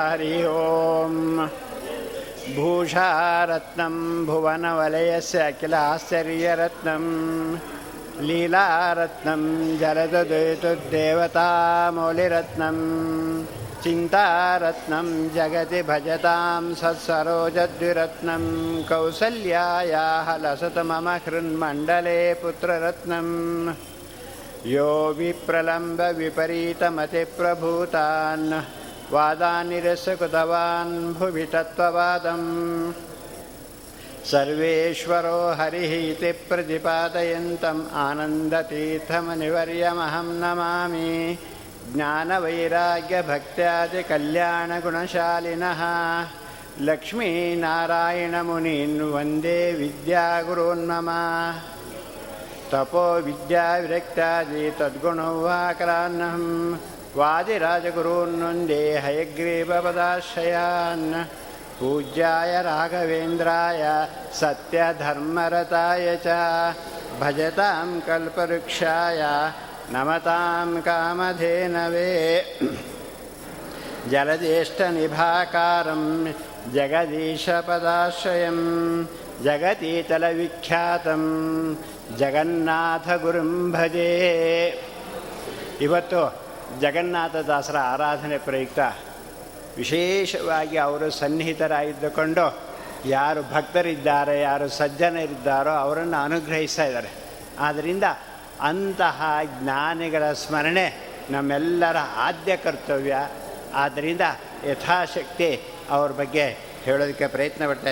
हरि ओम्। भूषारत्नं भुवनवलयस्य अखिलाश्चर्यरत्नं लीलारत्नं जलदुदेवतामौलिरत्नं चिन्तारत्नं जगति भजतां सत्सरोजद्विरत्नं कौसल्यायाः लसतु मम हृन्मण्डले पुत्ररत्नम् यो विप्रलम्ब विपरीतमतिप्रभूतान् वादानिरस्य कृतवान् भुवि तत्त्ववादम् सर्वेश्वरो हरिः इति प्रतिपादयन्तम् आनन्दतीर्थमनिवर्यमहं नमामि। ज्ञानवैराग्यभक्त्यादिकल्याणगुणशालिनः। लक्ष्मीनारायणमुनीन् वन्दे विद्यागुरून्मम। तपो विद्याविरक्त्यादि तद्गुणोवाकरान्नहं वादिराजगुरून्वन्दे हयग्रीवपदाश्रयान् पूज्याय राघवेन्द्राय सत्यधर्मरताय च भजतां कल्पवृक्षाय नमतां कामधेनवे जलज्येष्ठनिभाकारं जगदीशपदाश्रयं जगतीतलविख्यातं ಜಗನ್ನಾಥಗುರುಂ ಭಜೆ ಇವತ್ತು ಜಗನ್ನಾಥದಾಸರ ಆರಾಧನೆ ಪ್ರಯುಕ್ತ. ವಿಶೇಷವಾಗಿ ಅವರು ಸನ್ನಿಹಿತರಾಗಿದ್ದುಕೊಂಡು ಯಾರು ಭಕ್ತರಿದ್ದಾರೆ, ಯಾರು ಸಜ್ಜನರಿದ್ದಾರೋ ಅವರನ್ನು ಅನುಗ್ರಹಿಸ್ತಾ ಇದ್ದಾರೆ. ಆದ್ದರಿಂದ ಅಂತಹ ಜ್ಞಾನಿಗಳ ಸ್ಮರಣೆ ನಮ್ಮೆಲ್ಲರ ಆದ್ಯ ಕರ್ತವ್ಯ. ಆದ್ದರಿಂದ ಯಥಾಶಕ್ತಿ ಅವ್ರ ಬಗ್ಗೆ ಹೇಳೋದಕ್ಕೆ ಪ್ರಯತ್ನ ಪಡ್ತಾ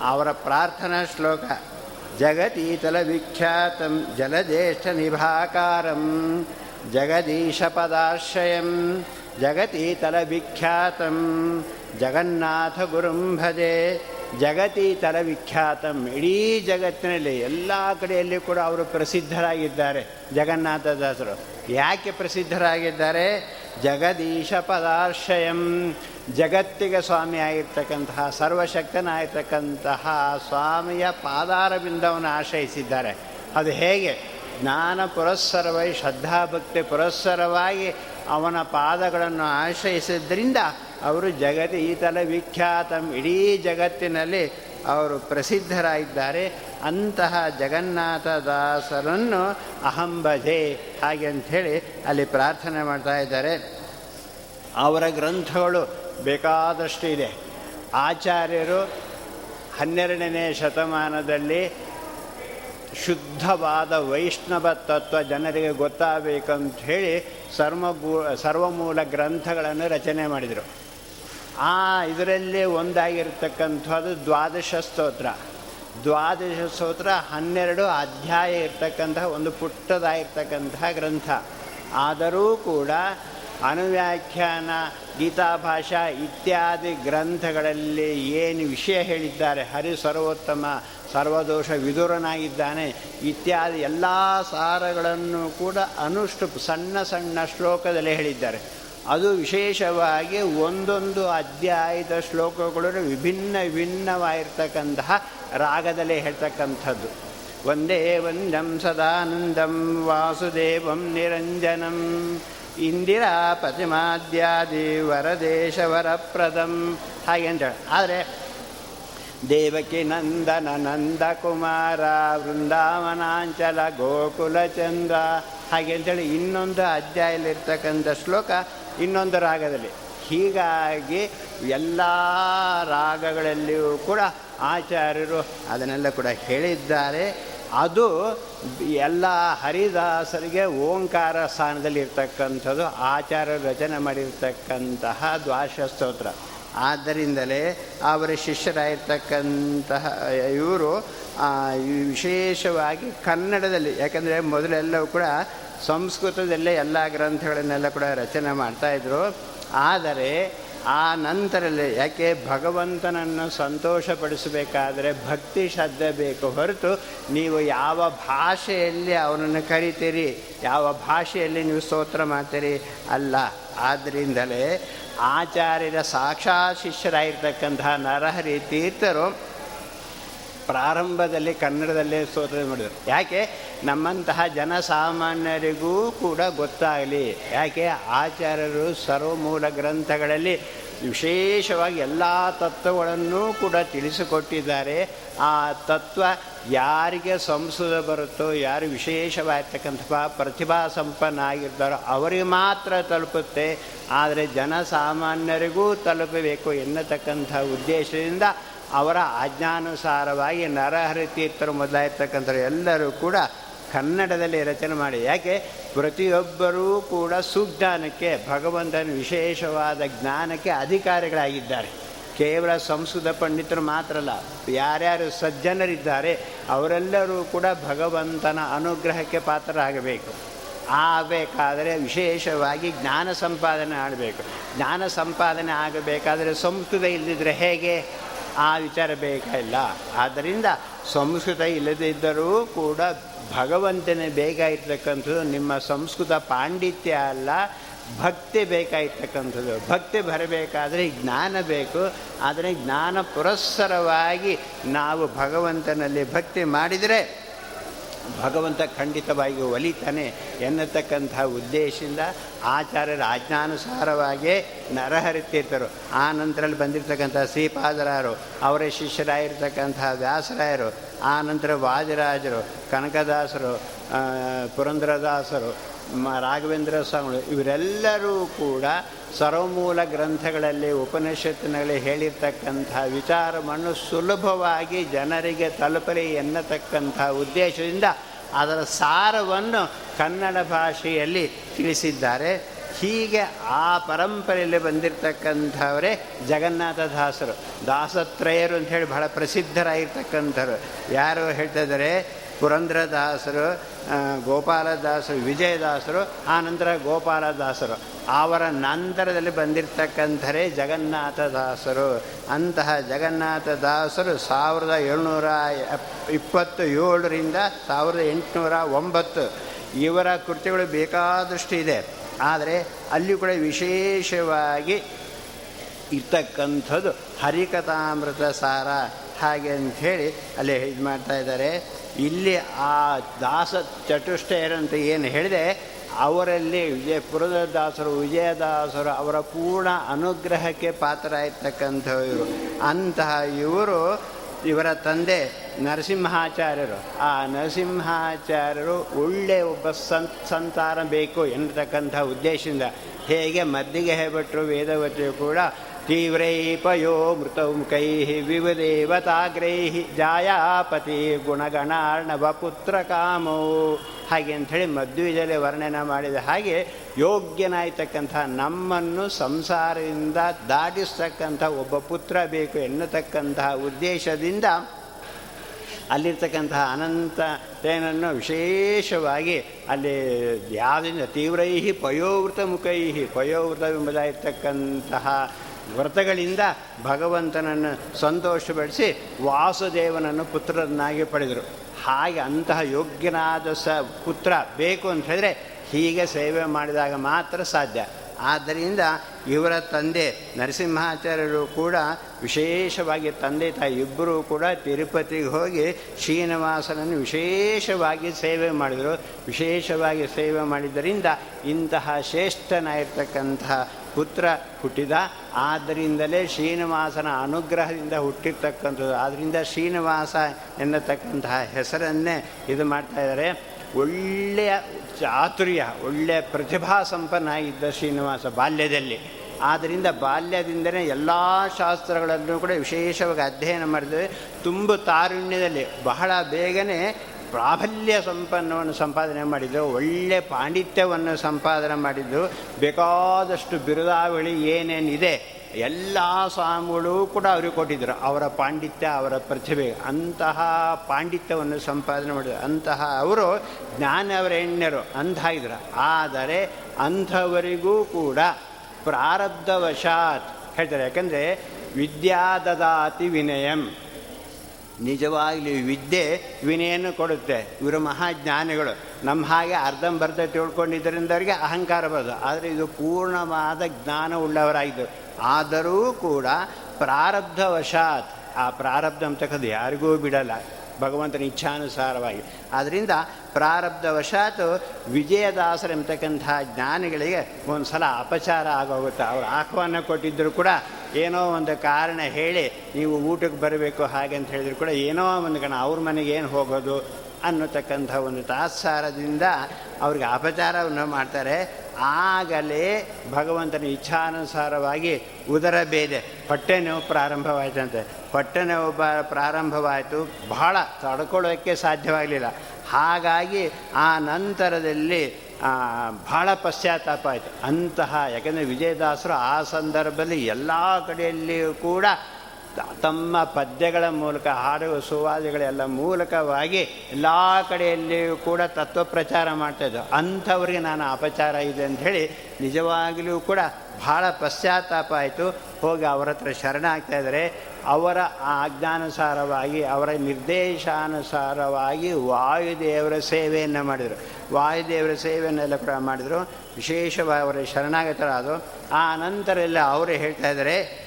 ಅವರ ಪ್ರಾರ್ಥನಾ ಶ್ಲೋಕ, ಜಗತೀತಲ ವಿಖ್ಯಾತಂ ಜಲಜ್ಯೇಷ್ಠ ನಿಭಾಕಾರಂ. जगदीशपदाश्रयं जगतीतलविख्यातं ಜಗನ್ನಾಥಗುರುಂ ಭಜೆ ಜಗತೀತರ ವಿಖ್ಯಾತಂ ಇಡೀ ಜಗತ್ತಿನಲ್ಲಿ ಎಲ್ಲ ಕಡೆಯಲ್ಲಿ ಕೂಡ ಅವರು ಪ್ರಸಿದ್ಧರಾಗಿದ್ದಾರೆ ಜಗನ್ನಾಥದಾಸರು ಯಾಕೆ ಪ್ರಸಿದ್ಧರಾಗಿದ್ದಾರೆ ಜಗದೀಶ ಪದಾಶ್ರಯಂ ಜಗತ್ತಿಗೆ ಸ್ವಾಮಿ ಆಗಿರ್ತಕ್ಕಂತಹ ಸರ್ವಶಕ್ತನಾಗಿರ್ತಕ್ಕಂತಹ ಸ್ವಾಮಿಯ ಪಾದಾರಬಿಂದವನ್ನು ಆಶ್ರಯಿಸಿದ್ದಾರೆ ಅದು ಹೇಗೆ ಜ್ಞಾನ ಪುರಸ್ಸರವಾಗಿ ಶ್ರದ್ಧಾಭಕ್ತಿ ಪುರಸ್ಸರವಾಗಿ ಅವನ ಪಾದಗಳನ್ನು ಆಶ್ರಯಿಸಿದ್ದರಿಂದ ಅವರು ಜಗತಿ ಈತಲ ವಿಖ್ಯಾತಂ. ಇಡೀ ಜಗತ್ತಿನಲ್ಲಿ ಅವರು ಪ್ರಸಿದ್ಧರಾಗಿದ್ದಾರೆ. ಅಂತಹ ಜಗನ್ನಾಥದಾಸರನ್ನು ಅಹಂಬಜೆ ಹಾಗೆ ಅಂಥೇಳಿ ಅಲ್ಲಿ ಪ್ರಾರ್ಥನೆ ಮಾಡ್ತಾ ಇದ್ದಾರೆ. ಅವರ ಗ್ರಂಥಗಳು ಬೇಕಾದಷ್ಟು ಇದೆ ಆಚಾರ್ಯರು ಹನ್ನೆರಡನೇ ಶತಮಾನದಲ್ಲಿ ಶುದ್ಧವಾದ ವೈಷ್ಣವ ತತ್ವ ಜನರಿಗೆ ಗೊತ್ತಾಗಬೇಕಂತ ಹೇಳಿ ಸರ್ವಭೂ ಸರ್ವಮೂಲ ಗ್ರಂಥಗಳನ್ನು ರಚನೆ ಮಾಡಿದರು. ಆ ಇದರಲ್ಲಿ ಒಂದಾಗಿರ್ತಕ್ಕಂಥದ್ದು ದ್ವಾದಶ ಸ್ತೋತ್ರ. ದ್ವಾದಶ ಸ್ತೋತ್ರ ಹನ್ನೆರಡು ಅಧ್ಯಾಯ ಇರ್ತಕ್ಕಂತಹ ಒಂದು ಪುಟ್ಟದಾಗಿರ್ತಕ್ಕಂತಹ ಗ್ರಂಥ. ಆದರೂ ಕೂಡ ಅನುವ್ಯಾಖ್ಯಾನ, ಗೀತಾಭಾಷಾ ಇತ್ಯಾದಿ ಗ್ರಂಥಗಳಲ್ಲಿ ಏನು ವಿಷಯ ಹೇಳಿದ್ದಾರೆ? ಹರಿ ಸರ್ವೋತ್ತಮ, ಸರ್ವದೋಷ ವಿದುರನಾಗಿದ್ದಾನೆ, ಇತ್ಯಾದಿ ಎಲ್ಲ ಸಾರಗಳನ್ನು ಕೂಡ ಅನುಷ್ಟು ಸಣ್ಣ ಸಣ್ಣ ಶ್ಲೋಕದಲ್ಲಿ ಹೇಳಿದ್ದಾರೆ. ಅದು ವಿಶೇಷವಾಗಿ ಒಂದೊಂದು ಅಧ್ಯಾಯದ ಶ್ಲೋಕಗಳು ವಿಭಿನ್ನ ವಿಭಿನ್ನವಾಗಿರ್ತಕ್ಕಂತಹ ರಾಗದಲ್ಲಿ ಹೇಳ್ತಕ್ಕಂಥದ್ದು. ಒಂದೇ ವಂದಂ ಸದಾನಂದಂ ವಾಸುದೇವಂ ನಿರಂಜನಂ. ಇಂದಿರಾ ವರದೇಶ ವರಪ್ರದಂ ಹಾಗೆ ಅಂತೇಳಿ ಆದರೆ ದೇವಕಿ ನಂದನ ನಂದ ಕುಮಾರ ವೃಂದಾವನಾಂಚಲ ಗೋಕುಲ ಚಂದ್ರ ಹಾಗೆ ಅಂತೇಳಿ ಇನ್ನೊಂದು ಅಧ್ಯಾಯಲ್ಲಿರ್ತಕ್ಕಂಥ ಶ್ಲೋಕ ಇನ್ನೊಂದು ರಾಗದಲ್ಲಿ. ಹೀಗಾಗಿ ಎಲ್ಲ ರಾಗಗಳಲ್ಲಿಯೂ ಕೂಡ ಆಚಾರ್ಯರು ಅದನ್ನೆಲ್ಲ ಕೂಡ ಹೇಳಿದ್ದಾರೆ. ಅದು ಎಲ್ಲ ಹರಿದಾಸರಿಗೆ ಓಂಕಾರ ಸ್ಥಾನದಲ್ಲಿ ಇರ್ತಕ್ಕಂಥದ್ದು, ಆಚಾರ ರಚನೆ ಮಾಡಿರ್ತಕ್ಕಂತಹ ದ್ವಾಶ ಸ್ತೋತ್ರ ಆದ್ದರಿಂದಲೇ ಅವರ ಶಿಷ್ಯರಾಗಿರ್ತಕ್ಕಂತಹ, ಇವರು ವಿಶೇಷವಾಗಿ ಕನ್ನಡದಲ್ಲಿ, ಯಾಕಂದರೆ ಮೊದಲೆಲ್ಲವೂ ಕೂಡ ಸಂಸ್ಕೃತದಲ್ಲೇ ಎಲ್ಲ ಗ್ರಂಥಗಳನ್ನೆಲ್ಲ ಕೂಡ ರಚನೆ ಮಾಡ್ತಾಯಿದ್ರು ಆದರೆ ಆ ನಂತರದಲ್ಲಿ ಯಾಕೆ ಭಗವಂತನನ್ನು ಸಂತೋಷಪಡಿಸಬೇಕಾದರೆ ಭಕ್ತಿ ಶ್ರದ್ಧೆ ಬೇಕು ಹೊರತು ನೀವು ಯಾವ ಭಾಷೆಯಲ್ಲಿ ಅವನನ್ನು ಕರಿತೀರಿ, ಯಾವ ಭಾಷೆಯಲ್ಲಿ ನೀವು ಸ್ತೋತ್ರ ಮಾಡ್ತೀರಿ ಅಲ್ಲ. ಆದ್ದರಿಂದಲೇ ಆಚಾರ್ಯರ ಸಾಕ್ಷಾತ್ ಶಿಷ್ಯರಾಗಿರ್ತಕ್ಕಂತಹ ನರಹರಿ ತೀರ್ಥರು ಪ್ರಾರಂಭದಲ್ಲಿ ಕನ್ನಡದಲ್ಲೇ ಸ್ತೋತ್ರ ಮಾಡಿದರು. ಯಾಕೆ? ನಮ್ಮಂತಹ ಜನಸಾಮಾನ್ಯರಿಗೂ ಕೂಡ ಗೊತ್ತಾಗಲಿ. ಯಾಕೆ? ಆಚಾರ್ಯರು ಸರ್ವಮೂಲ ಗ್ರಂಥಗಳಲ್ಲಿ ವಿಶೇಷವಾಗಿ ಎಲ್ಲ ತತ್ವಗಳನ್ನು ಕೂಡ ತಿಳಿಸಿಕೊಟ್ಟಿದ್ದಾರೆ. ಆ ತತ್ವ ಯಾರಿಗೆ ಸಂಸ್ಕೃತ ಬರುತ್ತೋ, ಯಾರು ವಿಶೇಷವಾಗಿರ್ತಕ್ಕಂಥ ಪ್ರತಿಭಾ ಸಂಪನ್ನ ಆಗಿರ್ತಾರೋ ಅವರಿಗೆ ಮಾತ್ರ ತಲುಪುತ್ತೆ. ಆದರೆ ಜನಸಾಮಾನ್ಯರಿಗೂ ತಲುಪಬೇಕು ಎನ್ನತಕ್ಕಂಥ ಉದ್ದೇಶದಿಂದ ಅವರ ಆಜ್ಞಾನುಸಾರವಾಗಿ ನರಹರಿ ತೀರ್ಥರು ಮೊದಲಾಗಿರ್ತಕ್ಕಂಥ ಎಲ್ಲರೂ ಕೂಡ ಕನ್ನಡದಲ್ಲಿ ರಚನೆ ಮಾಡಿ. ಯಾಕೆ? ಪ್ರತಿಯೊಬ್ಬರೂ ಕೂಡ ಸುಜ್ಞಾನಕ್ಕೆ, ಭಗವಂತನ ವಿಶೇಷವಾದ ಜ್ಞಾನಕ್ಕೆ ಅಧಿಕಾರಿಗಳಾಗಿದ್ದಾರೆ. ಕೇವಲ ಸಂಸ್ಕೃತ ಪಂಡಿತರು ಮಾತ್ರ ಅಲ್ಲ, ಯಾರ್ಯಾರು ಸಜ್ಜನರಿದ್ದಾರೆ, ಅವರೆಲ್ಲರೂ ಕೂಡ ಭಗವಂತನ ಅನುಗ್ರಹಕ್ಕೆ ಪಾತ್ರರಾಗಬೇಕು. ಆಗಬೇಕಾದರೆ ವಿಶೇಷವಾಗಿ ಜ್ಞಾನ ಸಂಪಾದನೆ ಆಗಬೇಕು. ಜ್ಞಾನ ಸಂಪಾದನೆ ಆಗಬೇಕಾದರೆ ಸಂಸ್ಕೃತ ಇಲ್ಲದಿದ್ದರೆ ಹೇಗೆ? ಆ ವಿಚಾರ ಬೇಕಾಗಿಲ್ಲ ಆದ್ದರಿಂದ ಸಂಸ್ಕೃತ ಇಲ್ಲದಿದ್ದರೂ ಕೂಡ ಭಗವಂತನೇ ಬೇಕಾಗಿರ್ತಕ್ಕಂಥದ್ದು ನಿಮ್ಮ ಸಂಸ್ಕೃತ ಪಾಂಡಿತ್ಯ ಅಲ್ಲ, ಭಕ್ತಿ ಬೇಕಾಗಿರ್ತಕ್ಕಂಥದ್ದು ಭಕ್ತಿ ಬರಬೇಕಾದರೆ ಜ್ಞಾನ ಬೇಕು. ಆದರೆ ಜ್ಞಾನ ಪುರಸ್ಸರವಾಗಿ ನಾವು ಭಗವಂತನಲ್ಲಿ ಭಕ್ತಿ ಮಾಡಿದರೆ ಭಗವಂತ ಖಂಡಿತವಾಗಿ ಒಲಿತಾನೆ ಎನ್ನತಕ್ಕಂಥ ಉದ್ದೇಶದಿಂದ ಆಚಾರ್ಯರ ಆಜ್ಞಾನುಸಾರವಾಗಿಯೇ ನರಹರಿತೀರ್ಥರು ಆ ನಂತರಲ್ಲಿ ಬಂದಿರತಕ್ಕಂಥ ಶ್ರೀಪಾದರಾಯರು, ಅವರ ಶಿಷ್ಯರಾಗಿರ್ತಕ್ಕಂಥ ವ್ಯಾಸರಾಯರು, ಆ ನಂತರ ವಾದಿರಾಜರು, ಕನಕದಾಸರು ಪುರಂದರದಾಸರು ರಾಘವೇಂದ್ರ ಸ್ವಾಮಿಗಳು, ಇವರೆಲ್ಲರೂ ಕೂಡ ಸರ್ವಮೂಲ ಗ್ರಂಥಗಳಲ್ಲಿ, ಉಪನಿಷತ್ತಿನಲ್ಲಿ ಹೇಳಿರ್ತಕ್ಕಂಥ ವಿಚಾರವನ್ನು ಸುಲಭವಾಗಿ ಜನರಿಗೆ ತಲುಪಲಿ ಎನ್ನತಕ್ಕಂಥ ಉದ್ದೇಶದಿಂದ ಅದರ ಸಾರವನ್ನು ಕನ್ನಡ ಭಾಷೆಯಲ್ಲಿ ತಿಳಿಸಿದ್ದಾರೆ. ಹೀಗೆ ಆ ಪರಂಪರೆಯಲ್ಲಿ ಬಂದಿರತಕ್ಕಂಥವರೇ ಜಗನ್ನಾಥದಾಸರು ದಾಸತ್ರಯರು ಅಂಥೇಳಿ ಬಹಳ ಪ್ರಸಿದ್ಧರಾಗಿರ್ತಕ್ಕಂಥವ್ರು. ಯಾರು ಹೇಳ್ತಿದ್ದಾರೆ ಪುರಂದ್ರದಾಸರು ಗೋಪಾಲದಾಸರು, ವಿಜಯದಾಸರು ಆನಂತರ ಗೋಪಾಲದಾಸರು. ಅವರ ನಂತರದಲ್ಲಿ ಬಂದಿರತಕ್ಕಂಥರೇ ಜಗನ್ನಾಥದಾಸರು. ಅಂತಹ ಜಗನ್ನಾಥದಾಸರು ಸಾವಿರದ ಏಳ್ನೂರ ಇಪ್ಪತ್ತು ಏಳರಿಂದ ಸಾವಿರದ ಎಂಟುನೂರ ಒಂಬತ್ತು. ಇವರ ಕೃತಿಗಳು ಬೇಕಾದಷ್ಟು ಇದೆ ಆದರೆ ಅಲ್ಲಿ ಕೂಡ ವಿಶೇಷವಾಗಿ ಇರ್ತಕ್ಕಂಥದ್ದು ಹರಿಕಥಾಮೃತ ಸಾರ. ಹಾಗೆ ಅಂಥೇಳಿ ಅಲ್ಲಿ ಇದು ಮಾಡ್ತಾ ಇದ್ದಾರೆ. ಇಲ್ಲಿ ಆ ದಾಸ ಚತುಷ್ಟಯರಂತ ಏನು ಹೇಳಿದೆ, ಅವರಲ್ಲಿ ವಿಜಯ ದಾಸರು, ವಿಜಯದಾಸರು ಅವರ ಪೂರ್ಣ ಅನುಗ್ರಹಕ್ಕೆ ಪಾತ್ರರಾಗಿರ್ತಕ್ಕಂಥವರು ಅಂತಹ ಇವರು ಇವರ ತಂದೆ ನರಸಿಂಹಾಚಾರ್ಯರು. ಆ ನರಸಿಂಹಾಚಾರ್ಯರು ಒಳ್ಳೆಯ ಒಬ್ಬ ಸಂತ್, ಸಂತಾನ ಬೇಕು ಎನ್ನತಕ್ಕಂಥ ಉದ್ದೇಶದಿಂದ ಹೇಗೆ ಮದ್ದಿಗೆ ಹೇಳ್ಬಿಟ್ರು ವೇದವತಿಯು ಕೂಡ ಮೃತೌ ಮುಖೈ ವಿವದೇವತಾಗ್ರೈ ಜಾಯಾಪತಿ ಗುಣಗಣಾರ್ಣವ ಪುತ್ರ ಕಾಮೋ ಹಾಗೆ ಅಂಥೇಳಿ ಮಧ್ವಿಜಲೆ ವರ್ಣನೆ ಮಾಡಿದ ಹಾಗೆ ಯೋಗ್ಯನಾಯ್ತಕ್ಕಂಥ ನಮ್ಮನ್ನು ಸಂಸಾರದಿಂದ ದಾಟಿಸ್ತಕ್ಕಂಥ ಒಬ್ಬ ಪುತ್ರ ಬೇಕು ಎನ್ನತಕ್ಕಂತಹ ಉದ್ದೇಶದಿಂದ ಅಲ್ಲಿರ್ತಕ್ಕಂತಹ ಅನಂತ ತೇನನ್ನು ವಿಶೇಷವಾಗಿ ಅಲ್ಲಿ ಯಾವುದರಿಂದ ತೀವ್ರೈಹಿ ಪಯೋವೃತ ಮುಖೈಹಿ ಪಯೋವೃತವೆಂಬುದಾಗಿರ್ತಕ್ಕಂತಹ ವ್ರತಗಳಿಂದ ಭಗವಂತನನ್ನು ಸಂತೋಷಪಡಿಸಿ ವಾಸುದೇವನನ್ನು ಪುತ್ರರನ್ನಾಗಿ ಪಡೆದರು. ಹಾಗೆ ಅಂತಹ ಯೋಗ್ಯನಾದ ಸ ಪುತ್ರ ಬೇಕು ಅಂತ ಹೇಳಿದ್ರೆ ಹೀಗೆ ಸೇವೆ ಮಾಡಿದಾಗ ಮಾತ್ರ ಸಾಧ್ಯ. ಆದ್ದರಿಂದ ಇವರ ತಂದೆ ನರಸಿಂಹಾಚಾರ್ಯರು ಕೂಡ ವಿಶೇಷವಾಗಿ ತಂದೆ ತಾಯಿ ಇಬ್ಬರೂ ಕೂಡ ತಿರುಪತಿಗೆ ಹೋಗಿ ಶ್ರೀನಿವಾಸನನ್ನು ವಿಶೇಷವಾಗಿ ಸೇವೆ ಮಾಡಿದರು. ವಿಶೇಷವಾಗಿ ಸೇವೆ ಮಾಡಿದ್ದರಿಂದ ಇಂತಹ ಶ್ರೇಷ್ಠನಾಗಿರ್ತಕ್ಕಂತಹ ಪುತ್ರ ಹುಟ್ಟಿದ, ಆದ್ದರಿಂದಲೇ ಶ್ರೀನಿವಾಸನ ಅನುಗ್ರಹದಿಂದ ಹುಟ್ಟಿರ್ತಕ್ಕಂಥದ್ದು. ಆದ್ದರಿಂದ ಶ್ರೀನಿವಾಸ ಎನ್ನತಕ್ಕಂತಹ ಹೆಸರನ್ನೇ ಇದು ಮಾಡ್ತಾ ಇದ್ದಾರೆ. ಒಳ್ಳೆಯ ಚಾತುರ್ಯ, ಒಳ್ಳೆಯ ಪ್ರತಿಭಾ ಸಂಪನ್ನ ಇದ್ದ ಶ್ರೀನಿವಾಸ ಬಾಲ್ಯದಲ್ಲಿ. ಆದ್ದರಿಂದ ಬಾಲ್ಯದಿಂದಲೇ ಎಲ್ಲ ಶಾಸ್ತ್ರಗಳನ್ನು ಕೂಡ ವಿಶೇಷವಾಗಿ ಅಧ್ಯಯನ ಮಾಡಿದರೆ ತುಂಬ ತಾರುಣ್ಯದಲ್ಲಿ ಬಹಳ ಬೇಗನೆ ಪ್ರಾಬಲ್ಯ ಸಂಪನ್ನವನ್ನು ಸಂಪಾದನೆ ಮಾಡಿದ್ದು ಒಳ್ಳೆ ಪಾಂಡಿತ್ಯವನ್ನು ಸಂಪಾದನೆ ಮಾಡಿದ್ದು ಬೇಕಾದಷ್ಟು ಬಿರುದಾವಳಿ ಏನೇನಿದೆ, ಎಲ್ಲ ಸ್ವಾಮಿಗಳು ಕೂಡ ಅವರಿಗೆ ಕೊಟ್ಟಿದ್ದರು ಅವರ ಪಾಂಡಿತ್ಯ, ಅವರ ಪ್ರತಿಭೆ, ಅಂತಹ ಪಾಂಡಿತ್ಯವನ್ನು ಸಂಪಾದನೆ ಮಾಡಿದರು. ಅಂತಹ ಅವರು ಜ್ಞಾನವರೆಣ್ಯರು ಅಂತ ಇದ್ರು ಆದರೆ ಅಂಥವರಿಗೂ ಕೂಡ ಪ್ರಾರಬ್ಧವಶಾತ್ ಹೇಳ್ತಾರೆ. ಯಾಕಂದರೆ ವಿದ್ಯಾದದಾತಿ ವಿನಯಂ. ನಿಜವಾಗಲಿ ವಿದ್ಯೆ ವಿನಯನ್ನು ಕೊಡುತ್ತೆ. ಇವರು ಮಹಾಜ್ಞಾನಿಗಳು ನಮ್ಮ ಹಾಗೆ ಅರ್ಧಂಬರ್ಧ ತಿಳ್ಕೊಂಡಿದ್ದರಿಂದ ಅವರಿಗೆ ಅಹಂಕಾರ ಬರೋದು. ಆದರೆ ಇದು ಪೂರ್ಣವಾದ ಜ್ಞಾನ ಉಳ್ಳವರಾಗಿದ್ದರು ಆದರೂ ಕೂಡ ಪ್ರಾರಬ್ಧವಶಾತ್, ಆ ಪ್ರಾರಬ್ಧ ಅಂತಕ್ಕಂಥದ್ದು ಯಾರಿಗೂ ಬಿಡಲ್ಲ. ಭಗವಂತನ ಇಚ್ಛಾನುಸಾರವಾಗಿ. ಆದ್ದರಿಂದ ಪ್ರಾರಬ್ಧವಶಾತ್ ವಿಜಯದಾಸರೆಂಬತಕ್ಕಂಥ ಜ್ಞಾನಿಗಳಿಗೆ ಒಂದು ಸಲ ಅಪಚಾರ ಆಗೋಗುತ್ತೆ. ಅವರು ಆಹ್ವಾನ ಕೊಟ್ಟಿದ್ದರೂ ಕೂಡ ಏನೋ ಒಂದು ಕಾರಣ ಹೇಳಿ ನೀವು ಊಟಕ್ಕೆ ಬರಬೇಕು ಹಾಗೆ ಅಂತ ಹೇಳಿದ್ರು ಕೂಡ ಏನೋ ಒಂದು ಕಣ, ಅವ್ರ ಮನೆಗೆ ಏನು ಹೋಗೋದು? ಅನ್ನತಕ್ಕಂಥ ಒಂದು ತಾತ್ಸಾರದಿಂದ ಅವ್ರಿಗೆ ಅಪಚಾರವನ್ನು ಮಾಡ್ತಾರೆ. ಆಗಲೇ ಭಗವಂತನ ಇಚ್ಛಾನುಸಾರವಾಗಿ ಉದರ ಬೇದೆ, ಹೊಟ್ಟೆ ನೋವು ಪ್ರಾರಂಭವಾಯಿತಂತೆ. ಹೊಟ್ಟೆ ನೋವು ಪ್ರಾರಂಭವಾಯಿತು. ಬಹಳ ತಡ್ಕೊಳ್ಳೋಕ್ಕೆ ಸಾಧ್ಯವಾಗಲಿಲ್ಲ. ಹಾಗಾಗಿ ಆ ನಂತರದಲ್ಲಿ ಬಹಳ ಪಶ್ಚಾತ್ತಾಪ ಆಯಿತು. ಅಂತಹ ಯಾಕೆಂದರೆ ವಿಜಯದಾಸರು ಆ ಸಂದರ್ಭದಲ್ಲಿ ಎಲ್ಲ ಕಡೆಯಲ್ಲಿಯೂ ಕೂಡ ತಮ್ಮ ಪದ್ಯಗಳ ಮೂಲಕ ಹಾಡುವ ಸುವಾದಿಗಳೆಲ್ಲ ಮೂಲಕವಾಗಿ ಎಲ್ಲ ಕಡೆಯಲ್ಲಿಯೂ ಕೂಡ ತತ್ವ ಪ್ರಚಾರ ಮಾಡ್ತಾಯಿದ್ದು ಅಂಥವ್ರಿಗೆ ನಾನು ಅಪಚಾರ ಇದೆ ಅಂಥೇಳಿ ನಿಜವಾಗಲೂ ಕೂಡ ಭಾಳ ಪಶ್ಚಾತ್ತಾಪ ಆಯಿತು. ಹೋಗಿ ಅವರ ಹತ್ರ ಶರಣಾಗ್ತಾ ಇದ್ದಾರೆ. ಅವರ ಆಜ್ಞಾನುಸಾರವಾಗಿ, ಅವರ ನಿರ್ದೇಶಾನುಸಾರವಾಗಿ ವಾಯುದೇವರ ಸೇವೆಯನ್ನು ಮಾಡಿದರು. ವಾಯುದೇವರ ಸೇವೆಯನ್ನೆಲ್ಲ ಕೂಡ ಮಾಡಿದರು. ವಿಶೇಷವಾಗಿ ಅವರ ಶರಣಾಗತರಾದರು. ಆ ನಂತರ ಎಲ್ಲ ಅವರು ಹೇಳ್ತಾ ಇದ್ದಾರೆ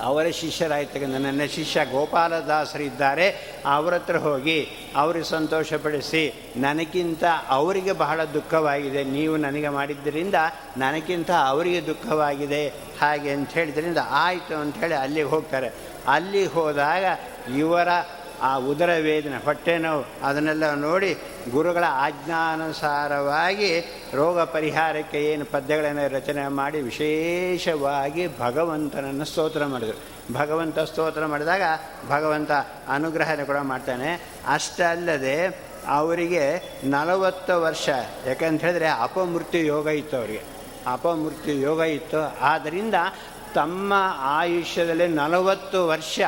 ಅವರ ಶಿಷ್ಯರಾಯ್ತಕ್ಕಂಥ ನನ್ನ ಶಿಷ್ಯ ಗೋಪಾಲದಾಸರಿದ್ದಾರೆ, ಅವರ ಹತ್ರ ಹೋಗಿ ಅವರಿಗೆ ಸಂತೋಷಪಡಿಸಿ, ನನಗಿಂತ ಅವರಿಗೆ ಬಹಳ ದುಃಖವಾಗಿದೆ, ನೀವು ನನಗೆ ಮಾಡಿದ್ದರಿಂದ ನನಗಿಂತ ಅವರಿಗೆ ದುಃಖವಾಗಿದೆ, ಹಾಗೆ ಅಂತ ಹೇಳಿದ್ರಿಂದ ಆಯಿತು ಅಂಥೇಳಿ ಅಲ್ಲಿಗೆ ಹೋಗ್ತಾರೆ. ಅಲ್ಲಿಗೆ ಹೋದಾಗ ಇವರ ಆ ಉದರ ವೇದನೆ, ಹೊಟ್ಟೆ ನೋವು, ಅದನ್ನೆಲ್ಲ ನೋಡಿ ಗುರುಗಳ ಆಜ್ಞಾನುಸಾರವಾಗಿ ರೋಗ ಪರಿಹಾರಕ್ಕೆ ಏನು ಪದ್ಯಗಳನ್ನು ರಚನೆ ಮಾಡಿ ವಿಶೇಷವಾಗಿ ಭಗವಂತನನ್ನು ಸ್ತೋತ್ರ ಮಾಡಿದರು. ಭಗವಂತ ಸ್ತೋತ್ರ ಮಾಡಿದಾಗ ಭಗವಂತ ಅನುಗ್ರಹನ ಕೂಡ ಮಾಡ್ತಾನೆ. ಅಷ್ಟಲ್ಲದೆ ಅವರಿಗೆ ನಲವತ್ತು ವರ್ಷ, ಯಾಕಂತ ಹೇಳಿದ್ರೆ ಅಪಮೃತ್ಯು ಯೋಗ ಇತ್ತು ಅವರಿಗೆ. ಅಪಮೃತ್ಯು ಯೋಗ ಇತ್ತು. ಆದ್ದರಿಂದ ತಮ್ಮ ಆಯುಷ್ಯದಲ್ಲಿ ನಲವತ್ತು ವರ್ಷ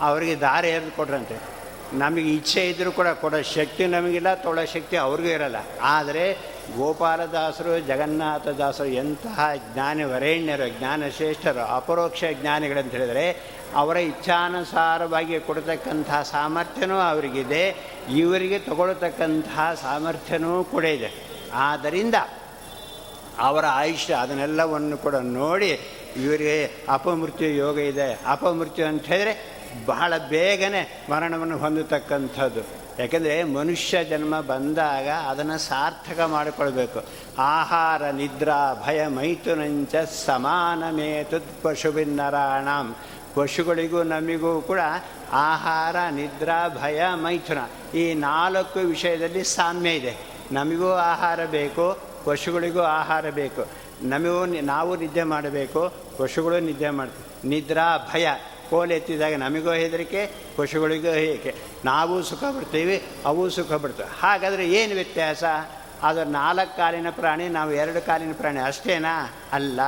ಅವರಿಗೆ ದಾರಿ ಎರೆದು ಕೊಟ್ರಂತೆ. ನಮಗೆ ಇಚ್ಛೆ ಇದ್ದರೂ ಕೂಡ ಕೊಡೋ ಶಕ್ತಿ ನಮಗಿಲ್ಲ, ತೊಳೋ ಶಕ್ತಿ ಅವ್ರಿಗೂ ಇರಲ್ಲ. ಆದರೆ ಗೋಪಾಲದಾಸರು, ಜಗನ್ನಾಥದಾಸರು ಎಂತಹ ಜ್ಞಾನಿ, ವರೇಣ್ಯರು, ಜ್ಞಾನಶ್ರೇಷ್ಠರು, ಅಪರೋಕ್ಷ ಜ್ಞಾನಿಗಳಂತ ಹೇಳಿದರೆ ಅವರ ಇಚ್ಛಾನುಸಾರವಾಗಿ ಕೊಡತಕ್ಕಂತಹ ಸಾಮರ್ಥ್ಯನೂ ಅವರಿಗಿದೆ, ಇವರಿಗೆ ತಗೊಳ್ತಕ್ಕಂತಹ ಸಾಮರ್ಥ್ಯನೂ ಕೂಡ ಇದೆ. ಆದ್ದರಿಂದ ಅವರ ಆಯುಷ್ಯ ಅದನ್ನೆಲ್ಲವನ್ನು ಕೂಡ ನೋಡಿ ಇವರಿಗೆ ಅಪಮೃತ್ಯು ಯೋಗ ಇದೆ. ಅಪಮೃತ್ಯು ಅಂತ ಹೇಳಿದ್ರೆ ಬಹಳ ಬೇಗನೆ ಮರಣವನ್ನು ಹೊಂದತಕ್ಕಂಥದ್ದು. ಯಾಕೆಂದರೆ ಮನುಷ್ಯ ಜನ್ಮ ಬಂದಾಗ ಅದನ್ನು ಸಾರ್ಥಕ ಮಾಡಿಕೊಳ್ಬೇಕು. ಆಹಾರ, ನಿದ್ರಾ, ಭಯ, ಮೈಥುನಂಚ ಸಮಾನಮೇತು ಪಶುವಿನ್ನರಾಣಾಂ ಪಶುಗಳಿಗೂ ನಮಿಗೂ ಕೂಡ ಆಹಾರ, ನಿದ್ರಾ, ಭಯ, ಮೈಥುನ ಈ ನಾಲ್ಕು ವಿಷಯದಲ್ಲಿ ಸಾಮ್ಯ ಇದೆ. ನಮಗೂ ಆಹಾರ ಬೇಕು, ಪಶುಗಳಿಗೂ ಆಹಾರ ಬೇಕು. ನಮಗೂ, ನಾವು ನಿದ್ದೆ ಮಾಡಬೇಕು, ಪಶುಗಳು ನಿದ್ದೆ ಮಾಡ್ತೀವಿ. ನಿದ್ರಾ, ಭಯ ಕೋಲ್ ಎತ್ತಿದಾಗ ನಮಗೂ ಹೆದರಿಕೆ, ಪಶುಗಳಿಗೂ ಹೇಗೆ? ನಾವು ಸುಖ ಬಿಡ್ತೀವಿ ಅವು ಸುಖ ಬಿಡ್ತವೆ ಹಾಗಾದರೆ ಏನು ವ್ಯತ್ಯಾಸ? ಅದು ನಾಲ್ಕು ಕಾಲಿನ ಪ್ರಾಣಿ, ನಾವು ಎರಡು ಕಾಲಿನ ಪ್ರಾಣಿ ಅಷ್ಟೇನಾ? ಅಲ್ಲ.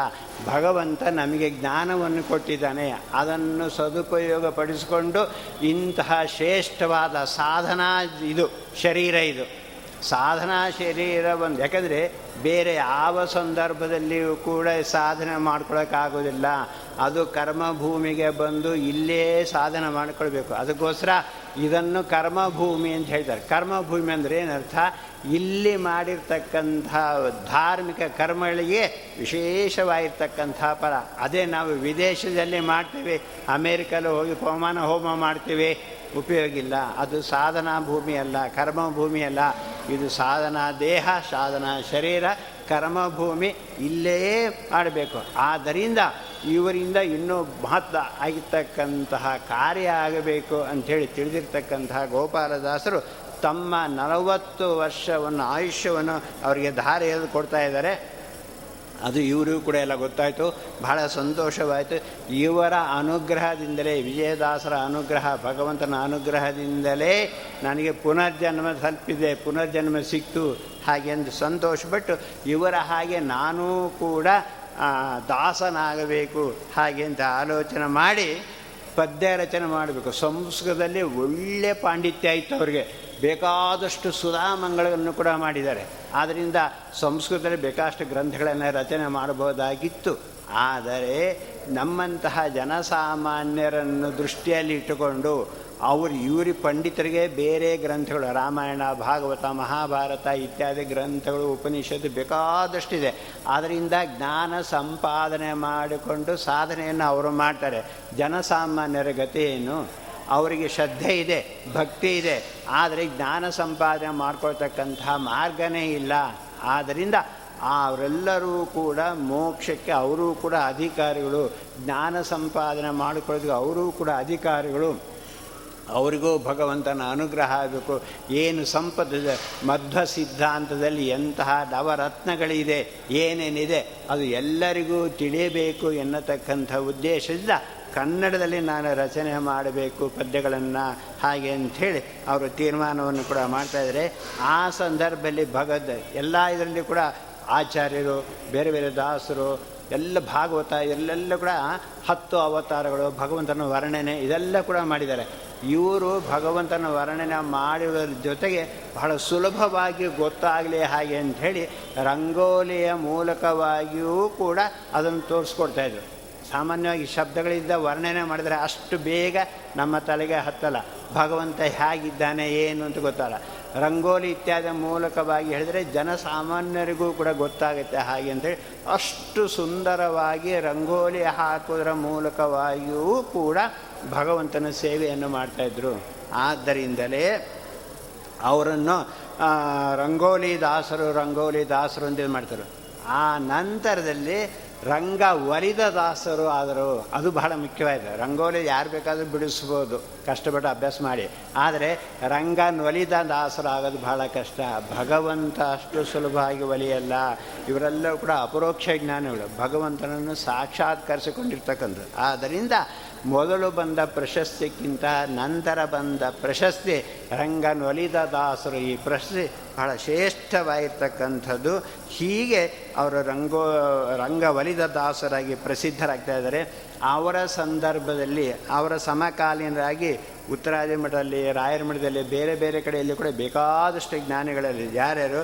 ಭಗವಂತ ನಮಗೆ ಜ್ಞಾನವನ್ನು ಕೊಟ್ಟಿದ್ದಾನೆ. ಅದನ್ನು ಸದುಪಯೋಗ ಪಡಿಸಿಕೊಂಡು ಇಂತಹ ಶ್ರೇಷ್ಠವಾದ ಸಾಧನಾ ಇದು, ಶರೀರ ಇದು. ಸಾಧನಾ ಶರೀರ ಒಂದು ಯಾಕಂದರೆ ಬೇರೆ ಯಾವ ಸಂದರ್ಭದಲ್ಲಿಯೂ ಕೂಡ ಸಾಧನೆ ಮಾಡ್ಕೊಳ್ಳೋಕ್ಕಾಗೋದಿಲ್ಲ ಅದು ಕರ್ಮಭೂಮಿಗೆ ಬಂದು ಇಲ್ಲೇ ಸಾಧನೆ ಮಾಡಿಕೊಳ್ಬೇಕು. ಅದಕ್ಕೋಸ್ಕರ ಇದನ್ನು ಕರ್ಮಭೂಮಿ ಅಂತ ಹೇಳ್ತಾರೆ. ಕರ್ಮಭೂಮಿ ಅಂದರೆ ಏನರ್ಥ? ಇಲ್ಲಿ ಮಾಡಿರ್ತಕ್ಕಂಥ ಧಾರ್ಮಿಕ ಕರ್ಮಗಳಿಗೆ ವಿಶೇಷವಾಗಿರ್ತಕ್ಕಂಥ ಫಲ. ಅದೇ ನಾವು ವಿದೇಶದಲ್ಲಿ ಮಾಡ್ತೀವಿ, ಅಮೇರಿಕಲ್ಲಿ ಹೋಗಿ ಹೋಮಾನ ಹೋಮ ಮಾಡ್ತೀವಿ, ಉಪಯೋಗಿಲ್ಲ. ಅದು ಸಾಧನಾ ಭೂಮಿ ಅಲ್ಲ ಕರ್ಮಭೂಮಿ ಅಲ್ಲ. ಇದು ಸಾಧನಾ ದೇಹ, ಸಾಧನಾ ಶರೀರ ಕರ್ಮಭೂಮಿ ಇಲ್ಲೇ ಮಾಡಬೇಕು. ಆದ್ದರಿಂದ ಇವರಿಂದ ಇನ್ನೂ ಮಹತ್ವ ಆಗಿರ್ತಕ್ಕಂತಹ ಕಾರ್ಯ ಆಗಬೇಕು ಅಂಥೇಳಿ ತಿಳಿದಿರ್ತಕ್ಕಂತಹ ಗೋಪಾಲದಾಸರು ತಮ್ಮ ನಲವತ್ತು ವರ್ಷವನ್ನು, ಆಯುಷ್ಯವನ್ನು ಅವರಿಗೆ ಧಾರೆ ಎಳೆದು ಕೊಡ್ತಾ ಇದ್ದಾರೆ. ಅದು ಇವರಿಗೂ ಕೂಡ ಎಲ್ಲ ಗೊತ್ತಾಯಿತು. ಬಹಳ ಸಂತೋಷವಾಯಿತು. ಇವರ ಅನುಗ್ರಹದಿಂದಲೇ, ವಿಜಯದಾಸರ ಅನುಗ್ರಹ, ಭಗವಂತನ ಅನುಗ್ರಹದಿಂದಲೇ ನನಗೆ ಪುನರ್ಜನ್ಮ ತಲುಪಿದೆ, ಪುನರ್ಜನ್ಮ ಸಿಕ್ತು ಹಾಗೆ ಅಂದು ಸಂತೋಷಪಟ್ಟು ಇವರ ಹಾಗೆ ನಾನೂ ಕೂಡ ದಾಸನಾಗಬೇಕು ಹಾಗೆ ಅಂತ ಆಲೋಚನೆ ಮಾಡಿ ಪದ್ಯ ರಚನೆ ಮಾಡಬೇಕು. ಸಂಸ್ಕೃತದಲ್ಲಿ ಒಳ್ಳೆ ಪಾಂಡಿತ್ಯ ಇತ್ತು ಅವರಿಗೆ. ಬೇಕಾದಷ್ಟು ಸುಧಾಮಂಗಳನ್ನು ಕೂಡ ಮಾಡಿದ್ದಾರೆ. ಆದ್ದರಿಂದ ಸಂಸ್ಕೃತದಲ್ಲಿ ಬೇಕಾದಷ್ಟು ಗ್ರಂಥಗಳನ್ನು ರಚನೆ ಮಾಡಬಹುದಾಗಿತ್ತು. ಆದರೆ ನಮ್ಮಂತಹ ಜನಸಾಮಾನ್ಯರನ್ನು ದೃಷ್ಟಿಯಲ್ಲಿ ಇಟ್ಟುಕೊಂಡು ಅವರು ಇವರಿ ಪಂಡಿತರಿಗೆ ಬೇರೆ ಗ್ರಂಥಗಳು, ರಾಮಾಯಣ, ಭಾಗವತ, ಮಹಾಭಾರತ ಇತ್ಯಾದಿ ಗ್ರಂಥಗಳು, ಉಪನಿಷತ್ತು ಬೇಕಾದಷ್ಟಿದೆ. ಆದ್ದರಿಂದ ಜ್ಞಾನ ಸಂಪಾದನೆ ಮಾಡಿಕೊಂಡು ಸಾಧನೆಯನ್ನು ಅವರು ಮಾಡ್ತಾರೆ. ಜನಸಾಮಾನ್ಯರ ಗತಿ ಏನು? ಅವರಿಗೆ ಶ್ರದ್ಧೆ ಇದೆ, ಭಕ್ತಿ ಇದೆ. ಆದರೆ ಜ್ಞಾನ ಸಂಪಾದನೆ ಮಾಡ್ಕೊಳ್ತಕ್ಕಂತಹ ಮಾರ್ಗನೇ ಇಲ್ಲ. ಆದ್ದರಿಂದ ಅವರೆಲ್ಲರೂ ಕೂಡ ಮೋಕ್ಷಕ್ಕೆ, ಅವರೂ ಕೂಡ ಅಧಿಕಾರಿಗಳು, ಜ್ಞಾನ ಸಂಪಾದನೆ ಮಾಡಿಕೊಳ್ಳೋದಕ್ಕೆ ಅವರೂ ಕೂಡ ಅಧಿಕಾರಿಗಳು. ಅವರಿಗೂ ಭಗವಂತನ ಅನುಗ್ರಹ ಆಗಬೇಕು. ಏನು ಸಂಪತ್ತಿದೆ ಮಧ್ವ ಸಿದ್ಧಾಂತದಲ್ಲಿ ಎಂತಹ ನವರತ್ನಗಳಿದೆ, ಏನೇನಿದೆ, ಅದು ಎಲ್ಲರಿಗೂ ತಿಳಿಯಬೇಕು ಎನ್ನತಕ್ಕಂಥ ಉದ್ದೇಶದಿಂದ ಕನ್ನಡದಲ್ಲಿ ನಾನು ರಚನೆ ಮಾಡಬೇಕು ಪದ್ಯಗಳನ್ನು ಹಾಗೆ ಅಂಥೇಳಿ ಅವರು ತೀರ್ಮಾನವನ್ನು ಕೂಡ ಮಾಡ್ತಾಯಿದ್ದಾರೆ ಆ ಸಂದರ್ಭದಲ್ಲಿ ಭಗದ್ ಎಲ್ಲ ಇದರಲ್ಲಿ ಕೂಡ ಆಚಾರ್ಯರು, ಬೇರೆ ಬೇರೆ ದಾಸರು, ಎಲ್ಲ ಭಾಗವತ ಎಲ್ಲೆಲ್ಲ ಕೂಡ ಹತ್ತು ಅವತಾರಗಳು, ಭಗವಂತನ ವರ್ಣನೆ ಇದೆಲ್ಲ ಕೂಡ ಮಾಡಿದ್ದಾರೆ. ಇವರು ಭಗವಂತನ ವರ್ಣನೆ ಮಾಡಿರೋದ್ರ ಜೊತೆಗೆ ಬಹಳ ಸುಲಭವಾಗಿ ಗೊತ್ತಾಗಲಿ ಹಾಗೆ ಅಂಥೇಳಿ ರಂಗೋಲಿಯ ಮೂಲಕವಾಗಿಯೂ ಕೂಡ ಅದನ್ನು ತೋರಿಸ್ಕೊಡ್ತಾಯಿದ್ರು ಸಾಮಾನ್ಯವಾಗಿ ಶಬ್ದಗಳಿಂದ ವರ್ಣನೆ ಮಾಡಿದರೆ ಅಷ್ಟು ಬೇಗ ನಮ್ಮ ತಲೆಗೆ ಹತ್ತಲ್ಲ. ಭಗವಂತ ಹೇಗಿದ್ದಾನೆ, ಏನು ಅಂತ ಗೊತ್ತಲ್ಲ. ರಂಗೋಲಿ ಇತ್ಯಾದಿ ಮೂಲಕವಾಗಿ ಹೇಳಿದರೆ ಜನಸಾಮಾನ್ಯರಿಗೂ ಕೂಡ ಗೊತ್ತಾಗುತ್ತೆ ಹಾಗೆ ಅಂತೇಳಿ ಅಷ್ಟು ಸುಂದರವಾಗಿ ರಂಗೋಲಿ ಹಾಕೋದ್ರ ಮೂಲಕವಾಗಿಯೂ ಕೂಡ ಭಗವಂತನ ಸೇವೆಯನ್ನು ಮಾಡ್ತಾಯಿದ್ರು ಆದ್ದರಿಂದಲೇ ಅವರನ್ನು ರಂಗೋಲಿ ದಾಸರು ರಂಗೋಲಿ ದಾಸರು ಅಂತ ಮಾಡ್ತಾರೆ. ಆ ನಂತರದಲ್ಲಿ ರಂಗ ಒಲಿದ ದಾಸರು ಆದರು ಅದು ಬಹಳ ಮುಖ್ಯವಾಗಿದೆ. ರಂಗೋಲಿ ಯಾರು ಬೇಕಾದರೂ ಬಿಡಿಸ್ಬೋದು. ಕಷ್ಟಪಟ್ಟು ಅಭ್ಯಾಸ ಮಾಡಿ. ಆದರೆ ರಂಗ ಒಲಿದ ದಾಸರು ಆಗೋದು ಬಹಳ ಕಷ್ಟ. ಭಗವಂತ ಅಷ್ಟು ಸುಲಭವಾಗಿ ಒಲಿಯಲ್ಲ. ಇವರೆಲ್ಲರೂ ಕೂಡ ಅಪರೋಕ್ಷ ಜ್ಞಾನಿಗಳು. ಭಗವಂತನನ್ನು ಸಾಕ್ಷಾತ್ಕರಿಸಿಕೊಂಡಿರ್ತಕ್ಕಂಥದ್ದು. ಆದ್ದರಿಂದ ಮೊದಲು ಬಂದ ಪ್ರಶಸ್ತಿಕ್ಕಿಂತ ನಂತರ ಬಂದ ಪ್ರಶಸ್ತಿ ರಂಗನೊಲಿದ ದಾಸರು ಈ ಪ್ರಶಸ್ತಿ ಬಹಳ ಶ್ರೇಷ್ಠವಾಗಿರ್ತಕ್ಕಂಥದ್ದು ಹೀಗೆ ಅವರು ರಂಗೋ ರಂಗ ಒಲಿದ ದಾಸರಾಗಿ ಪ್ರಸಿದ್ಧರಾಗ್ತಾ ಇದ್ದಾರೆ. ಅವರ ಸಂದರ್ಭದಲ್ಲಿ, ಅವರ ಸಮಕಾಲೀನರಾಗಿ ಉತ್ತರಾದಿ ಮಠದಲ್ಲಿ, ರಾಯರ ಮಠದಲ್ಲಿ, ಬೇರೆ ಬೇರೆ ಕಡೆಯಲ್ಲಿ ಕೂಡ ಬೇಕಾದಷ್ಟು ಜ್ಞಾನಿಗಳಲ್ಲಿ ಯಾರ್ಯಾರು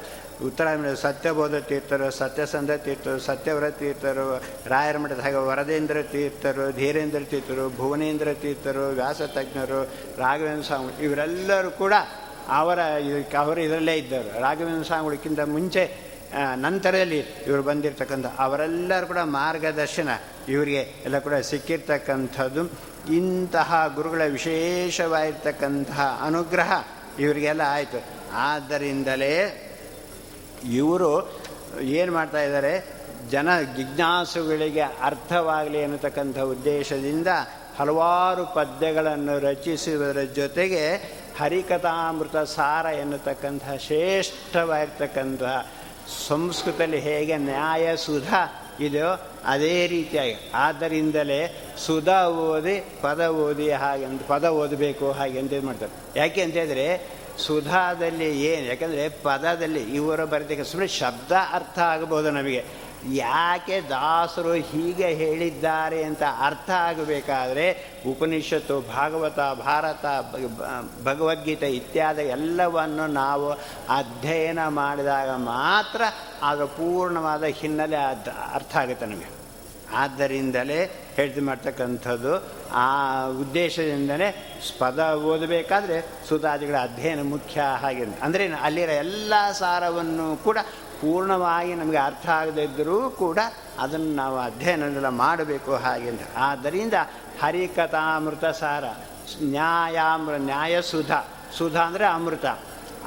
ಉತ್ತರಾದಿ ಮಠ ಸತ್ಯಬೋಧ ತೀರ್ಥರು ಸತ್ಯಸಂಧ ತೀರ್ಥರು ಸತ್ಯವ್ರತ ತೀರ್ಥರು ರಾಯರ ಮಠದ ಹಾಗೆ ವರದೇಂದ್ರ ತೀರ್ಥರು ಧೀರೇಂದ್ರ ತೀರ್ಥರು ಭುವನೇಂದ್ರ ತೀರ್ಥರು ವ್ಯಾಸತಜ್ಞರು, ರಾಘವೇಂದ್ರ ಸ್ವಾಮಿ ಇವರೆಲ್ಲರೂ ಕೂಡ ಅವರ ಇದಕ್ಕೆ ಅವರು ಇದರಲ್ಲೇ ಇದ್ದರು. ರಾಘವೇಂದ್ರ ಸ್ವಾಮಿಗಳಿಗಿಂತ ಮುಂಚೆ ನಂತರದಲ್ಲಿ ಇವರು ಬಂದಿರತಕ್ಕಂಥ ಅವರೆಲ್ಲರೂ ಕೂಡ ಮಾರ್ಗದರ್ಶನ ಇವರಿಗೆ ಎಲ್ಲ ಕೂಡ ಸಿಕ್ಕಿರ್ತಕ್ಕಂಥದ್ದು. ಇಂತಹ ಗುರುಗಳ ವಿಶೇಷವಾಗಿರ್ತಕ್ಕಂತಹ ಅನುಗ್ರಹ ಇವರಿಗೆಲ್ಲ ಆಯಿತು. ಆದ್ದರಿಂದಲೇ ಇವರು ಏನು ಮಾಡ್ತಾ ಇದ್ದಾರೆ? ಜನ ಜಿಜ್ಞಾಸುಗಳಿಗೆ ಅರ್ಥವಾಗಲಿ ಅನ್ನತಕ್ಕಂಥ ಉದ್ದೇಶದಿಂದ ಹಲವಾರು ಪದ್ಯಗಳನ್ನು ರಚಿಸುವುದರ ಜೊತೆಗೆ ಹರಿಕಥಾಮೃತ ಸಾರ ಎನ್ನತಕ್ಕಂತಹ ಶ್ರೇಷ್ಠವಾಗಿರ್ತಕ್ಕಂಥ ಸಂಸ್ಕೃತದಲ್ಲಿ ಹೇಗೆ ನ್ಯಾಯ ಸುಧ ಇದೆಯೋ ಅದೇ ರೀತಿಯಾಗಿ. ಆದ್ದರಿಂದಲೇ ಸುಧ ಓದಿ ಪದ ಓದಿ ಹಾಗೆ ಪದ ಓದಬೇಕು ಹಾಗೆ ಇದು ಮಾಡ್ತಾರೆ. ಯಾಕೆ ಅಂತ ಸುಧಾದಲ್ಲಿ ಏನು, ಯಾಕಂದರೆ ಪದದಲ್ಲಿ ಇವರು ಬರೆದಕ್ಕೆ ಸುಮ್ಮನೆ ಶಬ್ದ ಅರ್ಥ ಆಗಬಹುದು ನಮಗೆ. ಯಾಕೆ ದಾಸರು ಹೀಗೆ ಹೇಳಿದ್ದಾರೆ ಅಂತ ಅರ್ಥ ಆಗಬೇಕಾದ್ರೆ ಉಪನಿಷತ್ತು, ಭಾಗವತ, ಭಾರತ ಭಗವದ್ಗೀತೆ ಇತ್ಯಾದಿ ಎಲ್ಲವನ್ನು ನಾವು ಅಧ್ಯಯನ ಮಾಡಿದಾಗ ಮಾತ್ರ ಅದು ಪೂರ್ಣವಾದ ಹಿನ್ನೆಲೆ ಅರ್ಥ ಆಗುತ್ತೆ ನಮಗೆ. ಆದ್ದರಿಂದಲೇ ಹೇಳ್ತಿ ಮಾಡ್ತಕ್ಕಂಥದ್ದು. ಆ ಉದ್ದೇಶದಿಂದಲೇ ಪದ ಓದಬೇಕಾದ್ರೆ ಸುಧಾದಿಗಳ ಅಧ್ಯಯನ ಮುಖ್ಯ ಹಾಗೆ ಅಂದರೆ ಅಲ್ಲಿರೋ ಎಲ್ಲ ಸಾರವನ್ನು ಕೂಡ ಪೂರ್ಣವಾಗಿ ನಮಗೆ ಅರ್ಥ ಆಗದಿದ್ದರೂ ಕೂಡ ಅದನ್ನು ನಾವು ಅಧ್ಯಯನದೆಲ್ಲ ಮಾಡಬೇಕು ಹಾಗೆ ಆದ್ದರಿಂದ ಹರಿಕಥಾಮೃತ ಸಾರ ನ್ಯಾಯಾಮೃ ನ್ಯಾಯ ಸುಧಾ ಸುಧಾ ಅಂದರೆ ಅಮೃತ.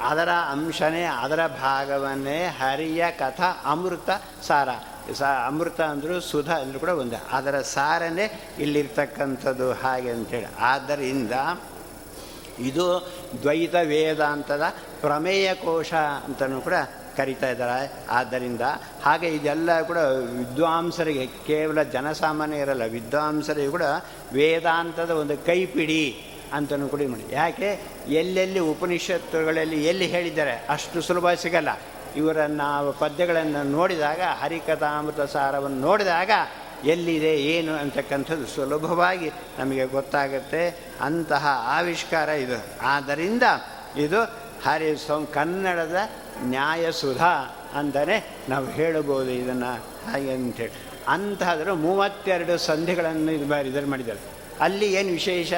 ಅದರ ಅಂಶನೇ, ಅದರ ಭಾಗವನ್ನೇ ಹರಿಯ ಕಥಾ ಅಮೃತ ಸಾರ. ಸ ಅಮೃತ ಅಂದರೂ ಸುಧಾ ಅಂದರೂ ಕೂಡ ಒಂದೇ. ಅದರ ಸಾರನೇ ಇಲ್ಲಿರ್ತಕ್ಕಂಥದ್ದು ಹಾಗೆ ಅಂತೇಳಿ. ಆದ್ದರಿಂದ ಇದು ದ್ವೈತ ವೇದಾಂತದ ಪ್ರಮೇಯ ಕೋಶ ಅಂತಲೂ ಕೂಡ ಕರಿತಾ ಇದ್ದಾರೆ. ಆದ್ದರಿಂದ ಹಾಗೆ ಇದೆಲ್ಲ ಕೂಡ ವಿದ್ವಾಂಸರಿಗೆ, ಕೇವಲ ಜನಸಾಮಾನ್ಯರಲ್ಲ ವಿದ್ವಾಂಸರಿಗೆ ಕೂಡ ವೇದಾಂತದ ಒಂದು ಕೈಪಿಡಿ ಅಂತಲೂ ಕೂಡ ಮಾಡಿ ಯಾಕೆ? ಎಲ್ಲೆಲ್ಲಿ ಉಪನಿಷತ್ತುಗಳಲ್ಲಿ ಎಲ್ಲಿ ಹೇಳಿದ್ದಾರೆ? ಅಷ್ಟು ಸುಲಭ ಸಿಗಲ್ಲ. ಇವರನ್ನು ಪದ್ಯಗಳನ್ನು ನೋಡಿದಾಗ ಹರಿಕಥಾಮೃತ ಸಾರವನ್ನು ನೋಡಿದಾಗ, ಎಲ್ಲಿದೆ, ಏನು ಅಂತಕ್ಕಂಥದ್ದು ಸುಲಭವಾಗಿ ನಮಗೆ ಗೊತ್ತಾಗುತ್ತೆ. ಅಂತಹ ಆವಿಷ್ಕಾರ ಇದು. ಆದ್ದರಿಂದ ಇದು ಹರಿ ಸಂ ಕನ್ನಡದ ನ್ಯಾಯಸುಧಾ ಅಂತಲೇ ನಾವು ಹೇಳಬಹುದು ಇದನ್ನು. ಹಾಗೆ ಅಂತೇಳಿ ಅಂತಹದ್ರು ಮೂವತ್ತೆರಡು ಸಂಧಿಗಳನ್ನು ಇದು ಬಾರಿ ಇದನ್ನು ಮಾಡಿದ್ದಾರೆ. ಅಲ್ಲಿ ಏನು ವಿಶೇಷ?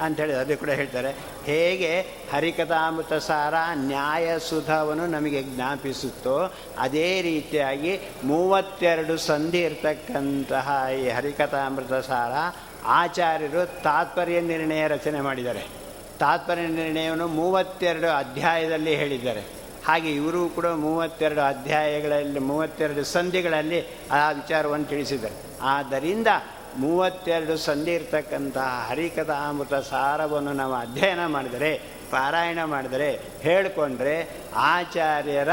ಅಂಥೇಳಿ ಅದು ಕೂಡ ಹೇಳ್ತಾರೆ. ಹೇಗೆ ಹರಿಕಥಾಮೃತ ಸಾರ ನ್ಯಾಯಸುಧವನ್ನು ನಮಗೆ ಜ್ಞಾಪಿಸುತ್ತೋ ಅದೇ ರೀತಿಯಾಗಿ ಮೂವತ್ತೆರಡು ಸಂಧಿ ಇರತಕ್ಕಂತಹ ಈ ಹರಿಕಥಾಮೃತ ಸಾರ ಆಚಾರ್ಯರು ತಾತ್ಪರ್ಯ ನಿರ್ಣಯ ರಚನೆ ಮಾಡಿದ್ದಾರೆ. ತಾತ್ಪರ್ಯ ನಿರ್ಣಯವನ್ನು ಮೂವತ್ತೆರಡು ಅಧ್ಯಾಯದಲ್ಲಿ ಹೇಳಿದ್ದಾರೆ. ಹಾಗೆ ಇವರು ಕೂಡ ಮೂವತ್ತೆರಡು ಅಧ್ಯಾಯಗಳಲ್ಲಿ, ಮೂವತ್ತೆರಡು ಸಂಧಿಗಳಲ್ಲಿ ಆ ವಿಚಾರವನ್ನು ತಿಳಿಸಿದ್ದಾರೆ. ಆದ್ದರಿಂದ ಮೂವತ್ತೆರಡು ಸಂಧಿ ಇರ್ತಕ್ಕಂತಹ ಹರಿಕಥಾಮೃತ ಸಾರವನ್ನು ನಾವು ಅಧ್ಯಯನ ಮಾಡಿದರೆ, ಪಾರಾಯಣ ಮಾಡಿದರೆ, ಹೇಳಿಕೊಂಡ್ರೆ ಆಚಾರ್ಯರ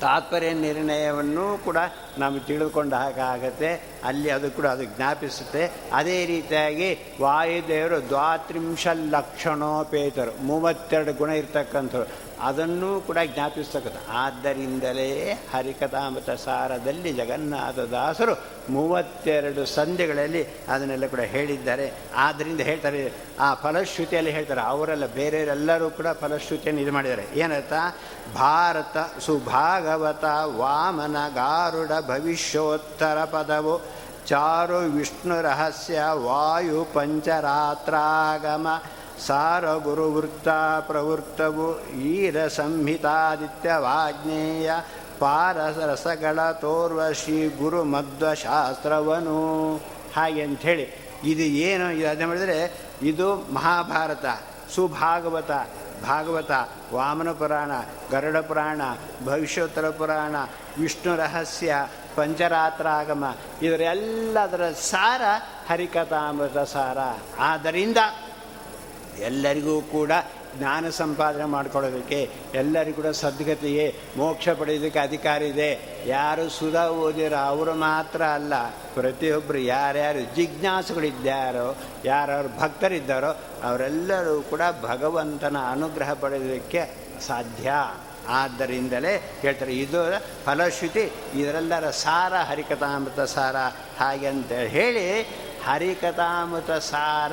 ತಾತ್ಪರ್ಯ ನಿರ್ಣಯವನ್ನು ಕೂಡ ನಾವು ತಿಳಿದುಕೊಂಡ ಹಾಗಾಗತ್ತೆ ಅಲ್ಲಿ ಅದು ಕೂಡ ಅದು ಜ್ಞಾಪಿಸುತ್ತೆ. ಅದೇ ರೀತಿಯಾಗಿ ವಾಯುದೇವರು ದ್ವಾತ್ರಿಂಶ ಲಕ್ಷಣೋಪೇತರು, ಮೂವತ್ತೆರಡು ಗುಣ ಇರ್ತಕ್ಕಂಥವ್ರು. ಅದನ್ನೂ ಕೂಡ ಜ್ಞಾಪಿಸ್ತಕ್ಕಂಥ. ಆದ್ದರಿಂದಲೇ ಹರಿಕಥಾಮೃತ ಸಾರದಲ್ಲಿ ಜಗನ್ನಾಥದಾಸರು ಮೂವತ್ತೆರಡು ಸಂಧಿಗಳಲ್ಲಿ ಅದನ್ನೆಲ್ಲ ಕೂಡ ಹೇಳಿದ್ದಾರೆ. ಆದ್ದರಿಂದ ಹೇಳ್ತಾರೆ, ಆ ಫಲಶ್ರುತಿಯಲ್ಲಿ ಹೇಳ್ತಾರೆ, ಅವರೆಲ್ಲ ಬೇರೆಯವರೆಲ್ಲರೂ ಕೂಡ ಫಲಶ್ರುತಿಯನ್ನು ಇದು ಮಾಡಿದ್ದಾರೆ. ಏನರ್ಥ? ಭಾರತ ಸುಭಾಗವತ ವಾಮನ ಗಾರುಡ ಭವಿಷ್ಯೋತ್ತರ ಪದವು ಚಾರು ವಿಷ್ಣು ರಹಸ್ಯ ವಾಯು ಪಂಚರಾತ್ರಾಗಮ ಸಾರ ಗುರುವೃತ್ತ ಪ್ರವೃತ್ತವು ಈರ ಸಂಹಿತಾದಿತ್ಯ ವಾಜ್ಞೇಯ ಪಾರಸರಸಗಳ ತೋರ್ವ ಶ್ರೀ ಗುರು ಮಧ್ವ ಶಾಸ್ತ್ರವನು. ಹಾಗೆ ಅಂಥೇಳಿ. ಇದು ಏನು? ಇದು ಅದನ್ನು ಮಾಡಿದರೆ ಇದು ಮಹಾಭಾರತ, ಸುಭಾಗವತ, ಭಾಗವತ, ವಾಮನ ಪುರಾಣ, ಗರುಡ ಪುರಾಣ, ಭವಿಷ್ಯೋತ್ತರ ಪುರಾಣ, ವಿಷ್ಣು ರಹಸ್ಯ, ಪಂಚರಾತ್ರಾಗಮ ಇದರೆಲ್ಲದರ ಸಾರ ಹರಿಕಥಾಮೃತ ಸಾರ. ಆದ್ದರಿಂದ ಎಲ್ಲರಿಗೂ ಕೂಡ ಜ್ಞಾನ ಸಂಪಾದನೆ ಮಾಡ್ಕೊಳ್ಳೋದಕ್ಕೆ ಎಲ್ಲರಿಗೂ ಕೂಡ ಸದ್ಗತಿಯೇ, ಮೋಕ್ಷ ಪಡೆಯೋದಕ್ಕೆ ಅಧಿಕಾರ ಇದೆ. ಯಾರು ಸುಧಾ ಓದಿರೋ ಅವರು ಮಾತ್ರ ಅಲ್ಲ ಪ್ರತಿಯೊಬ್ಬರು ಯಾರ್ಯಾರು ಜಿಜ್ಞಾಸುಗಳಿದ್ದಾರೋ, ಯಾರ್ಯಾರು ಭಕ್ತರಿದ್ದಾರೋ, ಅವರೆಲ್ಲರೂ ಕೂಡ ಭಗವಂತನ ಅನುಗ್ರಹ ಪಡೆಯೋದಕ್ಕೆ ಸಾಧ್ಯ. ಆದ್ದರಿಂದಲೇ ಹೇಳ್ತಾರೆ, ಇದು ಫಲಶ್ರುತಿ, ಇದರೆಲ್ಲರ ಸಾರ ಹರಿಕಥಾಮೃತ ಸಾರ. ಹಾಗೆ ಅಂತ ಹೇಳಿ, ಹರಿಕಥಾಮೃತ ಸಾರ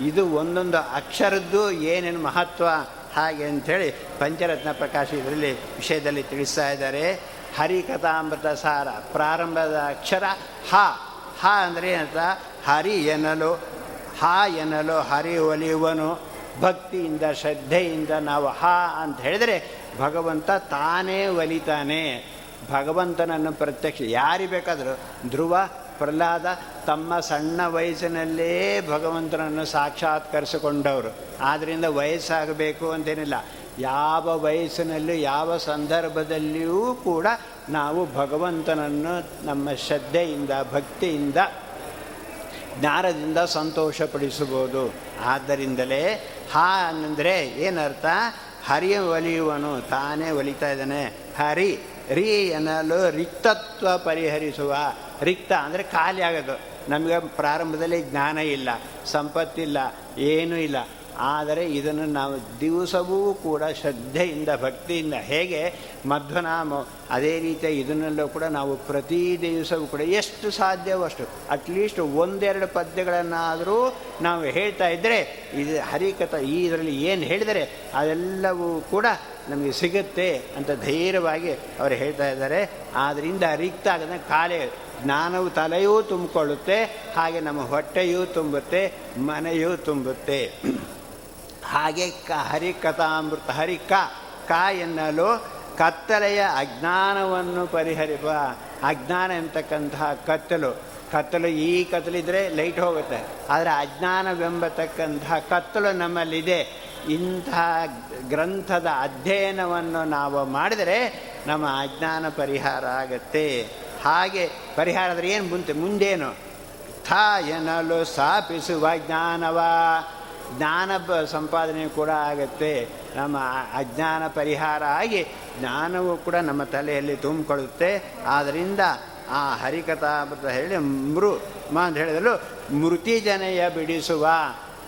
ಇದು ಒಂದೊಂದು ಅಕ್ಷರದ್ದು ಏನೇನು ಮಹತ್ವ, ಹಾಗೆ ಅಂಥೇಳಿ ಪಂಚರತ್ನ ಪ್ರಕಾಶ ಇದರಲ್ಲಿ ವಿಷಯದಲ್ಲಿ ತಿಳಿಸ್ತಾ ಇದ್ದಾರೆ. ಹರಿಕಥಾಮೃತ ಸಾರ, ಪ್ರಾರಂಭದ ಅಕ್ಷರ ಹ. ಹ ಅಂದರೆ ಏನಂತ ಹರಿ ಎನ್ನಲು, ಹ ಎನ್ನಲು ಹರಿ ಒಲಿಯುವನು, ಭಕ್ತಿಯಿಂದ, ಶ್ರದ್ಧೆಯಿಂದ ನಾವು ಹ ಅಂತ ಹೇಳಿದರೆ ಭಗವಂತ ತಾನೇ ಒಲಿತಾನೆ. ಭಗವಂತನನ್ನು ಪ್ರತ್ಯಕ್ಷ ಯಾರಿಗೆ ಬೇಕಾದರೂ ಧ್ರುವ ಪ್ರಹ್ಲಾದ ತಮ್ಮ ಸಣ್ಣ ವಯಸ್ಸಿನಲ್ಲೇ ಭಗವಂತನನ್ನು ಸಾಕ್ಷಾತ್ಕರಿಸಿಕೊಂಡವರು. ಆದ್ದರಿಂದ ವಯಸ್ಸಾಗಬೇಕು ಅಂತೇನಿಲ್ಲ. ಯಾವ ವಯಸ್ಸಿನಲ್ಲೂ, ಯಾವ ಸಂದರ್ಭದಲ್ಲಿಯೂ ಕೂಡ ನಾವು ಭಗವಂತನನ್ನು ನಮ್ಮ ಶ್ರದ್ಧೆಯಿಂದ, ಭಕ್ತಿಯಿಂದ, ಜ್ಞಾನದಿಂದ ಸಂತೋಷಪಡಿಸಬಹುದು. ಆದ್ದರಿಂದಲೇ ಹಾ ಅಂದರೆ ಏನರ್ಥ? ಹರಿ ಒಲಿಯುವನು, ತಾನೇ ಒಲಿತಾ ಇದ್ದಾನೆ. ಹರಿ, ರೀ ಎನ್ನಲು ರಿಕ್ತತ್ವ ಪರಿಹರಿಸುವ. ರಿಕ್ತ ಅಂದರೆ ಖಾಲಿ ಆಗೋದು. ನಮಗೆ ಪ್ರಾರಂಭದಲ್ಲಿ ಜ್ಞಾನ ಇಲ್ಲ, ಸಂಪತ್ತಿಲ್ಲ, ಏನೂ ಇಲ್ಲ. ಆದರೆ ಇದನ್ನು ನಾವು ದಿವಸವೂ ಕೂಡ ಶ್ರದ್ಧೆಯಿಂದ, ಭಕ್ತಿಯಿಂದ, ಹೇಗೆ ಮಧ್ವನಾಮ ಅದೇ ರೀತಿಯ ಇದನ್ನೆಲ್ಲೂ ಕೂಡ ನಾವು ಪ್ರತಿ ದಿವಸವೂ ಕೂಡ ಎಷ್ಟು ಸಾಧ್ಯವೋ ಅಷ್ಟು ಅಟ್ಲೀಸ್ಟ್ ಒಂದೆರಡು ಪದ್ಯಗಳನ್ನಾದರೂ ನಾವು ಹೇಳ್ತಾ ಇದ್ದರೆ ಇದು ಹರಿಕಥ, ಈ ಇದರಲ್ಲಿ ಏನು ಹೇಳಿದರೆ ಅದೆಲ್ಲವೂ ಕೂಡ ನಮಗೆ ಸಿಗುತ್ತೆ ಅಂತ ಧೈರ್ಯವಾಗಿ ಅವರು ಹೇಳ್ತಾ ಇದ್ದಾರೆ. ಆದ್ದರಿಂದ ರಿಕ್ತ ಆಗದ. ಕಾಲೇ ಜ್ಞಾನವು ತಲೆಯೂ ತುಂಬಿಕೊಳ್ಳುತ್ತೆ, ಹಾಗೆ ನಮ್ಮ ಹೊಟ್ಟೆಯೂ ತುಂಬುತ್ತೆ, ಮನೆಯೂ ತುಂಬುತ್ತೆ. ಹಾಗೆ ಕ ಹರಿಕಥಾಮೃತ ಹರಿ ಕ ಕ ಎನ್ನಲು ಕತ್ತಲೆಯ ಅಜ್ಞಾನವನ್ನು ಪರಿಹರಿಪ ಅಜ್ಞಾನ ಎಂತಕ್ಕಂತಹ ಕತ್ತಲು ಕತ್ತಲು ಈ ಕತ್ತಲಿದ್ರೆ ಲೈಟ್ ಹೋಗುತ್ತೆ, ಆದರೆ ಅಜ್ಞಾನವೆಂಬತಕ್ಕಂತಹ ಕತ್ತಲು ನಮ್ಮಲ್ಲಿದೆ. ಇಂತಹ ಗ್ರಂಥದ ಅಧ್ಯಯನವನ್ನು ನಾವು ಮಾಡಿದರೆ ನಮ್ಮ ಅಜ್ಞಾನ ಪರಿಹಾರ ಆಗತ್ತೆ. ಹಾಗೆ ಪರಿಹಾರ ಆದರೆ ಏನು ಮುಂತೆ? ಮುಂದೇನು? ಥಾಯನಲು ಸ್ಥಾಪಿಸುವ ಜ್ಞಾನವ. ಜ್ಞಾನ ಸಂಪಾದನೆ ಕೂಡ ಆಗುತ್ತೆ. ನಮ್ಮ ಅಜ್ಞಾನ ಪರಿಹಾರ ಆಗಿ ಜ್ಞಾನವು ಕೂಡ ನಮ್ಮ ತಲೆಯಲ್ಲಿ ತುಂಬಿಕೊಳ್ಳುತ್ತೆ. ಆದ್ದರಿಂದ ಆ ಹರಿಕಥಾಮೃತ ಹೇಳಿ ಮೃ ಮಾ ಅಂತ ಹೇಳಿದಲು ಮೃತಿ ಜನಯ ಬಿಡಿಸುವ.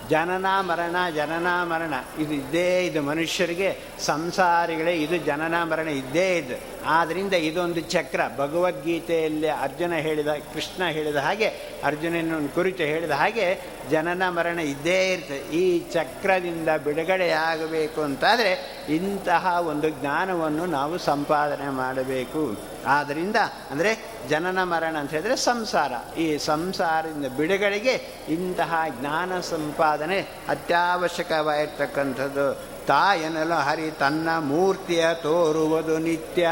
ಜನನ ಮರಣ ಜನನ ಮರಣ. ಇದು ಇದ್ದೇ ಇದು ಮನುಷ್ಯರಿಗೆ, ಸಂಸಾರಿಗಳೇ ಇದು ಜನನ ಮರಣ, ಇದ್ದೇ ಇದು. ಆದ್ದರಿಂದ ಇದೊಂದು ಚಕ್ರ. ಭಗವದ್ಗೀತೆಯಲ್ಲಿ ಅರ್ಜುನ ಹೇಳಿದ, ಕೃಷ್ಣ ಹೇಳಿದ ಹಾಗೆ, ಅರ್ಜುನನ ಕುರಿತು ಹೇಳಿದ ಹಾಗೆ ಜನನ ಮರಣ ಇದ್ದೇ ಇರ್ತದೆ. ಈ ಚಕ್ರದಿಂದ ಬಿಡುಗಡೆಯಾಗಬೇಕು ಅಂತಾದರೆ ಇಂತಹ ಒಂದು ಜ್ಞಾನವನ್ನು ನಾವು ಸಂಪಾದನೆ ಮಾಡಬೇಕು. ಆದ್ದರಿಂದ ಅಂದರೆ ಜನನ ಮರಣ ಅಂತ ಹೇಳಿದರೆ ಸಂಸಾರ. ಈ ಸಂಸಾರದಿಂದ ಬಿಡುಗಡೆಗೆ ಇಂತಹ ಜ್ಞಾನ ಸಂಪಾದನೆ ಅತ್ಯವಶ್ಯಕವಾಗಿರ್ತಕ್ಕಂಥದ್ದು. ತಾಯನಲು ಹರಿ ತನ್ನ ಮೂರ್ತಿಯ ತೋರುವುದು ನಿತ್ಯ.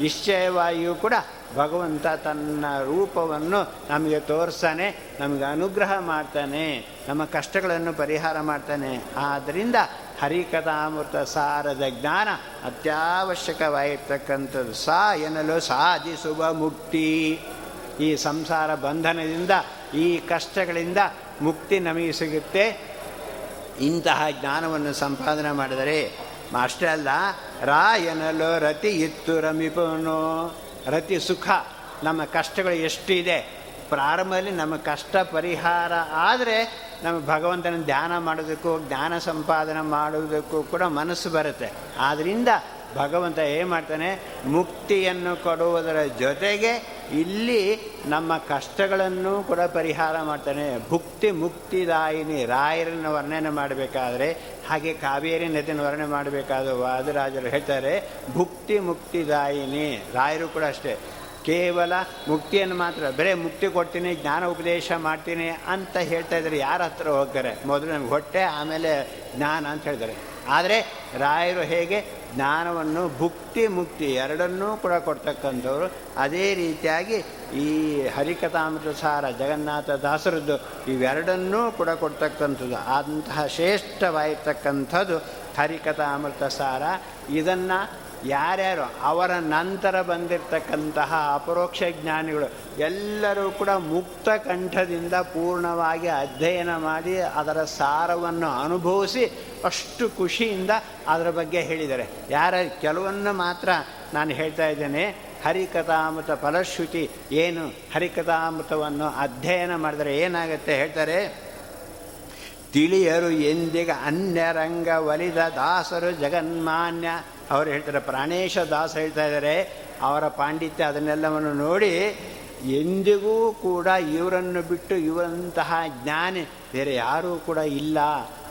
ನಿಶ್ಚಯವಾಗಿಯೂ ಕೂಡ ಭಗವಂತ ತನ್ನ ರೂಪವನ್ನು ನಮಗೆ ತೋರಿಸ್ತಾನೆ ನಮಗೆ ಅನುಗ್ರಹ ಮಾಡ್ತಾನೆ, ನಮ್ಮ ಕಷ್ಟಗಳನ್ನು ಪರಿಹಾರ ಮಾಡ್ತಾನೆ. ಆದ್ದರಿಂದ ಹರಿಕಥಾಮೃತ ಸಾರದ ಜ್ಞಾನ ಅತ್ಯವಶ್ಯಕವಾಗಿರ್ತಕ್ಕಂಥದ್ದು ಸಾ ಎನ್ನಲು ಸಾಧಿಸುವ ಮುಕ್ತಿ. ಈ ಸಂಸಾರ ಬಂಧನದಿಂದ, ಈ ಕಷ್ಟಗಳಿಂದ ಮುಕ್ತಿ ನಮಗೆ ಸಿಗುತ್ತೆ. ಇಂತಹ ಜ್ಞಾನವನ್ನು ಸಂಪಾದನೆ ಮಾಡಿದರೆ ಅಷ್ಟೇ ಅಲ್ಲ, ರಾಯನಲ್ಲೋ ರತಿ ಇತ್ತು ರಮಿಪನು. ರತಿ ಸುಖ, ನಮ್ಮ ಕಷ್ಟಗಳು ಎಷ್ಟಿದೆ. ಪ್ರಾರಂಭದಲ್ಲಿ ನಮ್ಮ ಕಷ್ಟ ಪರಿಹಾರ ಆದರೆ ನಮ್ಮ ಭಗವಂತನ ಧ್ಯಾನ ಮಾಡೋದಕ್ಕೂ, ಜ್ಞಾನ ಸಂಪಾದನೆ ಮಾಡುವುದಕ್ಕೂ ಕೂಡ ಮನಸ್ಸು ಬರುತ್ತೆ. ಆದ್ದರಿಂದ ಭಗವಂತ ಏನು ಮಾಡ್ತಾನೆ, ಮುಕ್ತಿಯನ್ನು ಕೊಡುವುದರ ಜೊತೆಗೆ ಇಲ್ಲಿ ನಮ್ಮ ಕಷ್ಟಗಳನ್ನು ಕೂಡ ಪರಿಹಾರ ಮಾಡ್ತಾನೆ. ಭುಕ್ತಿ ಮುಕ್ತಿದಾಯಿನಿ. ರಾಯರನ್ನು ವರ್ಣನೆ ಮಾಡಬೇಕಾದ್ರೆ, ಹಾಗೆ ಕಾವೇರಿ ನದಿಯನ್ನು ವರ್ಣನೆ ಮಾಡಬೇಕಾದ ವಾದರಾಜರು ಹೇಳ್ತಾರೆ, ಭುಕ್ತಿ ಮುಕ್ತಿದಾಯಿನಿ. ರಾಯರು ಕೂಡ ಅಷ್ಟೇ. ಕೇವಲ ಮುಕ್ತಿಯನ್ನು ಮಾತ್ರ, ಬರೀ ಮುಕ್ತಿ ಕೊಡ್ತೀನಿ, ಜ್ಞಾನ ಉಪದೇಶ ಮಾಡ್ತೀನಿ ಅಂತ ಹೇಳ್ತಾ ಇದ್ದಾರೆ. ಯಾರ ಹತ್ರ ಹೋಗ್ತಾರೆ? ಮೊದಲು ನಮ್ಗೆ ಹೊಟ್ಟೆ, ಆಮೇಲೆ ಜ್ಞಾನ ಅಂತ ಹೇಳ್ತಾರೆ. ಆದರೆ ರಾಯರು ಹೇಗೆ ಜ್ಞಾನವನ್ನು ಭುಕ್ತಿ ಮುಕ್ತಿ ಎರಡನ್ನೂ ಕೂಡ ಕೊಡ್ತಕ್ಕಂಥವ್ರು. ಅದೇ ರೀತಿಯಾಗಿ ಈ ಹರಿಕಥಾಮೃತ ಸಾರ ಜಗನ್ನಾಥ ದಾಸರದ್ದು ಇವೆರಡನ್ನೂ ಕೂಡ ಕೊಡ್ತಕ್ಕಂಥದ್ದು. ಅಂತಹ ಶ್ರೇಷ್ಠವಾಗಿರ್ತಕ್ಕಂಥದ್ದು ಹರಿಕಥಾಮೃತ ಸಾರ ಇದನ್ನು ಯಾರ್ಯಾರು ಅವರ ನಂತರ ಬಂದಿರತಕ್ಕಂತಹ ಅಪರೋಕ್ಷ ಜ್ಞಾನಿಗಳು ಎಲ್ಲರೂ ಕೂಡ ಮುಕ್ತ ಕಂಠದಿಂದ ಪೂರ್ಣವಾಗಿ ಅಧ್ಯಯನ ಮಾಡಿ ಅದರ ಸಾರವನ್ನು ಅನುಭವಿಸಿ ಅಷ್ಟು ಖುಷಿಯಿಂದ ಅದರ ಬಗ್ಗೆ ಹೇಳಿದ್ದಾರೆ. ಯಾರ ಕೆಲವನ್ನು ಮಾತ್ರ ನಾನು ಹೇಳ್ತಾ ಇದ್ದೇನೆ, ಹರಿಕಥಾಮೃತ ಫಲಶ್ರುತಿ ಏನು ಹರಿಕಥಾಮೃತವನ್ನು ಅಧ್ಯಯನ ಮಾಡಿದರೆ ಏನಾಗುತ್ತೆ ಹೇಳ್ತಾರೆ? ತಿಳಿಯರು ಎಂದಿಗ ಅನ್ಯರಂಗ ಒಲಿದ ದಾಸರು ಜಗನ್ಮಾನ್ಯ ಅವರು ಹೇಳ್ತಾರೆ, ಪ್ರಾಣೇಶ ದಾಸ ಹೇಳ್ತಾ ಇದ್ದಾರೆ, ಅವರ ಪಾಂಡಿತ್ಯ ಅದನ್ನೆಲ್ಲವನ್ನು ನೋಡಿ ಎಂದಿಗೂ ಕೂಡ ಇವರನ್ನು ಬಿಟ್ಟು ಇವರಂತಹ ಜ್ಞಾನಿ, ಬೇರೆ ಯಾರೂ ಕೂಡ ಇಲ್ಲ.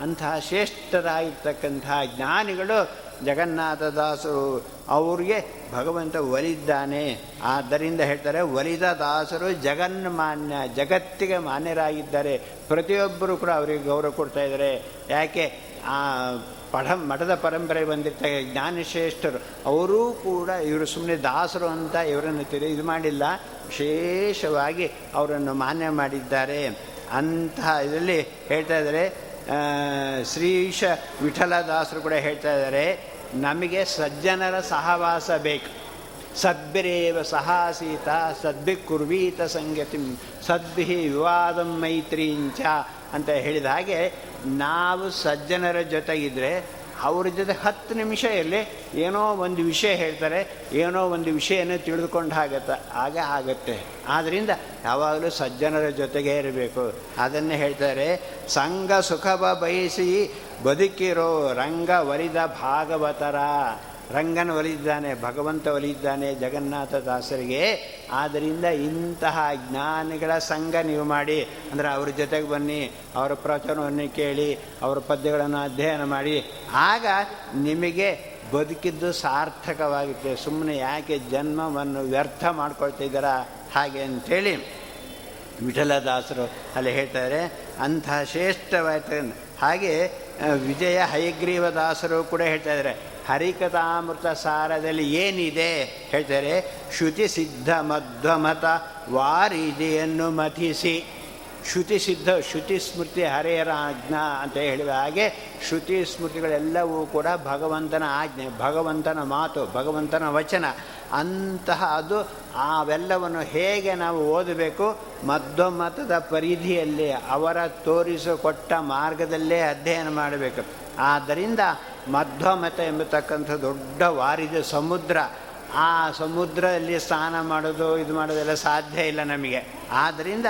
ಅಂತಹ ಶ್ರೇಷ್ಠರಾಗಿರ್ತಕ್ಕಂತಹ ಜ್ಞಾನಿಗಳು ಜಗನ್ನಾಥದಾಸರು ಅವ್ರಿಗೆ ಭಗವಂತ ಒಲಿದ್ದಾನೆ. ಆದ್ದರಿಂದ ಹೇಳ್ತಾರೆ, ಒಲಿದ ದಾಸರು ಜಗನ್ಮಾನ್ಯ, ಜಗತ್ತಿಗೆ ಮಾನ್ಯರಾಗಿದ್ದಾರೆ. ಪ್ರತಿಯೊಬ್ಬರು ಕೂಡ ಅವರಿಗೆ ಗೌರವ ಕೊಡ್ತಾ ಇದ್ದಾರೆ. ಯಾಕೆ? ಪಢ ಮಠದ ಪರಂಪರೆ ಬಂದಿರ್ತ ಜ್ಞಾನಶ್ರೇಷ್ಠರು, ಅವರೂ ಕೂಡ ಇವರು ಸುಮ್ಮನೆ ದಾಸರು ಅಂತ ಇವರನ್ನು ತಿಳಿ, ಇದು ಮಾಡಿಲ್ಲ. ವಿಶೇಷವಾಗಿ ಅವರನ್ನು ಮಾನ್ಯ ಮಾಡಿದ್ದಾರೆ. ಅಂತಹ ಇದರಲ್ಲಿ ಹೇಳ್ತಾ ಇದ್ದಾರೆ ಶ್ರೀಶ ವಿಠಲದಾಸರು ಕೂಡ ಹೇಳ್ತಾ ಇದ್ದಾರೆ, ನಮಗೆ ಸಜ್ಜನರ ಸಹವಾಸ ಬೇಕು. ಸದ್ಭಿರೇವ ಸಹಾಸೀತ ಸದ್ಭಿ ಕುರ್ವೀತ ಸಂಗತಿ ಸದ್ಭಿ ವಿವಾದಂ ಮೈತ್ರೀಂಚ ಅಂತ ಹೇಳಿದ ಹಾಗೆ ನಾವು ಸಜ್ಜನರ ಜೊತೆ ಇದ್ದರೆ ಅವ್ರ ಜೊತೆ ಹತ್ತು ನಿಮಿಷ ಇರಲಿ ಏನೋ ಒಂದು ವಿಷಯ ಹೇಳ್ತಾರೆ, ಏನೋ ಒಂದು ವಿಷಯನೇ ತಿಳಿದುಕೊಂಡು ಆಗತ್ತೆ ಆಗ ಆಗತ್ತೆ. ಆದ್ದರಿಂದ ಯಾವಾಗಲೂ ಸಜ್ಜನರ ಜೊತೆಗೆ ಇರಬೇಕು. ಅದನ್ನೇ ಹೇಳ್ತಾರೆ, ಸಂಘ ಸುಖವ ಬಯಸಿ ಬದುಕಿರೋ ರಂಗ ವರಿದ ಭಾಗವತರ. ರಂಗನ ಒಲಿದ್ದಾನೆ ಭಗವಂತ ಒಲಿದ್ದಾನೆ ಜಗನ್ನಾಥ ದಾಸರಿಗೆ. ಆದ್ದರಿಂದ ಇಂತಹ ಜ್ಞಾನಿಗಳ ಸಂಘ ನೀವು ಮಾಡಿ, ಅಂದರೆ ಅವ್ರ ಜೊತೆಗೆ ಬನ್ನಿ, ಅವರ ಪ್ರವಚನವನ್ನು ಕೇಳಿ, ಅವರ ಪದ್ಯಗಳನ್ನು ಅಧ್ಯಯನ ಮಾಡಿ. ಆಗ ನಿಮಗೆ ಬದುಕಿದ್ದು ಸಾರ್ಥಕವಾಗುತ್ತೆ. ಸುಮ್ಮನೆ ಯಾಕೆ ಜನ್ಮವನ್ನು ವ್ಯರ್ಥ ಮಾಡ್ಕೊಳ್ತಿದ್ದೀರಾ ಹಾಗೆ ಅಂಥೇಳಿ ವಿಠಲದಾಸರು ಅಲ್ಲಿ ಹೇಳ್ತಾರೆ, ಅಂತಹ ಶ್ರೇಷ್ಠವಾಯ್ತು. ಹಾಗೆ, ವಿಜಯ ಹಯಗ್ರೀವ ದಾಸರು ಕೂಡ ಹೇಳ್ತಾ ಇದ್ದಾರೆ. ಹರಿಕಥಾಮೃತ ಸಾರದಲ್ಲಿ ಏನಿದೆ? ಹೇಳ್ತಾರೆ, ಶ್ರುತಿ ಸಿದ್ಧ ಮಧ್ವಮತ ವಾರಿದೆಯನ್ನು ಮಥಿಸಿ. ಶ್ರುತಿ ಸಿದ್ಧ, ಶ್ರುತಿ ಸ್ಮೃತಿ ಹರೆಯರ ಆಜ್ಞಾ ಅಂತ ಹೇಳಿದ ಹಾಗೆ ಶ್ರುತಿ ಸ್ಮೃತಿಗಳೆಲ್ಲವೂ ಕೂಡ ಭಗವಂತನ ಆಜ್ಞೆ, ಭಗವಂತನ ಮಾತು, ಭಗವಂತನ ವಚನ. ಅಂತಹ ಅದು ಅವೆಲ್ಲವನ್ನು ಹೇಗೆ ನಾವು ಓದಬೇಕು? ಮಧ್ವಮತದ ಪರಿಧಿಯಲ್ಲಿ ಅವರ ತೋರಿಸಿಕೊಟ್ಟ ಮಾರ್ಗದಲ್ಲೇ ಅಧ್ಯಯನ ಮಾಡಬೇಕು. ಆದ್ದರಿಂದ ಮಧ್ವಮತ ಎಂಬತಕ್ಕಂಥ ದೊಡ್ಡ ವಾರಿದ ಸಮುದ್ರ, ಆ ಸಮುದ್ರದಲ್ಲಿ ಸ್ನಾನ ಮಾಡೋದು, ಇದು ಮಾಡೋದೆಲ್ಲ ಸಾಧ್ಯ ಇಲ್ಲ ನಮಗೆ. ಆದ್ದರಿಂದ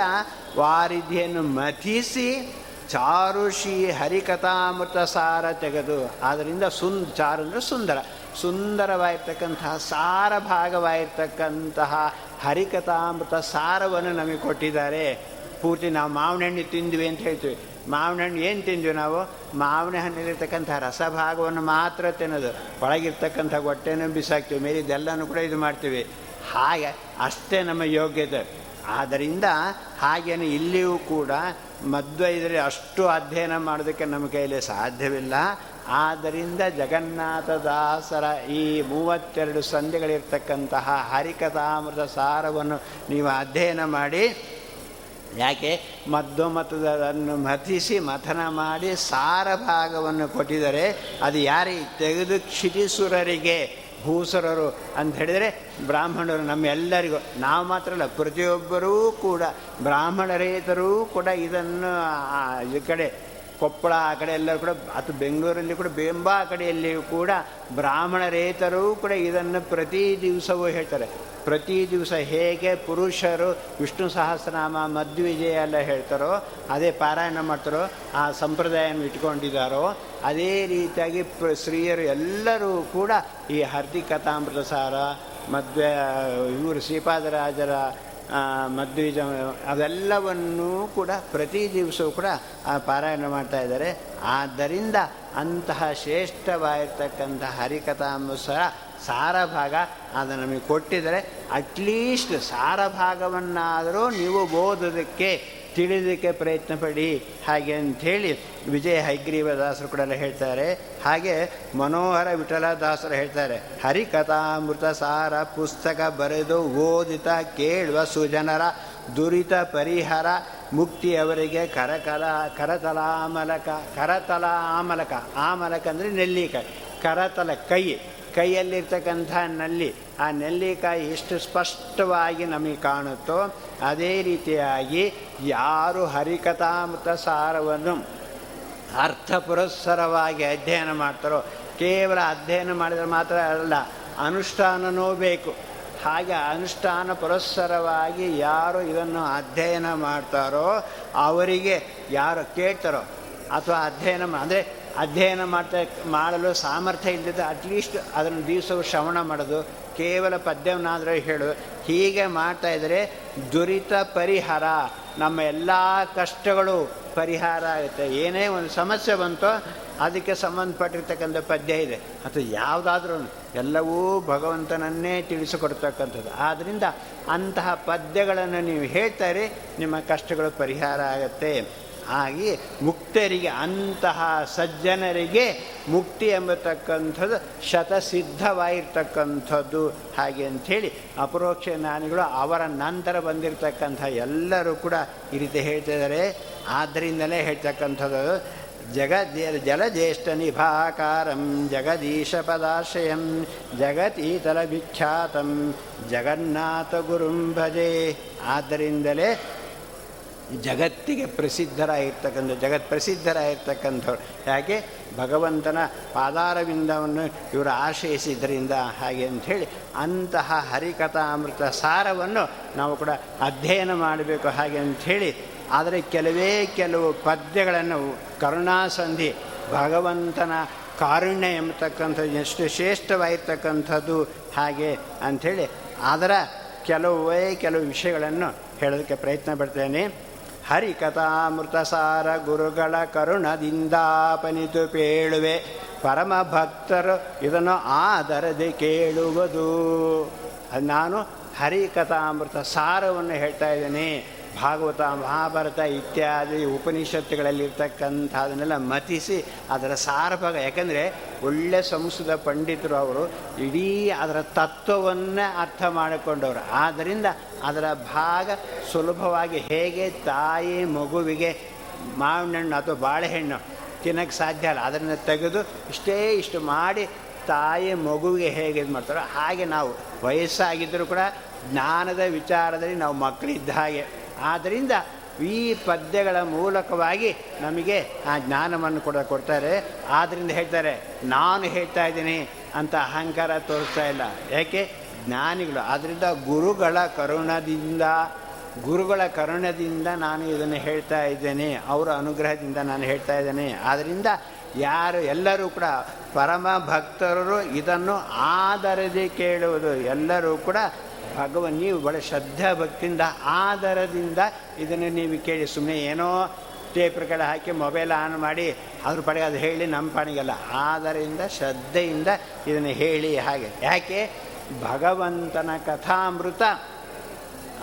ವಾರಿಧಿಯನ್ನು ಮಥಿಸಿ ಚಾರುಷಿ ಹರಿಕಥಾಮೃತ ಸಾರ ತೆಗೆದು, ಆದ್ದರಿಂದ ಸುನ್, ಚಾರು ಅಂದರೆ ಸುಂದರ ಸುಂದರವಾಗಿರ್ತಕ್ಕಂತಹ ಸಾರ ಭಾಗವಾಗಿರ್ತಕ್ಕಂತಹ ಹರಿಕಥಾಮೃತ ಸಾರವನ್ನು ನಮಗೆ ಕೊಟ್ಟಿದ್ದಾರೆ. ಪೂರ್ತಿ ನಾವು ಮಾವಿನ ಹಣ್ಣು ತಿಂದ್ವಿ ಅಂತ ಹೇಳ್ತೀವಿ. ಮಾವಿನ ಹಣ್ಣು ಏನು ತಿಂದ್ವಿ ನಾವು? ಮಾವಿನ ಹಣ್ಣಲ್ಲಿರ್ತಕ್ಕಂಥ ರಸ ಭಾಗವನ್ನು ಮಾತ್ರ ತಿನ್ನೋದು. ಒಳಗಿರ್ತಕ್ಕಂಥ ಹೊಟ್ಟೆನೂ ಬಿಸಾಕ್ತೀವಿ ಮೇಲೆ ಇದೆಲ್ಲನೂ ಕೂಡ ಇದು ಮಾಡ್ತೀವಿ. ಹಾಗೆ ಅಷ್ಟೇ ನಮ್ಮ ಯೋಗ್ಯತೆ. ಆದ್ದರಿಂದ ಹಾಗೇನೆ ಇಲ್ಲಿಯೂ ಕೂಡ ಮಧ್ವೈದರೆ ಅಷ್ಟು ಅಧ್ಯಯನ ಮಾಡೋದಕ್ಕೆ ನಮ್ಮ ಕೈಯಲ್ಲಿ ಸಾಧ್ಯವಿಲ್ಲ. ಆದ್ದರಿಂದ ಜಗನ್ನಾಥದಾಸರ ಈ ಮೂವತ್ತೆರಡು ಸಂಧಿಗಳಿರ್ತಕ್ಕಂತಹ ಹರಿಕಥಾಮೃತ ಸಾರವನ್ನು ನೀವು ಅಧ್ಯಯನ ಮಾಡಿ ಯಾಕೆ? ಮದ್ದು ಮತದನ್ನು ಮತಿಸಿ ಮಥನ ಮಾಡಿ ಸಾರ ಭಾಗವನ್ನು ಕೊಟ್ಟಿದ್ದಾರೆ ಅದು ಯಾರಿಗೆ ತೆಗೆದು ಕ್ಷಿತಿಸುರರಿಗೆ. ಭೂಸುರರು ಅಂತ ಹೇಳಿದರೆ ಬ್ರಾಹ್ಮಣರು ನಮ್ಮೆಲ್ಲರಿಗೂ. ನಾವು ಮಾತ್ರ ಅಲ್ಲ, ಪ್ರತಿಯೊಬ್ಬರೂ ಕೂಡ ಬ್ರಾಹ್ಮಣರೇತರೂ ಕೂಡ ಇದನ್ನು ಈ ಕಡೆ ಕೊಪ್ಪಳ ಆ ಕಡೆ ಎಲ್ಲರೂ ಕೂಡ ಅಥವಾ ಬೆಂಗಳೂರಲ್ಲಿ ಕೂಡ, ಬೇಂಬಾ ಕಡೆಯಲ್ಲಿಯೂ ಕೂಡ ಬ್ರಾಹ್ಮಣರೇತರೂ ಕೂಡ ಇದನ್ನು ಪ್ರತಿ ದಿವಸವೂ ಹೇಳ್ತಾರೆ. ಪ್ರತಿ ದಿವಸ ಹೇಗೆ ಪುರುಷರು ವಿಷ್ಣು ಸಹಸ್ರನಾಮ ಮಧ್ವಿಜಯ ಎಲ್ಲ ಹೇಳ್ತಾರೋ, ಅದೇ ಪಾರಾಯಣ ಮಾಡ್ತಾರೋ, ಆ ಸಂಪ್ರದಾಯವನ್ನು ಇಟ್ಕೊಂಡಿದ್ದಾರೋ, ಅದೇ ರೀತಿಯಾಗಿ ಸ್ತ್ರೀಯರು ಎಲ್ಲರೂ ಕೂಡ ಈ ಹರ್ದಿ ಕಥಾಮೃತ ಸಾರ, ಮದ್ವೆ, ಇವರು ಶ್ರೀಪಾದರಾಜರ ಆ, ಮಧ್ವಿಜ ಅವೆಲ್ಲವನ್ನೂ ಕೂಡ ಪ್ರತಿ ದಿವಸವೂ ಕೂಡ ಆ ಪಾರಾಯಣ ಮಾಡ್ತಾ ಇದ್ದಾರೆ. ಆದ್ದರಿಂದ ಅಂತಹ ಶ್ರೇಷ್ಠವಾಗಿರ್ತಕ್ಕಂಥ ಹರಿಕಥಾಂಬುಸರ ಸಾರ ಭಾಗ ಅದು ನಮಗೆ ಕೊಟ್ಟಿದರೆ ಅಟ್ಲೀಸ್ಟ್ ಸಾರ ಭಾಗವನ್ನಾದರೂ ನೀವು ಓದೋದಕ್ಕೆ ತಿಳಿಯೋದಕ್ಕೆ ಪ್ರಯತ್ನ ಪಡಿ ಹಾಗೆ ಅಂಥೇಳಿ ವಿಜಯ ಹೈಗ್ರೀವದಾಸರು ಕೂಡ ಎಲ್ಲ ಹೇಳ್ತಾರೆ. ಹಾಗೆ ಮನೋಹರ ವಿಠಲದಾಸರು ಹೇಳ್ತಾರೆ ಹರಿಕಥಾಮೃತ ಸಾರ ಪುಸ್ತಕ ಬರೆದು ಓದಿತ ಕೇಳುವ ಸುಜನರ ದುರಿತ ಪರಿಹಾರ ಮುಕ್ತಿ ಅವರಿಗೆ ಕರಕಲ, ಕರತಲಾಮಲಕ ಕರತಲ ಆಮಲಕ ಆಮಲಕ ಅಂದರೆ ನೆಲ್ಲಿಕಾಯಿ, ಕರತಲ ಕೈ, ಕೈಯಲ್ಲಿರ್ತಕ್ಕಂಥ ನಲ್ಲಿ ಆ ನೆಲ್ಲಿಕಾಯಿ ಎಷ್ಟು ಸ್ಪಷ್ಟವಾಗಿ ನಮಗೆ ಕಾಣುತ್ತೋ ಅದೇ ರೀತಿಯಾಗಿ ಯಾರು ಹರಿಕಥಾಮೃತ ಸಾರವನ್ನು ಅರ್ಥ ಪುರಸ್ಸರವಾಗಿ ಅಧ್ಯಯನ ಮಾಡ್ತಾರೋ, ಕೇವಲ ಅಧ್ಯಯನ ಮಾಡಿದರೆ ಮಾತ್ರ ಅಲ್ಲ ಅನುಷ್ಠಾನನೂ ಬೇಕು ಹಾಗೆ ಅನುಷ್ಠಾನ ಪುರಸ್ಸರವಾಗಿ ಯಾರು ಇದನ್ನು ಅಧ್ಯಯನ ಮಾಡ್ತಾರೋ, ಅವರಿಗೆ ಯಾರು ಕೇಳ್ತಾರೋ, ಅಥವಾ ಅಧ್ಯಯನ ಅಂದರೆ ಅಧ್ಯಯನ ಮಾಡ್ತಾ, ಮಾಡಲು ಸಾಮರ್ಥ್ಯ ಇಲ್ಲದ ಅಟ್ಲೀಸ್ಟ್ ಅದನ್ನು ದಿವಸವು ಶ್ರವಣ ಮಾಡೋದು ಕೇವಲ ಪದ್ಯವನ್ನಾದರೂ ಹೇಳು. ಹೀಗೆ ಮಾಡ್ತಾ ಇದ್ದರೆ ದುರಿತ ಪರಿಹಾರ, ನಮ್ಮ ಎಲ್ಲ ಕಷ್ಟಗಳು ಪರಿಹಾರ ಆಗುತ್ತೆ. ಏನೇ ಒಂದು ಸಮಸ್ಯೆ ಬಂತೋ ಅದಕ್ಕೆ ಸಂಬಂಧಪಟ್ಟಿರ್ತಕ್ಕಂಥ ಪದ್ಯ ಇದೆ. ಅದು ಯಾವುದಾದ್ರೂ ಎಲ್ಲವೂ ಭಗವಂತನನ್ನೇ ತಿಳಿಸಿಕೊಡ್ತಕ್ಕಂಥದ್ದು. ಆದ್ದರಿಂದ ಅಂತಹ ಪದ್ಯಗಳನ್ನು ನೀವು ಹೇಳ್ತಾರೆ ನಿಮ್ಮ ಕಷ್ಟಗಳು ಪರಿಹಾರ ಆಗುತ್ತೆ. ಹಾಗೆ ಮುಕ್ತರಿಗೆ, ಅಂತಹ ಸಜ್ಜನರಿಗೆ ಮುಕ್ತಿ ಎಂಬತಕ್ಕಂಥದ್ದು ಶತಸಿದ್ಧವಾಗಿರ್ತಕ್ಕಂಥದ್ದು. ಹಾಗೆ ಅಂಥೇಳಿ ಅಪರೋಕ್ಷ ಜ್ಞಾನಿಗಳು ಅವರ ನಂತರ ಬಂದಿರತಕ್ಕಂಥ ಎಲ್ಲರೂ ಕೂಡ ಈ ರೀತಿ ಹೇಳ್ತಿದ್ದಾರೆ ಆದ್ದರಿಂದಲೇ ಹೇಳ್ತಕ್ಕಂಥದ್ದು ಜಗದ್ ಜಲಜ್ಯೇಷ್ಠ ನಿಭಾಕಾರಂ ಜಗದೀಶ ಪದಾಶ್ರಯಂ ಜಗತೀತಲ ವಿಖ್ಯಾತಂ ಜಗನ್ನಾಥ ಗುರುಂ ಭಜೆ. ಆದ್ದರಿಂದಲೇ ಜಗತ್ತಿಗೆ ಪ್ರಸಿದ್ಧರಾಗಿರ್ತಕ್ಕಂಥ, ಜಗತ್ ಪ್ರಸಿದ್ಧರಾಗಿರ್ತಕ್ಕಂಥವ್ರು. ಯಾಕೆ ಭಗವಂತನ ಪಾದಾರವಿಂದವನ್ನು ಇವರು ಆಶ್ರಯಿಸಿದ್ದರಿಂದ ಹಾಗೆ ಅಂಥೇಳಿ ಅಂತಹ ಹರಿಕಥಾಮೃತ ಸಾರವನ್ನು ನಾವು ಕೂಡ ಅಧ್ಯಯನ ಮಾಡಬೇಕು ಹಾಗೆ ಅಂಥೇಳಿ ಆದರೆ ಕೆಲವೇ ಕೆಲವು ಪದ್ಯಗಳನ್ನು ಕರುಣಾಸಂಧಿ, ಭಗವಂತನ ಕಾರುಣ್ಯ ಎಂಬತಕ್ಕಂಥದ್ದು ಎಷ್ಟು ಶ್ರೇಷ್ಠವಾಗಿರ್ತಕ್ಕಂಥದ್ದು ಹಾಗೆ ಅಂಥೇಳಿ ಅದರ ಕೆಲವೇ ಕೆಲವು ವಿಷಯಗಳನ್ನು ಹೇಳೋದಕ್ಕೆ ಪ್ರಯತ್ನ ಪಡ್ತೇನೆ. ಹರಿಕಥಾಮೃತ ಸಾರ ಗುರುಗಳ ಕರುಣದಿಂದಾಪನಿತು ಪೇಳುವೆ. ಪರಮ ಭಕ್ತರು ಇದನ್ನು ಆದರದೆ ಕೇಳುವುದು. ನಾನು ಹರಿಕಥಾಮೃತ ಸಾರವನ್ನು ಹೇಳ್ತಾ ಇದ್ದೇನೆ. ಭಾಗವತ ಮಹಾಭಾರತ ಇತ್ಯಾದಿ ಉಪನಿಷತ್ತುಗಳಲ್ಲಿರ್ತಕ್ಕಂಥದನ್ನೆಲ್ಲ ಮತಿಸಿ ಅದರ ಸಾರಭಾಗ. ಯಾಕಂದರೆ ಒಳ್ಳೆ ಸಂಸ್ಕೃತ ಪಂಡಿತರು ಅವರು ಇಡೀ ಅದರ ತತ್ವವನ್ನೇ ಅರ್ಥ ಮಾಡಿಕೊಂಡವರು. ಆದ್ದರಿಂದ ಅದರ ಭಾಗ ಸುಲಭವಾಗಿ ಹೇಗೆ ತಾಯಿ ಮಗುವಿಗೆ ಮಾವಿನಣ್ಣು ಅಥವಾ ಬಾಳೆಹಣ್ಣು ತಿನ್ನೋಕ್ಕೆ ಸಾಧ್ಯ ಅಲ್ಲ. ಅದನ್ನು ತೆಗೆದು ಇಷ್ಟೇ ಇಷ್ಟು ಮಾಡಿ ತಾಯಿ ಮಗುವಿಗೆ ಹೇಗೆ ಇದು ಮಾಡ್ತಾರೋ ಹಾಗೆ ನಾವು ವಯಸ್ಸಾಗಿದ್ದರೂ ಕೂಡ ಜ್ಞಾನದ ವಿಚಾರದಲ್ಲಿ ನಾವು ಮಕ್ಕಳಿದ್ದ ಹಾಗೆ. ಆದ್ದರಿಂದ ಈ ಪದ್ಯಗಳ ಮೂಲಕವಾಗಿ ನಮಗೆ ಆ ಜ್ಞಾನವನ್ನು ಕೂಡ ಕೊಡ್ತಾರೆ. ಆದ್ದರಿಂದ ಹೇಳ್ತಾರೆ, ನಾನು ಹೇಳ್ತಾ ಇದ್ದೀನಿ ಅಂತ ಅಹಂಕಾರ ತೋರಿಸ್ತಾ ಇಲ್ಲ. ಯಾಕೆ? ಜ್ಞಾನಿಗಳು ಆದ್ದರಿಂದ ಗುರುಗಳ ಕರುಣದಿಂದ ಗುರುಗಳ ಕರುಣದಿಂದ ನಾನು ಇದನ್ನು ಹೇಳ್ತಾ ಇದ್ದೇನೆ. ಅವರ ಅನುಗ್ರಹದಿಂದ ನಾನು ಹೇಳ್ತಾ ಇದ್ದೇನೆ. ಆದ್ದರಿಂದ ಯಾರು, ಎಲ್ಲರೂ ಕೂಡ ಪರಮ ಭಕ್ತರು ಇದನ್ನು ಆಧರಿಸಿ ಕೇಳುವುದು. ಎಲ್ಲರೂ ಕೂಡ ಭಗವನ್, ನೀವು ಬಹಳ ಶ್ರದ್ಧಾ ಭಕ್ತಿಯಿಂದ ಆದರದಿಂದ ಇದನ್ನು ನೀವು ಕೇಳಿ. ಸುಮ್ಮನೆ ಏನೋ ಪೇಪರ್ಗಳು ಹಾಕಿ ಮೊಬೈಲ್ ಆನ್ ಮಾಡಿ ಅವ್ರ ಪಡೆಗೆ ಅದು ಹೇಳಿ ನಮ್ಮ ಪಾಣಿಗೆಲ್ಲ ಆದರಿಂದ ಶ್ರದ್ಧೆಯಿಂದ ಇದನ್ನು ಹೇಳಿ ಹಾಗೆ. ಯಾಕೆ? ಭಗವಂತನ ಕಥಾಮೃತ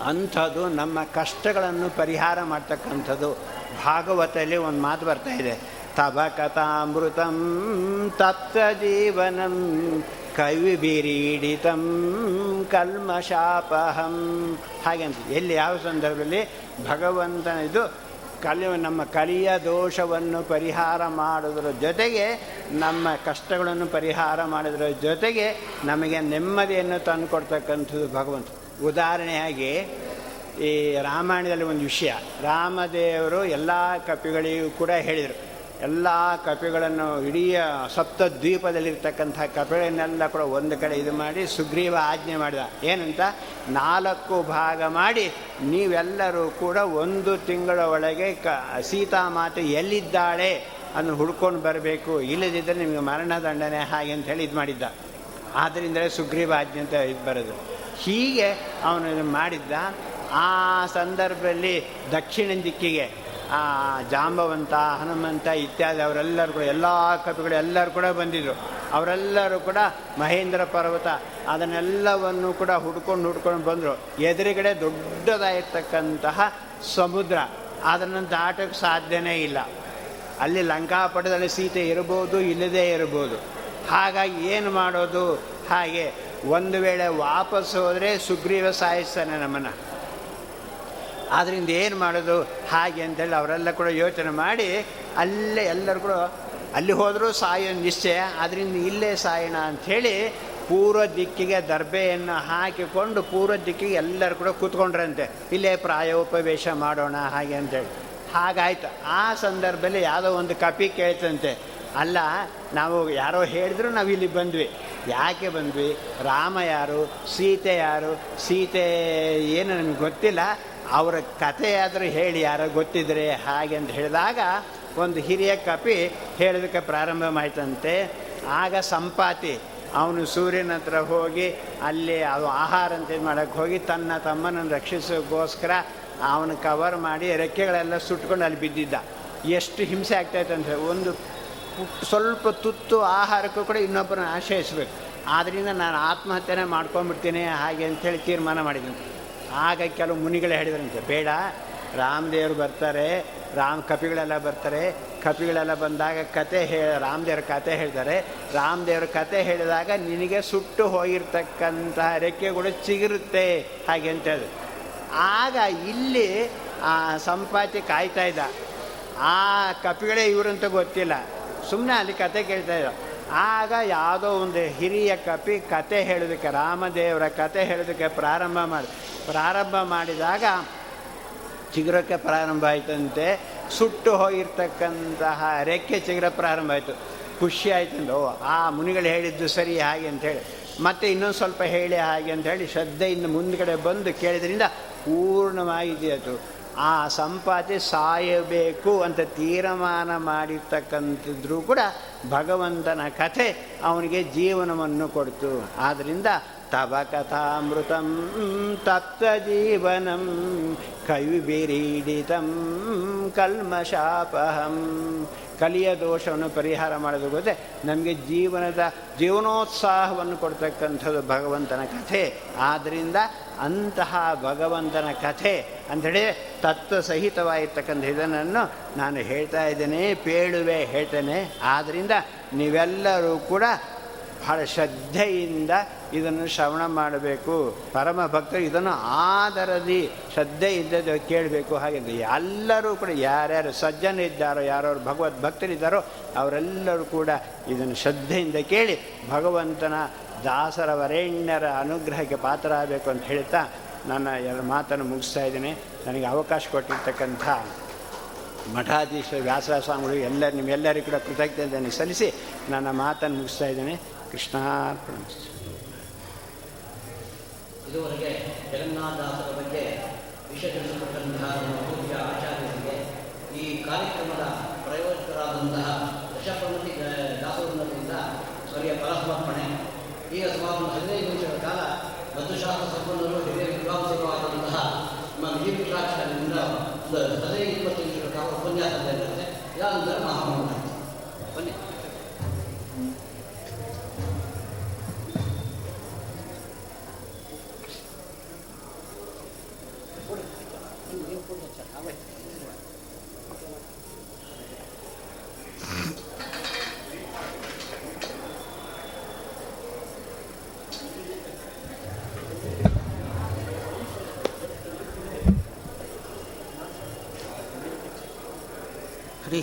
ಅಂಥದ್ದು ನಮ್ಮ ಕಷ್ಟಗಳನ್ನು ಪರಿಹಾರ ಮಾಡ್ತಕ್ಕಂಥದ್ದು. ಭಾಗವತಲ್ಲಿ ಒಂದು ಮಾತು ಬರ್ತಾ ಇದೆ. ತವ ಕಥಾಮೃತಂ ತತ್ವ ಜೀವನಂ ಕವಿಬಿರೀಡಿತಂ ಕಲ್ಮಶಾಪಹಂ. ಹಾಗೆ ಅಂತ ಎಲ್ಲಿ ಯಾವ ಸಂದರ್ಭದಲ್ಲಿ ಭಗವಂತನ ಇದು ಕಲಿ ನಮ್ಮ ಕಲಿಯ ದೋಷವನ್ನು ಪರಿಹಾರ ಮಾಡೋದ್ರ ಜೊತೆಗೆ, ನಮ್ಮ ಕಷ್ಟಗಳನ್ನು ಪರಿಹಾರ ಮಾಡೋದ್ರ ಜೊತೆಗೆ ನಮಗೆ ನೆಮ್ಮದಿಯನ್ನು ತಂದು ಕೊಡ್ತಕ್ಕಂಥದ್ದು ಭಗವಂತ. ಉದಾಹರಣೆಯಾಗಿ, ಈ ರಾಮಾಯಣದಲ್ಲಿ ಒಂದು ವಿಷಯ. ರಾಮದೇವರು ಎಲ್ಲ ಕಪಿಗಳಿಗೂ ಕೂಡ ಹೇಳಿದರು. ಎಲ್ಲ ಕಪಿಗಳನ್ನು ಇಡೀ ಸಪ್ತ ದ್ವೀಪದಲ್ಲಿರ್ತಕ್ಕಂಥ ಕಪಿಗಳನ್ನೆಲ್ಲ ಕೂಡ ಒಂದು ಕಡೆ ಇದು ಮಾಡಿ ಸುಗ್ರೀವ ಆಜ್ಞೆ ಮಾಡಿದ. ಏನಂತ? ನಾಲ್ಕು ಭಾಗ ಮಾಡಿ ನೀವೆಲ್ಲರೂ ಕೂಡ ಒಂದು ತಿಂಗಳ ಒಳಗೆ ಕ ಸೀತಾಮಾತೆ ಎಲ್ಲಿದ್ದಾಳೆ ಅದನ್ನು ಹುಡ್ಕೊಂಡು ಬರಬೇಕು. ಇಲ್ಲದಿದ್ದರೆ ನಿಮಗೆ ಮರಣದಂಡನೆ ಹಾಗೆ ಅಂತ ಹೇಳಿ ಇದು ಮಾಡಿದ್ದ. ಆದ್ದರಿಂದಲೇ ಸುಗ್ರೀವ ಆಜ್ಞೆ ಅಂತ ಇದು ಬರೋದು. ಹೀಗೆ ಅವನು ಮಾಡಿದ್ದ. ಆ ಸಂದರ್ಭದಲ್ಲಿ ದಕ್ಷಿಣ ದಿಕ್ಕಿಗೆ ಜಾಂಬವಂತ, ಹನುಮಂತ ಇತ್ಯಾದಿ ಅವರೆಲ್ಲರೂ ಕೂಡ ಎಲ್ಲ ಕವಿಗಳು ಎಲ್ಲರೂ ಕೂಡ ಬಂದಿದ್ದರು ಅವರೆಲ್ಲರೂ ಕೂಡ ಮಹೇಂದ್ರ ಪರ್ವತ, ಅದನ್ನೆಲ್ಲವನ್ನು ಕೂಡ ಹುಡ್ಕೊಂಡು ಹುಡ್ಕೊಂಡು ಬಂದರು. ಎದುರುಗಡೆ ದೊಡ್ಡದಾಗಿರ್ತಕ್ಕಂತಹ ಸಮುದ್ರ. ಅದನ್ನು ದಾಟೋಕ್ಕೆ ಸಾಧ್ಯನೇ ಇಲ್ಲ. ಅಲ್ಲಿ ಲಂಕಾಪಟದಲ್ಲಿ ಸೀತೆ ಇರ್ಬೋದು ಇಲ್ಲದೇ ಇರ್ಬೋದು ಹಾಗಾಗಿ ಏನು ಮಾಡೋದು? ಹಾಗೆ ಒಂದು ವೇಳೆ ವಾಪಸ್ ಹೋದರೆ ಸುಗ್ರೀವ ಸಾಯಿಸ್ತಾನೆ ನಮ್ಮನ್ನು. ಆದ್ದರಿಂದ ಏನು ಮಾಡೋದು, ಹಾಗೆ ಅಂತೇಳಿ ಅವರೆಲ್ಲ ಕೂಡ ಯೋಚನೆ ಮಾಡಿ, ಅಲ್ಲೇ ಎಲ್ಲರೂ ಕೂಡ ಅಲ್ಲಿ ಹೋದರೂ ಸಾಯೋ ನಿಶ್ಚಯ ಅದರಿಂದ ಇಲ್ಲೇ ಸಾಯೋಣ ಅಂಥೇಳಿ ಪೂರ್ವ ದಿಕ್ಕಿಗೆ ದರ್ಬೆಯನ್ನು ಹಾಕಿಕೊಂಡು ಪೂರ್ವ ದಿಕ್ಕಿಗೆ ಎಲ್ಲರೂ ಕೂಡ ಕೂತ್ಕೊಂಡ್ರಂತೆ. ಇಲ್ಲೇ ಪ್ರಾಯೋಪವೇಶ ಮಾಡೋಣ ಹಾಗೆ ಅಂತೇಳಿ ಹಾಗಾಯ್ತು. ಆ ಸಂದರ್ಭದಲ್ಲಿ ಯಾವುದೋ ಒಂದು ಕಪಿ ಕೇಳ್ತಂತೆ. ಅಲ್ಲ, ನಾವು ಯಾರೋ ಹೇಳಿದ್ರು ನಾವು ಇಲ್ಲಿ ಬಂದ್ವಿ. ಯಾಕೆ ಬಂದ್ವಿ? ರಾಮ ಯಾರು? ಸೀತೆ ಯಾರು? ಸೀತೆ ಏನು ನಮಗೆ ಗೊತ್ತಿಲ್ಲ. ಅವರ ಕಥೆಯಾದರೂ ಹೇಳಿ, ಯಾರೋ ಗೊತ್ತಿದ್ರೆ ಹಾಗೆ ಅಂತ ಹೇಳಿದಾಗ ಒಂದು ಹಿರಿಯ ಕಪಿ ಹೇಳೋದಕ್ಕೆ ಪ್ರಾರಂಭ ಮಾಡ್ತಂತೆ ಆಗ ಸಂಪಾತಿ ಅವನು ಸೂರ್ಯನ ಹತ್ರ ಹೋಗಿ ಅಲ್ಲಿ ಅದು ಆಹಾರ ಅಂತ ಮಾಡೋಕ್ಕೆ ಹೋಗಿ ತನ್ನ ತಮ್ಮನನ್ನು ರಕ್ಷಿಸೋಕ್ಕೋಸ್ಕರ ಅವನು ಕವರ್ ಮಾಡಿ ರೆಕ್ಕೆಗಳೆಲ್ಲ ಸುಟ್ಕೊಂಡು ಅಲ್ಲಿ ಬಿದ್ದಿದ್ದ. ಎಷ್ಟು ಹಿಂಸೆ ಆಗ್ತಾಯಿತ್ತು. ಅಂತ ಒಂದು ಸ್ವಲ್ಪ ತುತ್ತು ಆಹಾರಕ್ಕೂ ಕೂಡ ಇನ್ನೊಬ್ಬರನ್ನ ಆಶ್ರಯಿಸ್ಬೇಕು. ಆದ್ದರಿಂದ ನಾನು ಆತ್ಮಹತ್ಯೆನೇ ಮಾಡ್ಕೊಂಡ್ಬಿಡ್ತೀನಿ, ಹಾಗೆ ಅಂಥೇಳಿ ತೀರ್ಮಾನ ಮಾಡಿದ್ದೀನಿ ಆಗ ಕೆಲವು ಮುನಿಗಳೇ ಹೇಳಿದ್ರಂತೆ, ಬೇಡ, ರಾಮದೇವರು ಬರ್ತಾರೆ, ರಾಮ್ ಕಪಿಗಳೆಲ್ಲ ಬರ್ತಾರೆ, ಕಪಿಗಳೆಲ್ಲ ಬಂದಾಗ ಕತೆ ಹೇ, ರಾಮದೇವ್ರ ಕತೆ ಹೇಳ್ತಾರೆ ರಾಮದೇವ್ರ ಕತೆ ಹೇಳಿದಾಗ ನಿನಗೆ ಸುಟ್ಟು ಹೋಗಿರ್ತಕ್ಕಂತಹ ರೆಕ್ಕೆಗಳು ಚಿಗಿರುತ್ತೆ, ಹಾಗೆ ಅಂತ ಹೇಳಿದ್ರು. ಆಗ ಇಲ್ಲಿ ಆ ಸಂಪಾತಿ ಕಾಯ್ತಾ ಇದ್ದ, ಆ ಕಪಿಗಳೇ ಇವರಂತ ಗೊತ್ತಿಲ್ಲ ಸುಮ್ಮನೆ ಅಲ್ಲಿ ಕತೆ ಕೇಳ್ತಾ ಇದ್ದ. ಆಗ ಯಾವುದೋ ಒಂದು ಹಿರಿಯ ಕಪಿ ಕತೆ ಹೇಳೋದಕ್ಕೆ, ರಾಮದೇವರ ಕತೆ ಹೇಳೋದಕ್ಕೆ ಪ್ರಾರಂಭ ಮಾಡಿ, ಪ್ರಾರಂಭ ಮಾಡಿದಾಗ ಚಿಗುರಕ್ಕೆ ಪ್ರಾರಂಭ ಆಯಿತಂತೆ. ಸುಟ್ಟು ಹೋಗಿರ್ತಕ್ಕಂತಹ ರೆಕ್ಕೆ ಚಿಗುರ ಪ್ರಾರಂಭ ಆಯಿತು. ಖುಷಿ ಆಯ್ತಂದು ಓ, ಆ ಮುನಿಗಳು ಹೇಳಿದ್ದು ಸರಿ, ಹಾಗೆ ಅಂಥೇಳಿ ಮತ್ತೆ ಇನ್ನೊಂದು ಸ್ವಲ್ಪ ಹೇಳಿ ಹಾಗೆ ಅಂತ ಹೇಳಿ ಶ್ರದ್ಧೆಯಿಂದ ಮುಂದ್ಗಡೆ ಬಂದು ಕೇಳಿದ್ರಿಂದ ಪೂರ್ಣವಾಗಿದೆಯಾಯಿತು ಆ ಸಂಪಾತಿ ಸಾಯಬೇಕು ಅಂತ ತೀರ್ಮಾನ ಮಾಡಿರ್ತಕ್ಕಂಥದ್ರೂ ಕೂಡ ಭಗವಂತನ ಕಥೆ ಅವನಿಗೆ ಜೀವನವನ್ನು ಕೊಡ್ತು. ಆದ್ದರಿಂದ ತವ ಕಥಾಮೃತಂ ತತ್ವಜೀವನಂ ಕವಿಬಿರೀಡಿತಂ ಕಲ್ಮಶಾಪಹಂ ಕಲಿಯ ದೋಷವನ್ನು ಪರಿಹಾರ ಮಾಡೋದು ಗೊತ್ತೆ? ನಮಗೆ ಜೀವನದ ಜೀವನೋತ್ಸಾಹವನ್ನು ಕೊಡ್ತಕ್ಕಂಥದ್ದು ಭಗವಂತನ ಕಥೆ. ಆದ್ದರಿಂದ ಅಂತಹ ಭಗವಂತನ ಕಥೆ ಅಂಥೇಳಿ ತತ್ವ ಸಹಿತವಾಗಿರ್ತಕ್ಕಂಥ ಇದನ್ನು ನಾನು ಹೇಳ್ತಾ ಇದ್ದೇನೆ, ಪೇಳುವೆ ಹೇಳ್ತೇನೆ. ಆದ್ದರಿಂದ ನೀವೆಲ್ಲರೂ ಕೂಡ ಬಹಳ ಶ್ರದ್ಧೆಯಿಂದ ಇದನ್ನು ಶ್ರವಣ ಮಾಡಬೇಕು. ಪರಮ ಭಕ್ತರು ಇದನ್ನು ಆದರದಿ ಶ್ರದ್ಧೆಯಿಂದ ಕೇಳಬೇಕು ಹಾಗೆ ಎಲ್ಲರೂ ಕೂಡ ಯಾರ್ಯಾರು ಸಜ್ಜನ ಇದ್ದಾರೋ ಯಾರು ಭಗವದ್ ಭಕ್ತರಿದ್ದಾರೋ ಅವರೆಲ್ಲರೂ ಕೂಡ ಇದನ್ನು ಶ್ರದ್ಧೆಯಿಂದ ಕೇಳಿ ಭಗವಂತನ ದಾಸರ ವರೇಣ್ಯರ ಅನುಗ್ರಹಕ್ಕೆ ಪಾತ್ರರಾಗಬೇಕು ಅಂತ ಹೇಳ್ತಾ ನನ್ನ ಎರಡು ಮಾತನ್ನು ಮುಗಿಸ್ತಾ ಇದ್ದೀನಿ. ನನಗೆ ಅವಕಾಶ ಕೊಟ್ಟಿರ್ತಕ್ಕಂಥ ಮಠಾಧೀಶ ವ್ಯಾಸರ ಸ್ವಾಮಿಗಳು ಎಲ್ಲ ನಿಮ್ಮೆಲ್ಲರಿಗೂ ಕೂಡ ಕೃತಜ್ಞತೆಯನ್ನು ಸಲ್ಲಿಸಿ ನನ್ನ ಮಾತನ್ನು ಮುಗಿಸ್ತಾ ಇದ್ದೇನೆ. ಕೃಷ್ಣಾರ್ಪಣ ಇದುವರೆಗೆ ಜಗನ್ನಾಥದಾಸರ ಬಗ್ಗೆ ವಿಷಯ ತಿಳಿಸಿಕೊಟ್ಟಂತಹ ಪೂಜ್ಯ ಆಚಾರ್ಯರಿಗೆ ಈ ಕಾರ್ಯಕ್ರಮದ ಪ್ರಯೋಜಕರಾದಂತಹ ದಶಪ್ರಮತಿ ದಾಸವೃಂದದಿಂದ ಅವರಿಗೆ ಪರಸಮರ್ಪಣೆ ಈ ಸುಮಾರು ಹದಿನೈದು ನಿಮಿಷಗಳ ಕಾಲ ಮಧುಶಾಸ್ತ್ರ ಸಂಪನ್ನರು ಹಿರಿಯ ವಿದ್ವಾಂಸರಾದಂತಹ ನಮ್ಮ ನಿಯಮಿತಾಚಾರ್ಯರಿಂದ ಒಂದು ಹದಿನೈದು ಇಪ್ಪತ್ತು ನಿಮಿಷಗಳ ಕಾಲ ಉಪನ್ಯಾಸ ನಡೆಯುತ್ತೆ ಯಾರಂದ್ರೆ ಮಹಾಮಂಡ ಬನ್ನಿ Thank you.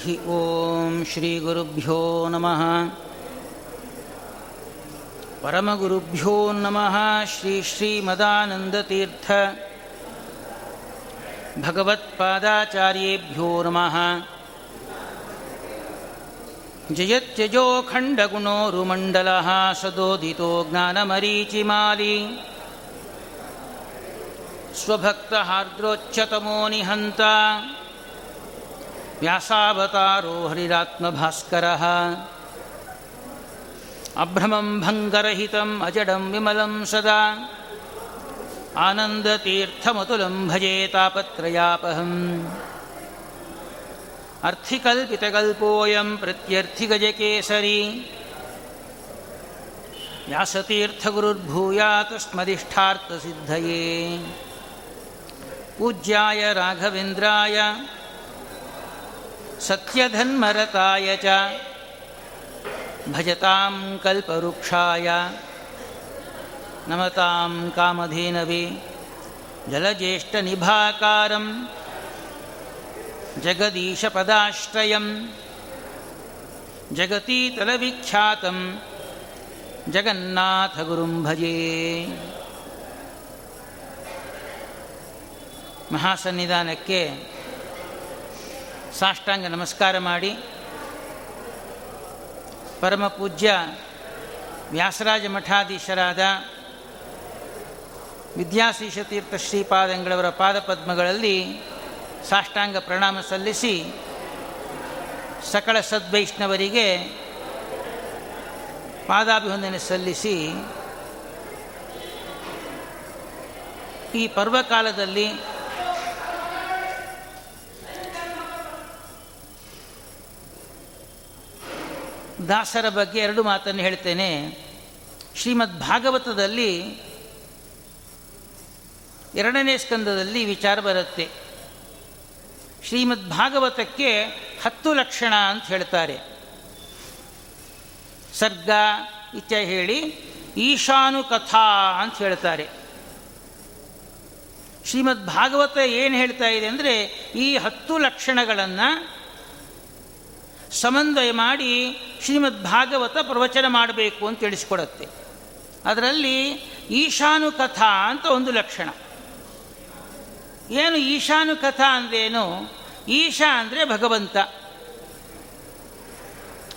हरिः ॐ श्रीगुरुभ्यो नमः। परमगुरुभ्यो नमः श्रीश्रीमदानन्दतीर्थ भगवत्पादाचार्येभ्यो नमः। जयत्यजोखण्डगुणोरुमण्डलः सदोदितो ज्ञानमरीचिमाली। स्वभक्तहार्द्रोच्चतमो निहन्ता। व्यासावतारो हरिरात्मभास्करः। अभ्रमं भङ्गरहितम्, अजडं विमलं सदा। आनन्दतीर्थमतुलं भजे तापत्रयापहम्। अर्थिकल्पितकल्पोऽयं प्रत्यर्थिगजकेसरी। व्यासतीर्थगुरुर्भूयातस्मदिष्ठार्थसिद्धये पूज्याय राघवेन्द्राय। सत्यधन्मरताय च भजतां कल्पवृक्षाय नमतां कामधेनवे जलज्येष्ठनिभाकारं जगदीशपदाश्रयं जगतीतलविख्यातं ಜಗನ್ನಾಥಗುರುಂ ಭಜೆ ಮಹಾಸನ್ನಿಧಾನಕ್ಕೆ ಸಾಷ್ಟಾಂಗ ನಮಸ್ಕಾರ ಮಾಡಿ. ಪರಮ ಪೂಜ್ಯ ವ್ಯಾಸರಾಜ ಮಠಾಧೀಶರಾದ ವಿದ್ಯಾಶೀಷತೀರ್ಥ ಶ್ರೀಪಾದಂಗಳವರ ಪಾದಪದ್ಮಗಳಲ್ಲಿ ಸಾಷ್ಟಾಂಗ ಪ್ರಣಾಮ ಸಲ್ಲಿಸಿ ಸಕಲ ಸದ್ವೈಷ್ಣವರಿಗೆ ಪಾದಾಭಿವಂದನೆ ಸಲ್ಲಿಸಿ ಈ ಪರ್ವಕಾಲದಲ್ಲಿ ದಾಸರ ಬಗ್ಗೆ ಎರಡು ಮಾತನ್ನು ಹೇಳ್ತೇನೆ. ಶ್ರೀಮದ್ ಭಾಗವತದಲ್ಲಿ ಎರಡನೇ ಸ್ಕಂದದಲ್ಲಿ ವಿಚಾರ ಬರುತ್ತೆ. ಶ್ರೀಮದ್ ಭಾಗವತಕ್ಕೆ ಹತ್ತು ಲಕ್ಷಣ ಅಂತ ಹೇಳ್ತಾರೆ. ಸರ್ಗ ಇತ್ಯ ಹೇಳಿ ಈಶಾನು ಕಥಾ ಅಂತ ಹೇಳ್ತಾರೆ. ಶ್ರೀಮದ್ ಭಾಗವತ ಏನು ಹೇಳ್ತಾ ಇದೆ ಅಂದರೆ ಈ ಹತ್ತು ಲಕ್ಷಣಗಳನ್ನು ಸಮನ್ವಯ ಮಾಡಿ ಶ್ರೀಮದ್ ಭಾಗವತ ಪ್ರವಚನ ಮಾಡಬೇಕು ಅಂತ ತಿಳಿಸ್ಕೊಡತ್ತೆ. ಅದರಲ್ಲಿ ಈಶಾನು ಕಥಾ ಅಂತ ಒಂದು ಲಕ್ಷಣ. ಏನು ಈಶಾನು ಕಥಾ ಅಂದ್ರೇನು? ಈಶಾ ಅಂದರೆ ಭಗವಂತ.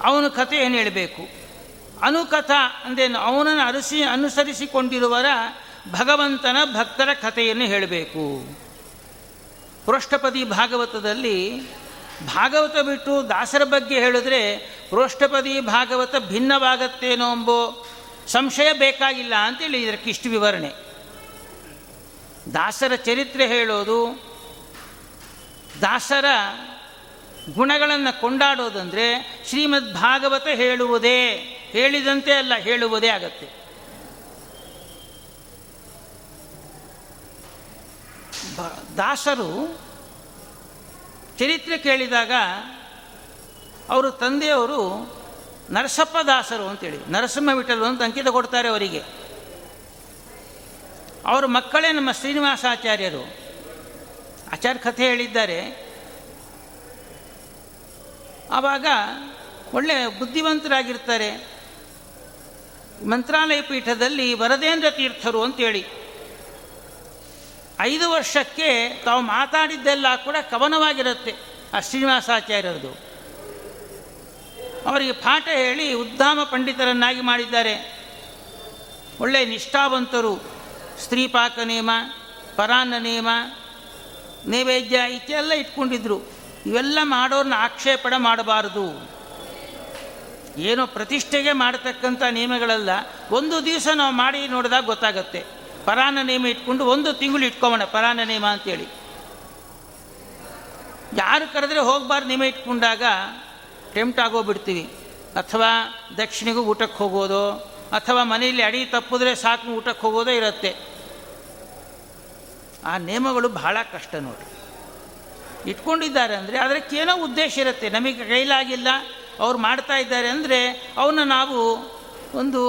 ಅವನು ಕಥೆ ಏನು ಹೇಳಬೇಕು? ಅನುಕಥಾ ಅಂದೇನು ಅವನನ್ನು ಅರಸಿ ಅನುಸರಿಸಿಕೊಂಡಿರುವರ ಭಗವಂತನ ಭಕ್ತರ ಕಥೆಯನ್ನು ಹೇಳಬೇಕು. ಪೃಷ್ಠಪದಿ ಭಾಗವತದಲ್ಲಿ ಭಾಗವತ ಬಿಟ್ಟು ದಾಸರ ಬಗ್ಗೆ ಹೇಳಿದ್ರೆ ರೋಷ್ಟಪದಿ ಭಾಗವತ ಭಿನ್ನವಾಗತ್ತೇನೋ ಎಂಬೋ ಸಂಶಯ ಬೇಕಾಗಿಲ್ಲ ಅಂತೇಳಿ ಇದಕ್ಕೆ ಇಷ್ಟು ವಿವರಣೆ. ದಾಸರ ಚರಿತ್ರೆ ಹೇಳೋದು, ದಾಸರ ಗುಣಗಳನ್ನು ಕೊಂಡಾಡೋದಂದರೆ ಶ್ರೀಮದ್ ಭಾಗವತ ಹೇಳುವುದೇ, ಹೇಳಿದಂತೆ ಅಲ್ಲ, ಹೇಳುವುದೇ ಆಗತ್ತೆ. ದಾಸರು ಚರಿತ್ರೆ ಕೇಳಿದಾಗ ಅವರು ತಂದೆಯವರು ನರಸಪ್ಪ ದಾಸರು ಅಂತೇಳಿ ನರಸಿಂಹ ವಿಠಲು ಅಂತ ಅಂಕಿತ ಕೊಡ್ತಾರೆ ಅವರಿಗೆ. ಅವರ ಮಕ್ಕಳೇ ನಮ್ಮ ಶ್ರೀನಿವಾಸಾಚಾರ್ಯರು. ಆಚಾರ್ಯ ಕಥೆ ಹೇಳಿದ್ದಾರೆ. ಆವಾಗ ಒಳ್ಳೆ ಬುದ್ಧಿವಂತರಾಗಿರ್ತಾರೆ. ಮಂತ್ರಾಲಯ ಪೀಠದಲ್ಲಿ ವರದೇಂದ್ರ ತೀರ್ಥರು ಅಂತೇಳಿ ಐದು ವರ್ಷಕ್ಕೆ ತಾವು ಮಾತಾಡಿದ್ದೆಲ್ಲ ಕೂಡ ಕವನವಾಗಿರುತ್ತೆ, ಆ ಶ್ರೀನಿವಾಸಾಚಾರ್ಯರದು ಅವರಿಗೆ ಪಾಠ ಹೇಳಿ ಉದ್ದಾಮ ಪಂಡಿತರನ್ನಾಗಿ ಮಾಡಿದ್ದಾರೆ. ಒಳ್ಳೆ ನಿಷ್ಠಾವಂತರು, ಸ್ತ್ರೀಪಾಕ ನೇಮ, ಪರಾನ್ನ ನೇಮ, ನೈವೇದ್ಯ ಇತ್ತೆಲ್ಲ ಇಟ್ಕೊಂಡಿದ್ರು. ಇವೆಲ್ಲ ಮಾಡೋರನ್ನ ಆಕ್ಷೇಪಣೆ ಮಾಡಬಾರದು. ಏನೋ ಪ್ರತಿಷ್ಠೆಗೆ ಮಾಡತಕ್ಕಂಥ ನಿಯಮಗಳಲ್ಲ, ಒಂದು ದಿವಸ ನಾವು ಮಾಡಿ ನೋಡಿದಾಗ ಗೊತ್ತಾಗತ್ತೆ. ಪರಾನ ನೇಮ ಇಟ್ಕೊಂಡು ಒಂದು ತಿಂಗಳು ಇಟ್ಕೊಬೋಣ ಪರಾನ ನೇಮ ಅಂತೇಳಿ. ಯಾರು ಕರೆದ್ರೆ ಹೋಗಬಾರ್ದು ನೇಮ ಇಟ್ಕೊಂಡಾಗ ಟೆಂಪ್ಟ್ ಆಗೋಗ್ಬಿಡ್ತೀವಿ. ಅಥವಾ ದಕ್ಷಿಣಿಗೂ ಊಟಕ್ಕೆ ಹೋಗೋದು, ಅಥವಾ ಮನೆಯಲ್ಲಿ ಅಡಿ ತಪ್ಪಿದ್ರೆ ಸಾಕು ಊಟಕ್ಕೆ ಹೋಗೋದೇ ಇರುತ್ತೆ. ಆ ನೇಮಗಳು ಬಹಳ ಕಷ್ಟ ನೋಡಿ ಇಟ್ಕೊಂಡಿದ್ದಾರೆ ಅಂದರೆ ಅದಕ್ಕೇನೋ ಉದ್ದೇಶ ಇರುತ್ತೆ. ನಮಗೆ ಕೈಲಾಗಿಲ್ಲ, ಅವ್ರು ಮಾಡ್ತಾ ಇದ್ದಾರೆ ಅಂದರೆ ಅವನ್ನ ನಾವು ಒಂದು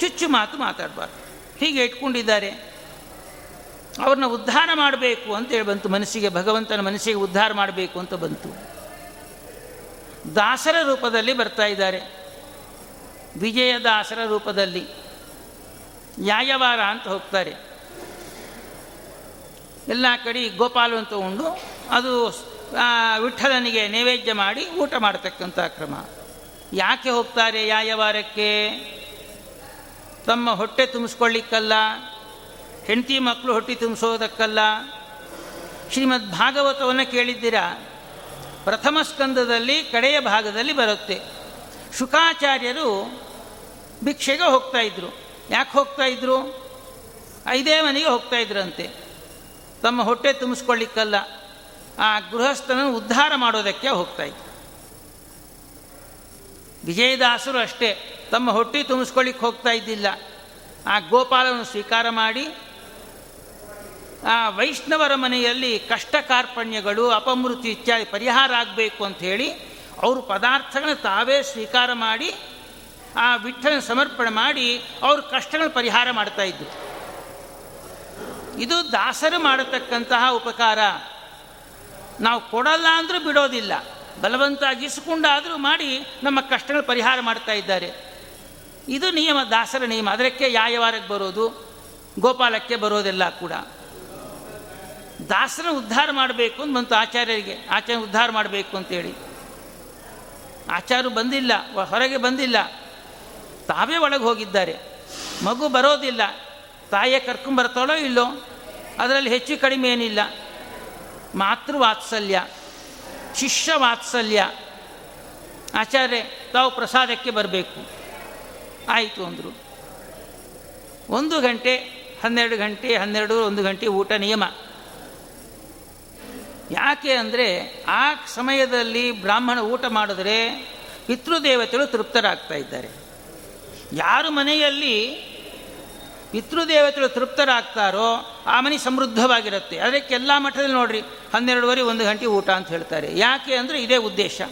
ಚುಚ್ಚು ಮಾತು ಮಾತಾಡಬಾರ್ದು. ಹೀಗೆ ಇಟ್ಕೊಂಡಿದ್ದಾರೆ. ಅವ್ರನ್ನ ಉದ್ಧಾರ ಮಾಡಬೇಕು ಅಂತೇಳಿ ಬಂತು ಮನಸ್ಸಿಗೆ, ಭಗವಂತನ ಮನಸ್ಸಿಗೆ ಉದ್ಧಾರ ಮಾಡಬೇಕು ಅಂತ ಬಂತು. ದಾಸರ ರೂಪದಲ್ಲಿ ಬರ್ತಾ ಇದ್ದಾರೆ. ವಿಜಯ ದಾಸರ ರೂಪದಲ್ಲಿ ಯಾಯವಾರ ಅಂತ ಹೋಗ್ತಾರೆ. ಎಲ್ಲ ಕಡೆ ಗೋಪಾಲು ಅಂತ ಉಂಡು. ಅದು ವಿಠಲನಿಗೆ ನೈವೇದ್ಯ ಮಾಡಿ ಊಟ ಮಾಡತಕ್ಕಂಥ ಕ್ರಮ. ಯಾಕೆ ಹೋಗ್ತಾರೆ ಯಾಯವಾರಕ್ಕೆ ತಮ್ಮ ಹೊಟ್ಟೆ ತುಂಬಿಸ್ಕೊಳ್ಳಿಕ್ಕಲ್ಲ, ಹೆಂಡತಿ ಮಕ್ಕಳು ಹೊಟ್ಟೆ ತುಂಬಿಸೋದಕ್ಕಲ್ಲ. ಶ್ರೀಮದ್ ಭಾಗವತವನ್ನು ಕೇಳಿದ್ದೀರಾ? ಪ್ರಥಮ ಸ್ಕಂದದಲ್ಲಿ ಕಡೆಯ ಭಾಗದಲ್ಲಿ ಬರುತ್ತೆ. ಶುಕಾಚಾರ್ಯರು ಭಿಕ್ಷೆಗೆ ಹೋಗ್ತಾ ಇದ್ರು. ಯಾಕೆ ಹೋಗ್ತಾ ಇದ್ರು? ಐದೇ ಮನೆಗೆ ಹೋಗ್ತಾ ಇದ್ರಂತೆ. ತಮ್ಮ ಹೊಟ್ಟೆ ತುಂಬಿಸ್ಕೊಳ್ಳಿಕ್ಕಲ್ಲ. ಆ ಗೃಹಸ್ಥನನ್ನು ಉದ್ಧಾರ ಮಾಡೋದಕ್ಕೆ ಹೋಗ್ತಾ ಇದ್ರು. ವಿಜಯದಾಸರು ಅಷ್ಟೇ. ತಮ್ಮ ಹೊಟ್ಟೆ ತುಂಬಿಸ್ಕೊಳ್ಳಿಕ್ಕೆ ಹೋಗ್ತಾ ಇದ್ದಿಲ್ಲ. ಆ ಗೋಪಾಲವನ್ನು ಸ್ವೀಕಾರ ಮಾಡಿ, ಆ ವೈಷ್ಣವರ ಮನೆಯಲ್ಲಿ ಕಷ್ಟ ಕಾರ್ಪಣ್ಯಗಳು ಅಪಮೃತಿ ಇತ್ಯಾದಿ ಪರಿಹಾರ ಆಗಬೇಕು ಅಂತ ಹೇಳಿ ಅವರು ಪದಾರ್ಥಗಳನ್ನ ತಾವೇ ಸ್ವೀಕಾರ ಮಾಡಿ, ಆ ವಿಠಲನ ಸಮರ್ಪಣೆ ಮಾಡಿ ಅವ್ರ ಕಷ್ಟಗಳ ಪರಿಹಾರ ಮಾಡ್ತಾ ಇದ್ದರು ಇದು ದಾಸರು ಮಾಡತಕ್ಕಂತಹ ಉಪಕಾರ. ನಾವು ಕೊಡಲ್ಲ ಅಂದರೂ ಬಿಡೋದಿಲ್ಲ. ಬಲವಂತ ಇಸ್ಕೊಂಡಾದರೂ ಮಾಡಿ ನಮ್ಮ ಕಷ್ಟಗಳ ಪರಿಹಾರ ಮಾಡ್ತಾ ಇದ್ದಾರೆ. ಇದು ನಿಯಮ, ದಾಸರ ನಿಯಮ. ಅದಕ್ಕೆ ಯಾಯವಾರಕ್ಕೆ ಬರೋದು? ಗೋಪಾಲಕ್ಕೆ ಬರೋದೆಲ್ಲ ಕೂಡ. ದಾಸರ ಉದ್ಧಾರ ಮಾಡಬೇಕು ಅಂತ ಬಂತು ಆಚಾರ್ಯರಿಗೆ. ಆಚಾರ್ಯ ಉದ್ಧಾರ ಮಾಡಬೇಕು ಅಂತೇಳಿ ಆಚಾರ್ಯರು ಬಂದಿಲ್ಲ, ಹೊರಗೆ ಬಂದಿಲ್ಲ. ತಾವೇ ಒಳಗೆ ಹೋಗಿದ್ದಾರೆ. ಮಗು ಬರೋದಿಲ್ಲ. ತಾಯಿಯೇ ಕರ್ಕೊಂಬರ್ತಾಳೋ ಇಲ್ಲೋ? ಅದರಲ್ಲಿ ಹೆಚ್ಚು ಕಡಿಮೆ ಏನಿಲ್ಲ. ಮಾತೃ ವಾತ್ಸಲ್ಯ ಶಿಷ್ಯ ವಾತ್ಸಲ್ಯ ಆಚಾರ್ಯ, ತಾವು ಪ್ರಸಾದಕ್ಕೆ ಬರಬೇಕು. ಆಯಿತು ಅಂದರು. ಒಂದು ಗಂಟೆ, ಹನ್ನೆರಡು ಗಂಟೆ, ಹನ್ನೆರಡು, ಒಂದು ಗಂಟೆ ಊಟ ನಿಯಮ. ಯಾಕೆ ಅಂದರೆ, ಆ ಸಮಯದಲ್ಲಿ ಬ್ರಾಹ್ಮಣ ಊಟ ಮಾಡಿದ್ರೆ ಪಿತೃದೇವತೆಗಳು ತೃಪ್ತರಾಗ್ತಾ ಇದ್ದಾರೆ. ಯಾರು ಮನೆಯಲ್ಲಿ ಪಿತೃದೇವತೆಗಳು ತೃಪ್ತರಾಗ್ತಾರೋ ಆ ಮನೆ ಸಮೃದ್ಧವಾಗಿರುತ್ತೆ. ಅದಕ್ಕೆಲ್ಲ ಮಠದಲ್ಲಿ ನೋಡ್ರಿ, ಹನ್ನೆರಡುವರೆ ಒಂದು ಗಂಟೆ ಊಟ ಅಂತ ಹೇಳ್ತಾರೆ. ಯಾಕೆ ಅಂದರೆ ಇದೇ ಉದ್ದೇಶ.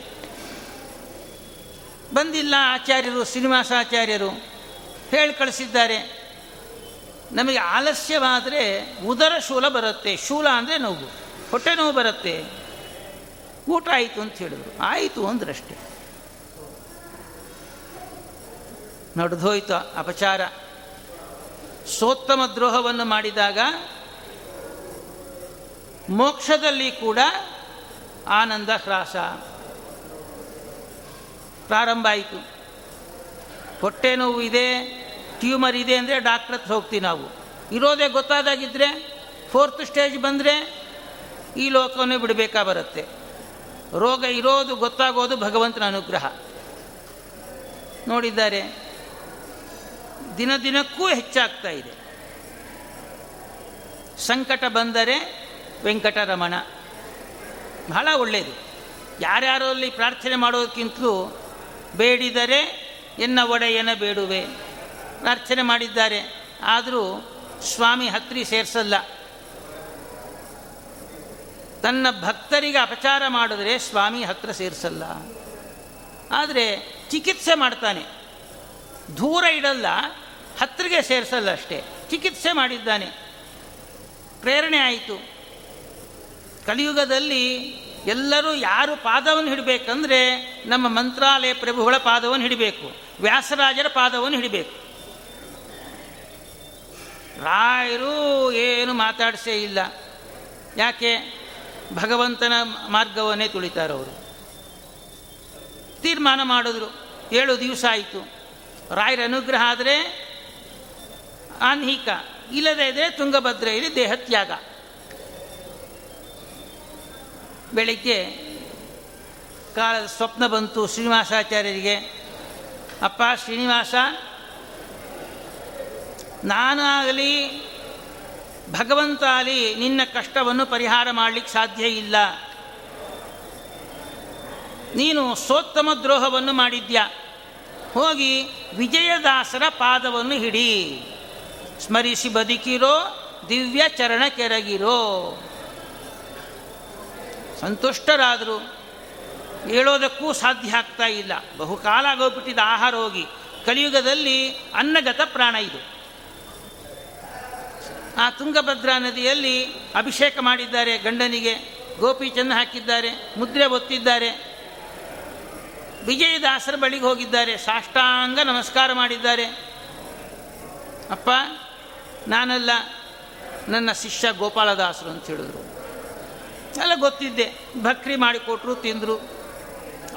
ಬಂದಿಲ್ಲ ಆಚಾರ್ಯರು ಶ್ರೀನಿವಾಸಾಚಾರ್ಯರು ಹೇಳಿ ಕಳಿಸಿದ್ದಾರೆ. ನಮಗೆ ಆಲಸ್ಯವಾದರೆ ಉದರ ಶೂಲ ಬರುತ್ತೆ. ಶೂಲ ಅಂದರೆ ನೋವು, ಹೊಟ್ಟೆ ನೋವು ಬರುತ್ತೆ. ಊಟ ಆಯಿತು ಅಂತ ಹೇಳಿದ್ರು. ಆಯಿತು ಅಂದ್ರಷ್ಟೇ. ನಡೆದೋಯ್ತು ಅಪಚಾರ. ಸೋತ್ತಮ ದ್ರೋಹವನ್ನು ಮಾಡಿದಾಗ ಮೋಕ್ಷದಲ್ಲಿ ಕೂಡ ಆನಂದ ಹ್ರಾಸ. ಪ್ರಾರಂಭ ಆಯಿತು. ಹೊಟ್ಟೆ ನೋವು ಇದೆ, ಟ್ಯೂಮರ್ ಇದೆ ಅಂದರೆ ಡಾಕ್ಟ್ರ್ ಹತ್ರ ಹೋಗ್ತೀವಿ ನಾವು. ಇರೋದೇ ಗೊತ್ತಾದಾಗಿದ್ದರೆ ಫೋರ್ತ್ ಸ್ಟೇಜ್ ಬಂದರೆ ಈ ಲೋಕವನ್ನೇ ಬಿಡಬೇಕಾ ಬರುತ್ತೆ. ರೋಗ ಇರೋದು ಗೊತ್ತಾಗೋದು ಭಗವಂತನ ಅನುಗ್ರಹ. ನೋಡಿದ್ದಾರೆ. ದಿನ ದಿನಕ್ಕೂ ಹೆಚ್ಚಾಗ್ತಾ ಇದೆ. ಸಂಕಟ ಬಂದರೆ ವೆಂಕಟರಮಣ ಬಹಳ ಒಳ್ಳೆಯದು ಯಾರ್ಯಾರಲ್ಲಿ ಪ್ರಾರ್ಥನೆ ಮಾಡೋದಕ್ಕಿಂತಲೂ ಬೇಡಿದರೆ ಎನ್ನ ಒಡೆಯನ ಬೇಡುವೆ. ಪ್ರಾರ್ಥನೆ ಮಾಡಿದ್ದಾರೆ. ಆದರೂ ಸ್ವಾಮಿ ಹತ್ರಿ ಸೇರಿಸಲ್ಲ. ತನ್ನ ಭಕ್ತರಿಗೆ ಅಪಚಾರ ಮಾಡಿದ್ರೆ ಸ್ವಾಮಿ ಹತ್ರ ಸೇರಿಸಲ್ಲ. ಆದರೆ ಚಿಕಿತ್ಸೆ ಮಾಡ್ತಾನೆ. ದೂರ ಇಡಲ್ಲ. ಹತ್ತಿರಗೆ ಸೇರಿಸಲ್ಲ ಅಷ್ಟೇ. ಚಿಕಿತ್ಸೆ ಮಾಡಿದ್ದಾನೆ. ಪ್ರೇರಣೆ ಆಯಿತು. ಕಲಿಯುಗದಲ್ಲಿ ಎಲ್ಲರೂ ಯಾರು ಪಾದವನ್ನು ಹಿಡಬೇಕಂದ್ರೆ ನಮ್ಮ ಮಂತ್ರಾಲಯ ಪ್ರಭುಗಳ ಪಾದವನ್ನು ಹಿಡಬೇಕು, ವ್ಯಾಸರಾಜರ ಪಾದವನ್ನು ಹಿಡಬೇಕು. ರಾಯರು ಏನು ಮಾತಾಡಿಸೇ ಇಲ್ಲ. ಯಾಕೆ? ಭಗವಂತನ ಮಾರ್ಗವನ್ನೇ ತುಳಿತಾರವರು ತೀರ್ಮಾನ ಮಾಡಿದ್ರು. ಏಳು ದಿವಸ ಆಯಿತು. ರಾಯರ ಅನುಗ್ರಹ ಆದರೆ ಆನ್ಹೀಕ. ಇಲ್ಲದೇ ಇದ್ರೆ ತುಂಗಭದ್ರೆಯಲ್ಲಿ ದೇಹತ್ಯಾಗ. ಬೆಳಿಗ್ಗೆ ಕಾಲದ ಸ್ವಪ್ನ ಬಂತು ಶ್ರೀನಿವಾಸಾಚಾರ್ಯರಿಗೆ. ಅಪ್ಪ ಶ್ರೀನಿವಾಸ, ನಾನು ಆಗಲಿ ಭಗವಂತ ಆಗಲಿ ನಿನ್ನ ಕಷ್ಟವನ್ನು ಪರಿಹಾರ ಮಾಡಲಿಕ್ಕೆ ಸಾಧ್ಯ ಇಲ್ಲ. ನೀನು ಸೋತ್ತಮ ದ್ರೋಹವನ್ನು ಮಾಡಿದ್ಯಾ. ಹೋಗಿ ವಿಜಯದಾಸರ ಪಾದವನ್ನು ಹಿಡಿ. ಸ್ಮರಿಸಿ ಬದುಕಿರೋ ದಿವ್ಯ ಚರಣ ಕೆರಗಿರೋ. ಸಂತುಷ್ಟರಾದರು ಹೇಳೋದಕ್ಕೂ ಸಾಧ್ಯ ಆಗ್ತಾ ಇಲ್ಲ. ಬಹುಕಾಲ ಆಗೋಗ್ಬಿಟ್ಟಿದ್ದ ಆಹಾರ ಹೋಗಿ. ಕಲಿಯುಗದಲ್ಲಿ ಅನ್ನಗತ ಪ್ರಾಣ ಇದು. ಆ ತುಂಗಭದ್ರಾ ನದಿಯಲ್ಲಿ ಅಭಿಷೇಕ ಮಾಡಿದ್ದಾರೆ ಗಂಡನಿಗೆ. ಗೋಪಿ ಚೆನ್ನ ಹಾಕಿದ್ದಾರೆ, ಮುದ್ರೆ ಒತ್ತಿದ್ದಾರೆ. ವಿಜಯದಾಸರ ಬಳಿಗೆ ಹೋಗಿದ್ದಾರೆ. ಸಾಷ್ಟಾಂಗ ನಮಸ್ಕಾರ ಮಾಡಿದ್ದಾರೆ. ಅಪ್ಪ ನಾನಲ್ಲ, ನನ್ನ ಶಿಷ್ಯ ಗೋಪಾಲದಾಸರು ಅಂತ ಹೇಳಿದ್ರು. ಎಲ್ಲ ಗೊತ್ತಿದ್ದೆ. ಭಕ್ರಿ ಮಾಡಿಕೊಟ್ರು ತಿಂದರು.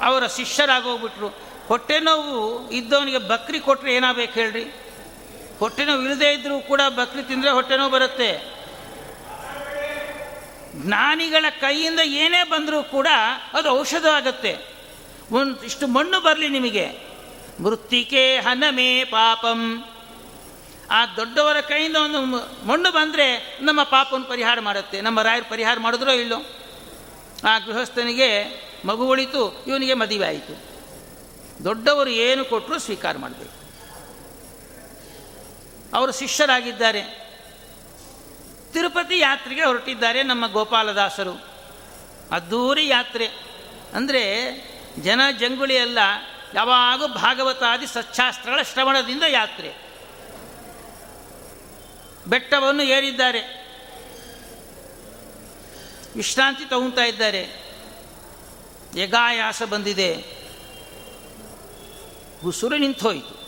ಅವರ ಶಿಷ್ಯರಾಗೋಗ್ಬಿಟ್ರು. ಹೊಟ್ಟೆ ನೋವು ಇದ್ದವನಿಗೆ ಬಕ್ರಿ ಕೊಟ್ಟರೆ ಏನಾಗಬೇಕು ಹೇಳ್ರಿ? ಹೊಟ್ಟೆ ನೋವು ಇಲ್ಲದೇ ಇದ್ದರೂ ಕೂಡ ಬಕ್ರಿ ತಿಂದರೆ ಹೊಟ್ಟೆ ನೋವು ಬರುತ್ತೆ. ಜ್ಞಾನಿಗಳ ಕೈಯಿಂದ ಏನೇ ಬಂದರೂ ಕೂಡ ಅದು ಔಷಧ ಆಗುತ್ತೆ. ಒಂದು ಇಷ್ಟು ಮಣ್ಣು ಬರಲಿ ನಿಮಗೆ. ಮೃತ್ತಿಕೆ ಹನಮೇ ಪಾಪಂ. ಆ ದೊಡ್ಡವರ ಕೈಯಿಂದ ಒಂದು ಮಣ್ಣು ಬಂದರೆ ನಮ್ಮ ಪಾಪವನ್ನು ಪರಿಹಾರ ಮಾಡುತ್ತೆ. ನಮ್ಮ ರಾಯರು ಪರಿಹಾರ ಮಾಡಿದ್ರೋ ಇಲ್ಲೋ? ಆ ಗೃಹಸ್ಥನಿಗೆ ಮಗು ಉಳಿತು ಇವನಿಗೆ ಮದುವೆ ಆಯಿತು. ದೊಡ್ಡವರು ಏನು ಕೊಟ್ಟರು ಸ್ವೀಕಾರ ಮಾಡಬೇಕು. ಅವರು ಶಿಷ್ಯರಾಗಿದ್ದಾರೆ. ತಿರುಪತಿ ಯಾತ್ರೆಗೆ ಹೊರಟಿದ್ದಾರೆ ನಮ್ಮ ಗೋಪಾಲದಾಸರು. ಅದ್ದೂರಿ ಯಾತ್ರೆ. ಅಂದರೆ ಜನ ಜಂಗುಳಿ ಎಲ್ಲ ಯಾವಾಗೂ ಭಾಗವತಾದಿ ಸಚ್ಚಾಸ್ತ್ರಗಳ ಶ್ರವಣದಿಂದ ಯಾತ್ರೆ. ಬೆಟ್ಟವನ್ನು ಏರಿದ್ದಾರೆ. ವಿಶ್ರಾಂತಿ ತಗೊತಾ ಇದ್ದಾರೆ. ಯಗಾಯಾಸ ಬಂದಿದೆ. ಉಸುರು ನಿಂತೋಯಿತು.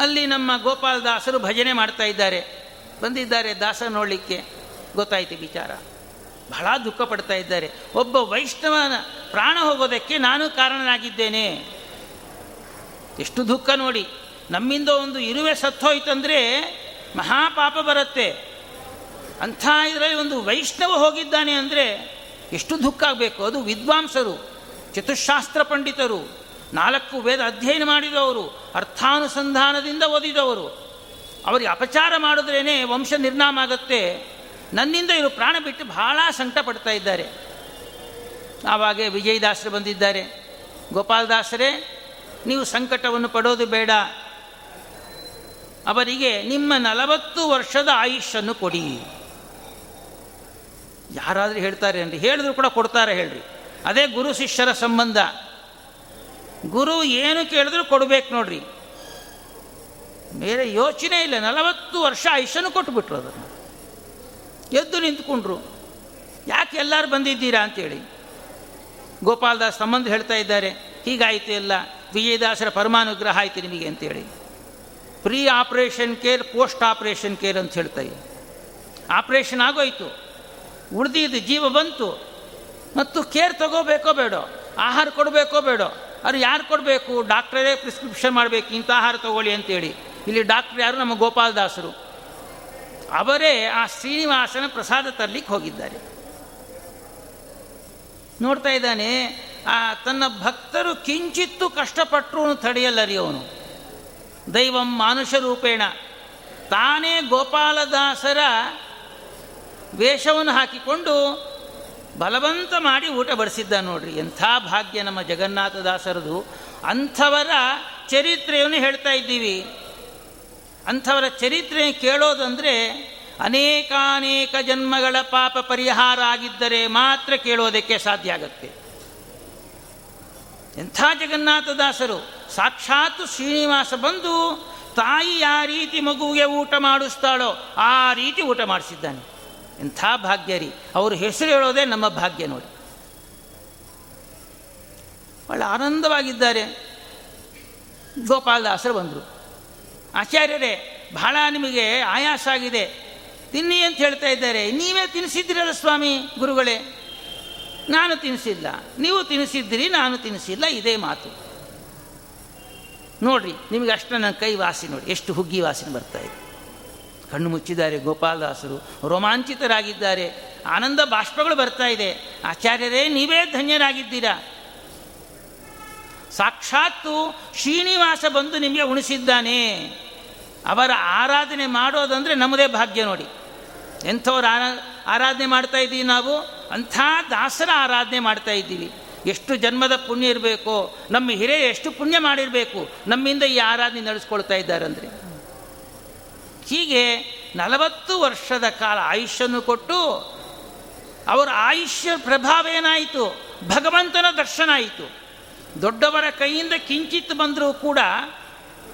ಅಲ್ಲಿ ನಮ್ಮ ಗೋಪಾಲದಾಸರು ಭಜನೆ ಮಾಡ್ತಾ ಇದ್ದಾರೆ. ಬಂದಿದ್ದಾರೆ ದಾಸ ನೋಡಲಿಕ್ಕೆ. ಗೊತ್ತಾಯಿತು ವಿಚಾರ. ಬಹಳ ದುಃಖ ಪಡ್ತಾ ಇದ್ದಾರೆ. ಒಬ್ಬ ವೈಷ್ಣವನ ಪ್ರಾಣ ಹೋಗೋದಕ್ಕೆ ನಾನು ಕಾರಣನಾಗಿದ್ದೇನೆ. ಎಷ್ಟು ದುಃಖ ನೋಡಿ. ನಮ್ಮಿಂದ ಒಂದು ಇರುವೆ ಸತ್ತೋಯ್ತಂದರೆ ಮಹಾಪಾಪ ಬರುತ್ತೆ. ಅಂಥ ಇದರಲ್ಲಿ ಒಂದು ವೈಷ್ಣವ ಹೋಗಿದ್ದಾನೆ ಅಂದರೆ ಎಷ್ಟು ದುಃಖ ಆಗಬೇಕು? ಅದು ವಿದ್ವಾಂಸರು, ಚತುಶಾಸ್ತ್ರ ಪಂಡಿತರು, ನಾಲ್ಕು ವೇದ ಅಧ್ಯಯನ ಮಾಡಿದವರು, ಅರ್ಥಾನುಸಂಧಾನದಿಂದ ಓದಿದವರು. ಅವರಿಗೆ ಅಪಚಾರ ಮಾಡಿದ್ರೇ ವಂಶ ನಿರ್ನಾಮ ಆಗುತ್ತೆ. ನನ್ನಿಂದ ಇವರು ಪ್ರಾಣ ಬಿಟ್ಟು ಬಹಳ ಸಂಕಟ ಪಡ್ತಾ ಇದ್ದಾರೆ. ಆವಾಗೇ ವಿಜಯದಾಸರು ಬಂದಿದ್ದಾರೆ. ಗೋಪಾಲದಾಸರೇ, ನೀವು ಸಂಕಟವನ್ನು ಪಡೋದು ಬೇಡ. ಅವರಿಗೆ ನಿಮ್ಮ ನಲವತ್ತು ವರ್ಷದ ಆಯುಷ್ಯನ್ನು ಕೊಡಿ. ಯಾರಾದರೂ ಹೇಳ್ತಾರೆ ಅನ್ರಿ ಹೇಳಿದ್ರು ಕೂಡ ಕೊಡ್ತಾರೆ ಹೇಳ್ರಿ. ಅದೇ ಗುರು ಶಿಷ್ಯರ ಸಂಬಂಧ. ಗುರು ಏನು ಕೇಳಿದ್ರು ಕೊಡಬೇಕು ನೋಡ್ರಿ. ಬೇರೆ ಯೋಚನೆ ಇಲ್ಲ. ನಲವತ್ತು ವರ್ಷ ಆಯುಷ್ಯನ್ನು ಕೊಟ್ಟುಬಿಟ್ರು ಅದನ್ನು. ಎದ್ದು ನಿಂತ್ಕೊಂಡ್ರು. ಯಾಕೆ ಎಲ್ಲರೂ ಬಂದಿದ್ದೀರಾ ಅಂತೇಳಿ. ಗೋಪಾಲದಾಸ್ ಸಂಬಂಧ ಹೇಳ್ತಾ ಇದ್ದಾರೆ, ಹೀಗಾಯಿತು ಎಲ್ಲ. ವಿಜಯದಾಸರ ಪರಮಾನುಗ್ರಹ ಆಯಿತು ನಿಮಗೆ ಅಂತೇಳಿ. Pre operation care, post operation care ಅಂತ ಹೇಳ್ತಾಯಿ ಆಪ್ರೇಷನ್ ಆಗೋಯ್ತು. ಉಳಿದಿದ್ದು ಜೀವ ಬಂತು. ಮತ್ತು ಕೇರ್ ತಗೋಬೇಕೋ ಬೇಡೋ, ಆಹಾರ ಕೊಡಬೇಕೋ ಬೇಡೋ, ಅದು ಯಾರು ಕೊಡಬೇಕು? ಡಾಕ್ಟರೇ ಪ್ರಿಸ್ಕ್ರಿಪ್ಷನ್ ಮಾಡಬೇಕು, ಇಂಥ ಆಹಾರ ತಗೊಳ್ಳಿ ಅಂತೇಳಿ. ಇಲ್ಲಿ ಡಾಕ್ಟ್ರ್ ಯಾರು? ನಮ್ಮ ಗೋಪಾಲದಾಸರು ಅವರೇ ಆ ಶ್ರೀನಿವಾಸನ ಪ್ರಸಾದ ತರಲಿಕ್ಕೆ ಹೋಗಿದ್ದಾರೆ. ನೋಡ್ತಾ ಇದ್ದಾನೆ, ಆ ತನ್ನ ಭಕ್ತರು ಕಿಂಚಿತ್ತು ಕಷ್ಟಪಟ್ಟರು ತಡೆಯಲ್ಲರಿ ಅವನು. ದೈವಂ ಮಾನುಷ ರೂಪೇಣ. ತಾನೇ ಗೋಪಾಲದಾಸರ ವೇಷವನ್ನು ಹಾಕಿಕೊಂಡು ಬಲವಂತ ಮಾಡಿ ಊಟ ಬಡಿಸಿದ್ದ ನೋಡ್ರಿ. ಎಂಥ ಭಾಗ್ಯ ನಮ್ಮ ಜಗನ್ನಾಥದಾಸರದು ಅಂಥವರ ಚರಿತ್ರೆಯನ್ನು ಹೇಳ್ತಾ ಇದ್ದೀವಿ. ಅಂಥವರ ಚರಿತ್ರೆ ಕೇಳೋದಂದರೆ ಅನೇಕಾನೇಕ ಜನ್ಮಗಳ ಪಾಪ ಪರಿಹಾರ ಆಗಿದ್ದರೆ ಮಾತ್ರ ಕೇಳೋದಕ್ಕೆ ಸಾಧ್ಯ ಆಗತ್ತೆ. ಎಂಥ ಜಗನ್ನಾಥದಾಸರು ಸಾಕ್ಷಾತ್ ಶ್ರೀನಿವಾಸ ಬಂದು ತಾಯಿ ಆ ರೀತಿ ಮಗುವಿಗೆ ಊಟ ಮಾಡಿಸ್ತಾಳೋ, ಆ ರೀತಿ ಊಟ ಮಾಡಿಸಿದ್ದಾನೆ. ಎಂಥ ಭಾಗ್ಯ ರೀ. ಅವರು ಹೆಸರು ಹೇಳೋದೇ ನಮ್ಮ ಭಾಗ್ಯ ನೋಡಿ. ಭಾಳ ಆನಂದವಾಗಿದ್ದಾರೆ. ಗೋಪಾಲದಾಸರು ಬಂದರು. ಆಚಾರ್ಯರೇ, ಬಹಳ ನಿಮಗೆ ಆಯಾಸ ಆಗಿದೆ. ತಿನ್ನಿ ಅಂತ ಹೇಳ್ತಾ ಇದ್ದಾರೆ. ನೀವೇ ತಿನ್ನಿಸಿದ್ದೀರಲ್ಲ ಸ್ವಾಮಿ, ಗುರುಗಳೇ? ನಾನು ತಿನ್ನಿಸಿಲ್ಲ ನೀವು ತಿನ್ನಿಸಿದ್ದೀರಿ ನಾನು ತಿನ್ನಿಸಿಲ್ಲ ಇದೇ ಮಾತು. ನೋಡ್ರಿ, ನಿಮಗೆ ಅಷ್ಟು ನನ್ನ ಕೈ ವಾಸಿ ನೋಡಿ, ಎಷ್ಟು ಹುಗ್ಗಿ ವಾಸನೆ ಬರ್ತಾ ಇದೆ. ಕಣ್ಣು ಮುಚ್ಚಿದ್ದಾರೆ ಗೋಪಾಲದಾಸರು, ರೋಮಾಂಚಿತರಾಗಿದ್ದಾರೆ, ಆನಂದ ಬಾಷ್ಪಗಳು ಬರ್ತಾ ಇದೆ. ಆಚಾರ್ಯರೇ, ನೀವೇ ಧನ್ಯರಾಗಿದ್ದೀರಾ? ಸಾಕ್ಷಾತ್ತು ಶ್ರೀನಿವಾಸ ಬಂದು ನಿಮಗೆ ಉಣಿಸಿದ್ದಾನೆ. ಅವರ ಆರಾಧನೆ ಮಾಡೋದಂದರೆ ನಮ್ಮದೇ ಭಾಗ್ಯ ನೋಡಿ. ಎಂಥವ್ರು ಆರಾ, ಆರಾಧನೆ ಮಾಡ್ತಾ ಇದ್ದೀವಿ ನಾವು? ಅಂಥ ದಾಸರ ಆರಾಧನೆ ಮಾಡ್ತಾ ಇದ್ದೀವಿ. ಎಷ್ಟು ಜನ್ಮದ ಪುಣ್ಯ ಇರಬೇಕು, ನಮ್ಮ ಹಿರಿಯ ಎಷ್ಟು ಪುಣ್ಯ ಮಾಡಿರಬೇಕು, ನಮ್ಮಿಂದ ಈ ಆರಾಧನೆ ನಡೆಸ್ಕೊಳ್ತಾ ಇದ್ದಾರೆ ಅಂದರೆ ಹೀಗೆ ನಲವತ್ತು ವರ್ಷದ ಕಾಲ ಆಯುಷ್ಯನ್ನು ಕೊಟ್ಟು, ಅವರ ಆಯುಷ್ಯ ಪ್ರಭಾವ ಏನಾಯಿತು? ಭಗವಂತನ ದರ್ಶನ ಆಯಿತು. ದೊಡ್ಡವರ ಕೈಯಿಂದ ಕಿಂಚಿತ್ ಬಂದರೂ ಕೂಡ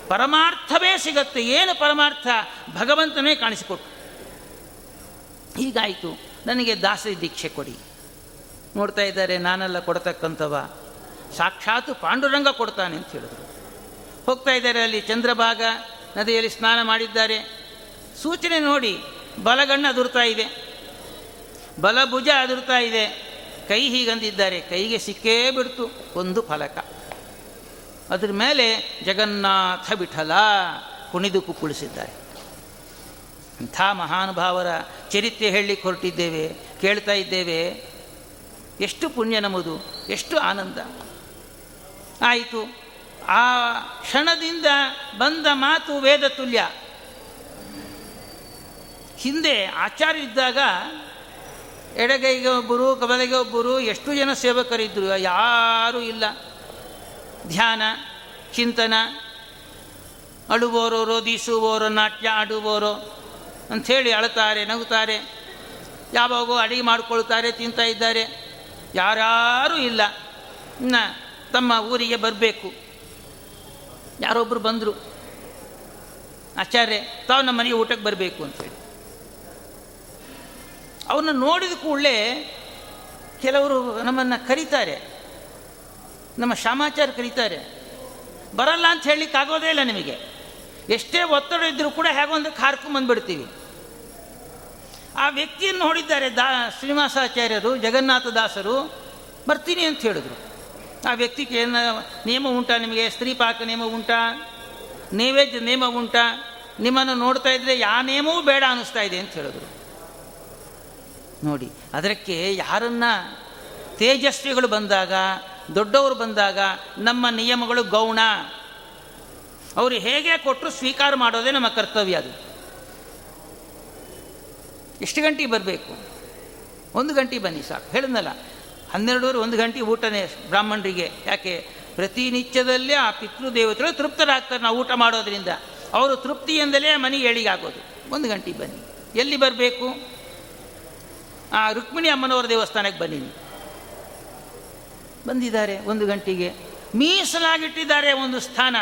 ಪರಮಾರ್ಥವೇ ಸಿಗತ್ತೆ. ಏನು ಪರಮಾರ್ಥ? ಭಗವಂತನೇ ಕಾಣಿಸಿಕೊಟ್ಟು. ಹೀಗಾಯಿತು. ನನಗೆ ದಾಸರಿ ದೀಕ್ಷೆ ಕೊಡಿ. ನೋಡ್ತಾ ಇದ್ದಾರೆ, ನಾನೆಲ್ಲ ಕೊಡ್ತಕ್ಕಂಥವ. ಸಾಕ್ಷಾತ್ ಪಾಂಡುರಂಗ ಕೊಡ್ತಾನೆ ಅಂತ ಹೇಳಿದರು. ಹೋಗ್ತಾ ಇದ್ದಾರೆ ಅಲ್ಲಿ ಚಂದ್ರಭಾಗ ನದಿಯಲ್ಲಿ ಸ್ನಾನ ಮಾಡಿದ್ದಾರೆ. ಸೂಚನೆ ನೋಡಿ, ಬಲಗಣ್ಣ ಅದುರ್ತಾ ಇದೆ. ಬಲಭುಜ ಅದುರ್ತಾ ಇದೆ. ಕೈ ಹೀಗಂದಿದ್ದಾರೆ, ಕೈಗೆ ಸಿಕ್ಕೇ ಬಿಡ್ತು, ಒಂದು ಫಲಕ. ಅದ್ರ ಮೇಲೆ ಜಗನ್ನಾಥ ವಿಠಲ ಕುಣಿದು ಕುಕ್ಕುಳಿಸಿದ್ದಾರೆ. ಇಂಥ ಮಹಾನುಭಾವರ ಚರಿತ್ರೆ ಹೇಳಿ ಹೊರಟಿದ್ದೇವೆ, ಕೇಳ್ತಾ ಇದ್ದೇವೆ. ಎಷ್ಟು ಪುಣ್ಯ ನಮ್ಮದು, ಎಷ್ಟು ಆನಂದ. ಆಯಿತು. ಆ ಕ್ಷಣದಿಂದ ಬಂದ ಮಾತು ವೇದ ತುಲ್ಯ. ಹಿಂದೆ ಆಚಾರ್ಯ ಇದ್ದಾಗ ಎಡಗೈಗೆ ಒಬ್ಬರು ಕಬಲೆಗೆ ಒಬ್ಬರು, ಎಷ್ಟು ಜನ ಸೇವಕರಿದ್ದರು ಯಾರೂ ಇಲ್ಲ. ಧ್ಯಾನ, ಚಿಂತನ. ಅಳುವೋರೋ ರೋಧಿಸುವೋರು ನಾಟ್ಯ ಆಡುವೋರು. ಅಂಥೇಳಿ ಅಳುತ್ತಾರೆ, ನಗುತ್ತಾರೆ. ಯಾವಾಗೋ ಅಡಿಗೆ ಮಾಡಿಕೊಳ್ತಾರೆ, ತಿಂತಾ ಇದ್ದಾರೆ. ಯಾರ್ಯಾರೂ ಇಲ್ಲ. ಇನ್ನು ತಮ್ಮ ಊರಿಗೆ ಬರಬೇಕು. ಯಾರೊಬ್ಬರು ಬಂದರು. ಆಚಾರ್ಯ, ತಾವು ನಮ್ಮ ಮನೆಗೆ ಊಟಕ್ಕೆ ಬರಬೇಕು ಅಂತೇಳಿ ಅವನ್ನ ನೋಡಿದ ಕೂಡಲೇ ಕೆಲವರು ನಮ್ಮನ್ನು ಕರೀತಾರೆ. ನಮ್ಮ ಶ್ಯಾಮಾಚಾರ್ಯ ಕರೀತಾರೆ. ಬರಲ್ಲ ಅಂತ ಹೇಳಲಿಕ್ಕೆ ಆಗೋದೇ ಇಲ್ಲ ನಿಮಗೆ. ಎಷ್ಟೇ ಒತ್ತಡ ಇದ್ದರೂ ಕೂಡ ಹೇಗೊಂದು ಬಂದ್ಬಿಡ್ತೀವಿ. ಆ ವ್ಯಕ್ತಿಯನ್ನು ನೋಡಿದ್ದಾರೆ ದಾ ಶ್ರೀನಿವಾಸಾಚಾರ್ಯರು, ಜಗನ್ನಾಥದಾಸರು, ಬರ್ತೀನಿ ಅಂತ ಹೇಳಿದರು. ಆ ವ್ಯಕ್ತಿಗೆ ಏನು, ನಿಯಮ ಉಂಟಾ ನಿಮಗೆ? ಸ್ತ್ರೀ ಪಾಕ ನಿಯಮ ಉಂಟಾ? ನೈವೇದ್ಯ ನಿಯಮ ಉಂಟಾ? ನಿಮ್ಮನ್ನು ನೋಡ್ತಾ ಇದ್ರೆ ಯಾವ ನಿಯಮವೂ ಬೇಡ ಅನ್ನಿಸ್ತಾ ಇದೆ ಅಂತ ಹೇಳಿದ್ರು. ನೋಡಿ, ಅದಕ್ಕೆ ಯಾರನ್ನ ತೇಜಸ್ವಿಗಳು ಬಂದಾಗ, ದೊಡ್ಡವರು ಬಂದಾಗ, ನಮ್ಮ ನಿಯಮಗಳು ಗೌಣ. ಅವರು ಹೇಗೆ ಕೊಟ್ಟರು ಸ್ವೀಕಾರ ಮಾಡೋದೇ ನಮ್ಮ ಕರ್ತವ್ಯ ಅದು. ಎಷ್ಟು ಗಂಟೆಗೆ ಬರಬೇಕು? ಒಂದು ಗಂಟೆಗೆ ಬನ್ನಿ ಸಾಕು. ಹೇಳಿದ್ನಲ್ಲ, ಹನ್ನೆರಡೂವರೆ ಒಂದು ಗಂಟೆ ಊಟನೇ ಬ್ರಾಹ್ಮಣರಿಗೆ. ಯಾಕೆ? ಪ್ರತಿನಿತ್ಯದಲ್ಲೇ ಆ ಪಿತೃದೇವತೆಗಳು ತೃಪ್ತರಾಗ್ತಾರೆ ನಾವು ಊಟ ಮಾಡೋದ್ರಿಂದ. ಅವರು ತೃಪ್ತಿಯಿಂದಲೇ ಮನೆ ಏಳಿಗಾಗೋದು. ಒಂದು ಗಂಟೆಗೆ ಬನ್ನಿ. ಎಲ್ಲಿ ಬರಬೇಕು? ಆ ರುಕ್ಮಿಣಿ ಅಮ್ಮನವರ ದೇವಸ್ಥಾನಕ್ಕೆ ಬನ್ನಿ. ಬಂದಿದ್ದಾರೆ ಒಂದು ಗಂಟೆಗೆ. ಮೀಸಲಾಗಿಟ್ಟಿದ್ದಾರೆ ಒಂದು ಸ್ಥಾನ.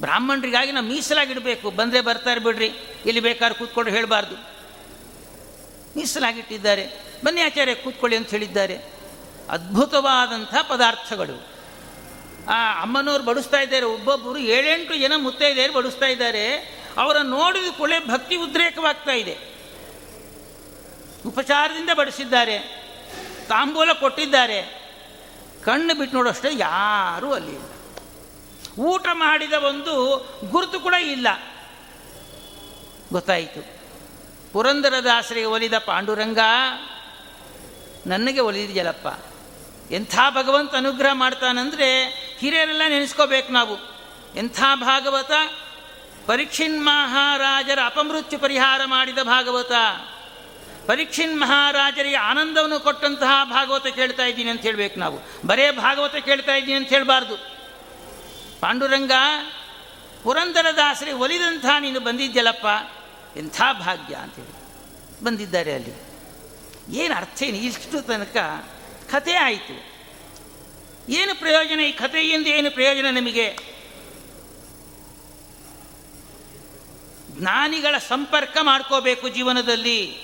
ಬ್ರಾಹ್ಮಣರಿಗಾಗಿ ನಾವು ಮೀಸಲಾಗಿಡಬೇಕು. ಬಂದರೆ ಬರ್ತಾರೆ ಬಿಡ್ರಿ. ಇಲ್ಲಿ ಬೇಕಾದ್ರೆ ಕೂತ್ಕೊಂಡು ಹೇಳಬಾರ್ದು. ಮೀಸಲಾಗಿಟ್ಟಿದ್ದಾರೆ. ಬನ್ನಿ ಆಚಾರ್ಯ, ಕೂತ್ಕೊಳ್ಳಿ ಅಂತ ಹೇಳಿದ್ದಾರೆ. ಅದ್ಭುತವಾದಂಥ ಪದಾರ್ಥಗಳು. ಆ ಅಮ್ಮನವ್ರು ಬಡಿಸ್ತಾ ಇದ್ದಾರೆ. ಒಬ್ಬೊಬ್ಬರು ಏಳೆಂಟು ಜನ ಮುತ್ತೈದೆಯರು ಬಡಿಸ್ತಾ ಇದ್ದಾರೆ. ಅವರ ನೋಡಿದ ಕೂಡಲೇ ಭಕ್ತಿ ಉದ್ರೇಕವಾಗ್ತಾ ಇದೆ. ಉಪಚಾರದಿಂದ ಬಡಿಸಿದ್ದಾರೆ. ತಾಂಬೂಲ ಕೊಟ್ಟಿದ್ದಾರೆ. ಕಣ್ಣು ಬಿಟ್ಟು ನೋಡೋಷ್ಟೇ ಯಾರೂ ಅಲ್ಲಿ ಊಟ ಮಾಡಿದ ಒಂದು ಗುರುತು ಕೂಡ ಇಲ್ಲ. ಗೊತ್ತಾಯಿತು. ಪುರಂದರದಾಸರಿಗೆ ಒಲಿದ ಪಾಂಡುರಂಗ ನನಗೆ ಒಲಿದಿದೆಯಲ್ಲಪ್ಪ. ಎಂಥ ಭಗವಂತ ಅನುಗ್ರಹ ಮಾಡ್ತಾನಂದರೆ ಹಿರಿಯರೆಲ್ಲ ನೆನೆಸ್ಕೋಬೇಕು ನಾವು. ಎಂಥ ಭಾಗವತ? ಪರೀಕ್ಷಿನ್ ಮಹಾರಾಜರ ಅಪಮೃತ್ಯು ಪರಿಹಾರ ಮಾಡಿದ ಭಾಗವತ. ಪರೀಕ್ಷಿನ್ ಮಹಾರಾಜರಿಗೆ ಆನಂದವನ್ನು ಕೊಟ್ಟಂತಹ ಭಾಗವತ ಕೇಳ್ತಾ ಇದ್ದೀನಿ ಅಂತ ಹೇಳಬೇಕು ನಾವು. ಬರೇ ಭಾಗವತ ಕೇಳ್ತಾ ಇದ್ದೀನಿ ಅಂತ ಹೇಳಬಾರ್ದು. ಪಾಂಡುರಂಗ ಪುರಂದರದಾಸರಿ ಒಲಿದಂಥ ನೀನು ಬಂದಿದ್ದಲ್ಲಪ್ಪ ಎಂಥ ಭಾಗ್ಯ ಅಂತೇಳಿ. ಬಂದಿದ್ದಾರೆ ಅಲ್ಲಿ. ಏನು ಅರ್ಥ ಏನು? ಇಷ್ಟು ತನಕ ಕಥೆ ಆಯಿತು. ಏನು ಪ್ರಯೋಜನ? ಈ ಕಥೆಯಿಂದ ಏನು ಪ್ರಯೋಜನ ನಿಮಗೆ? ಜ್ಞಾನಿಗಳ ಸಂಪರ್ಕ ಮಾಡ್ಕೋಬೇಕು ಜೀವನದಲ್ಲಿ.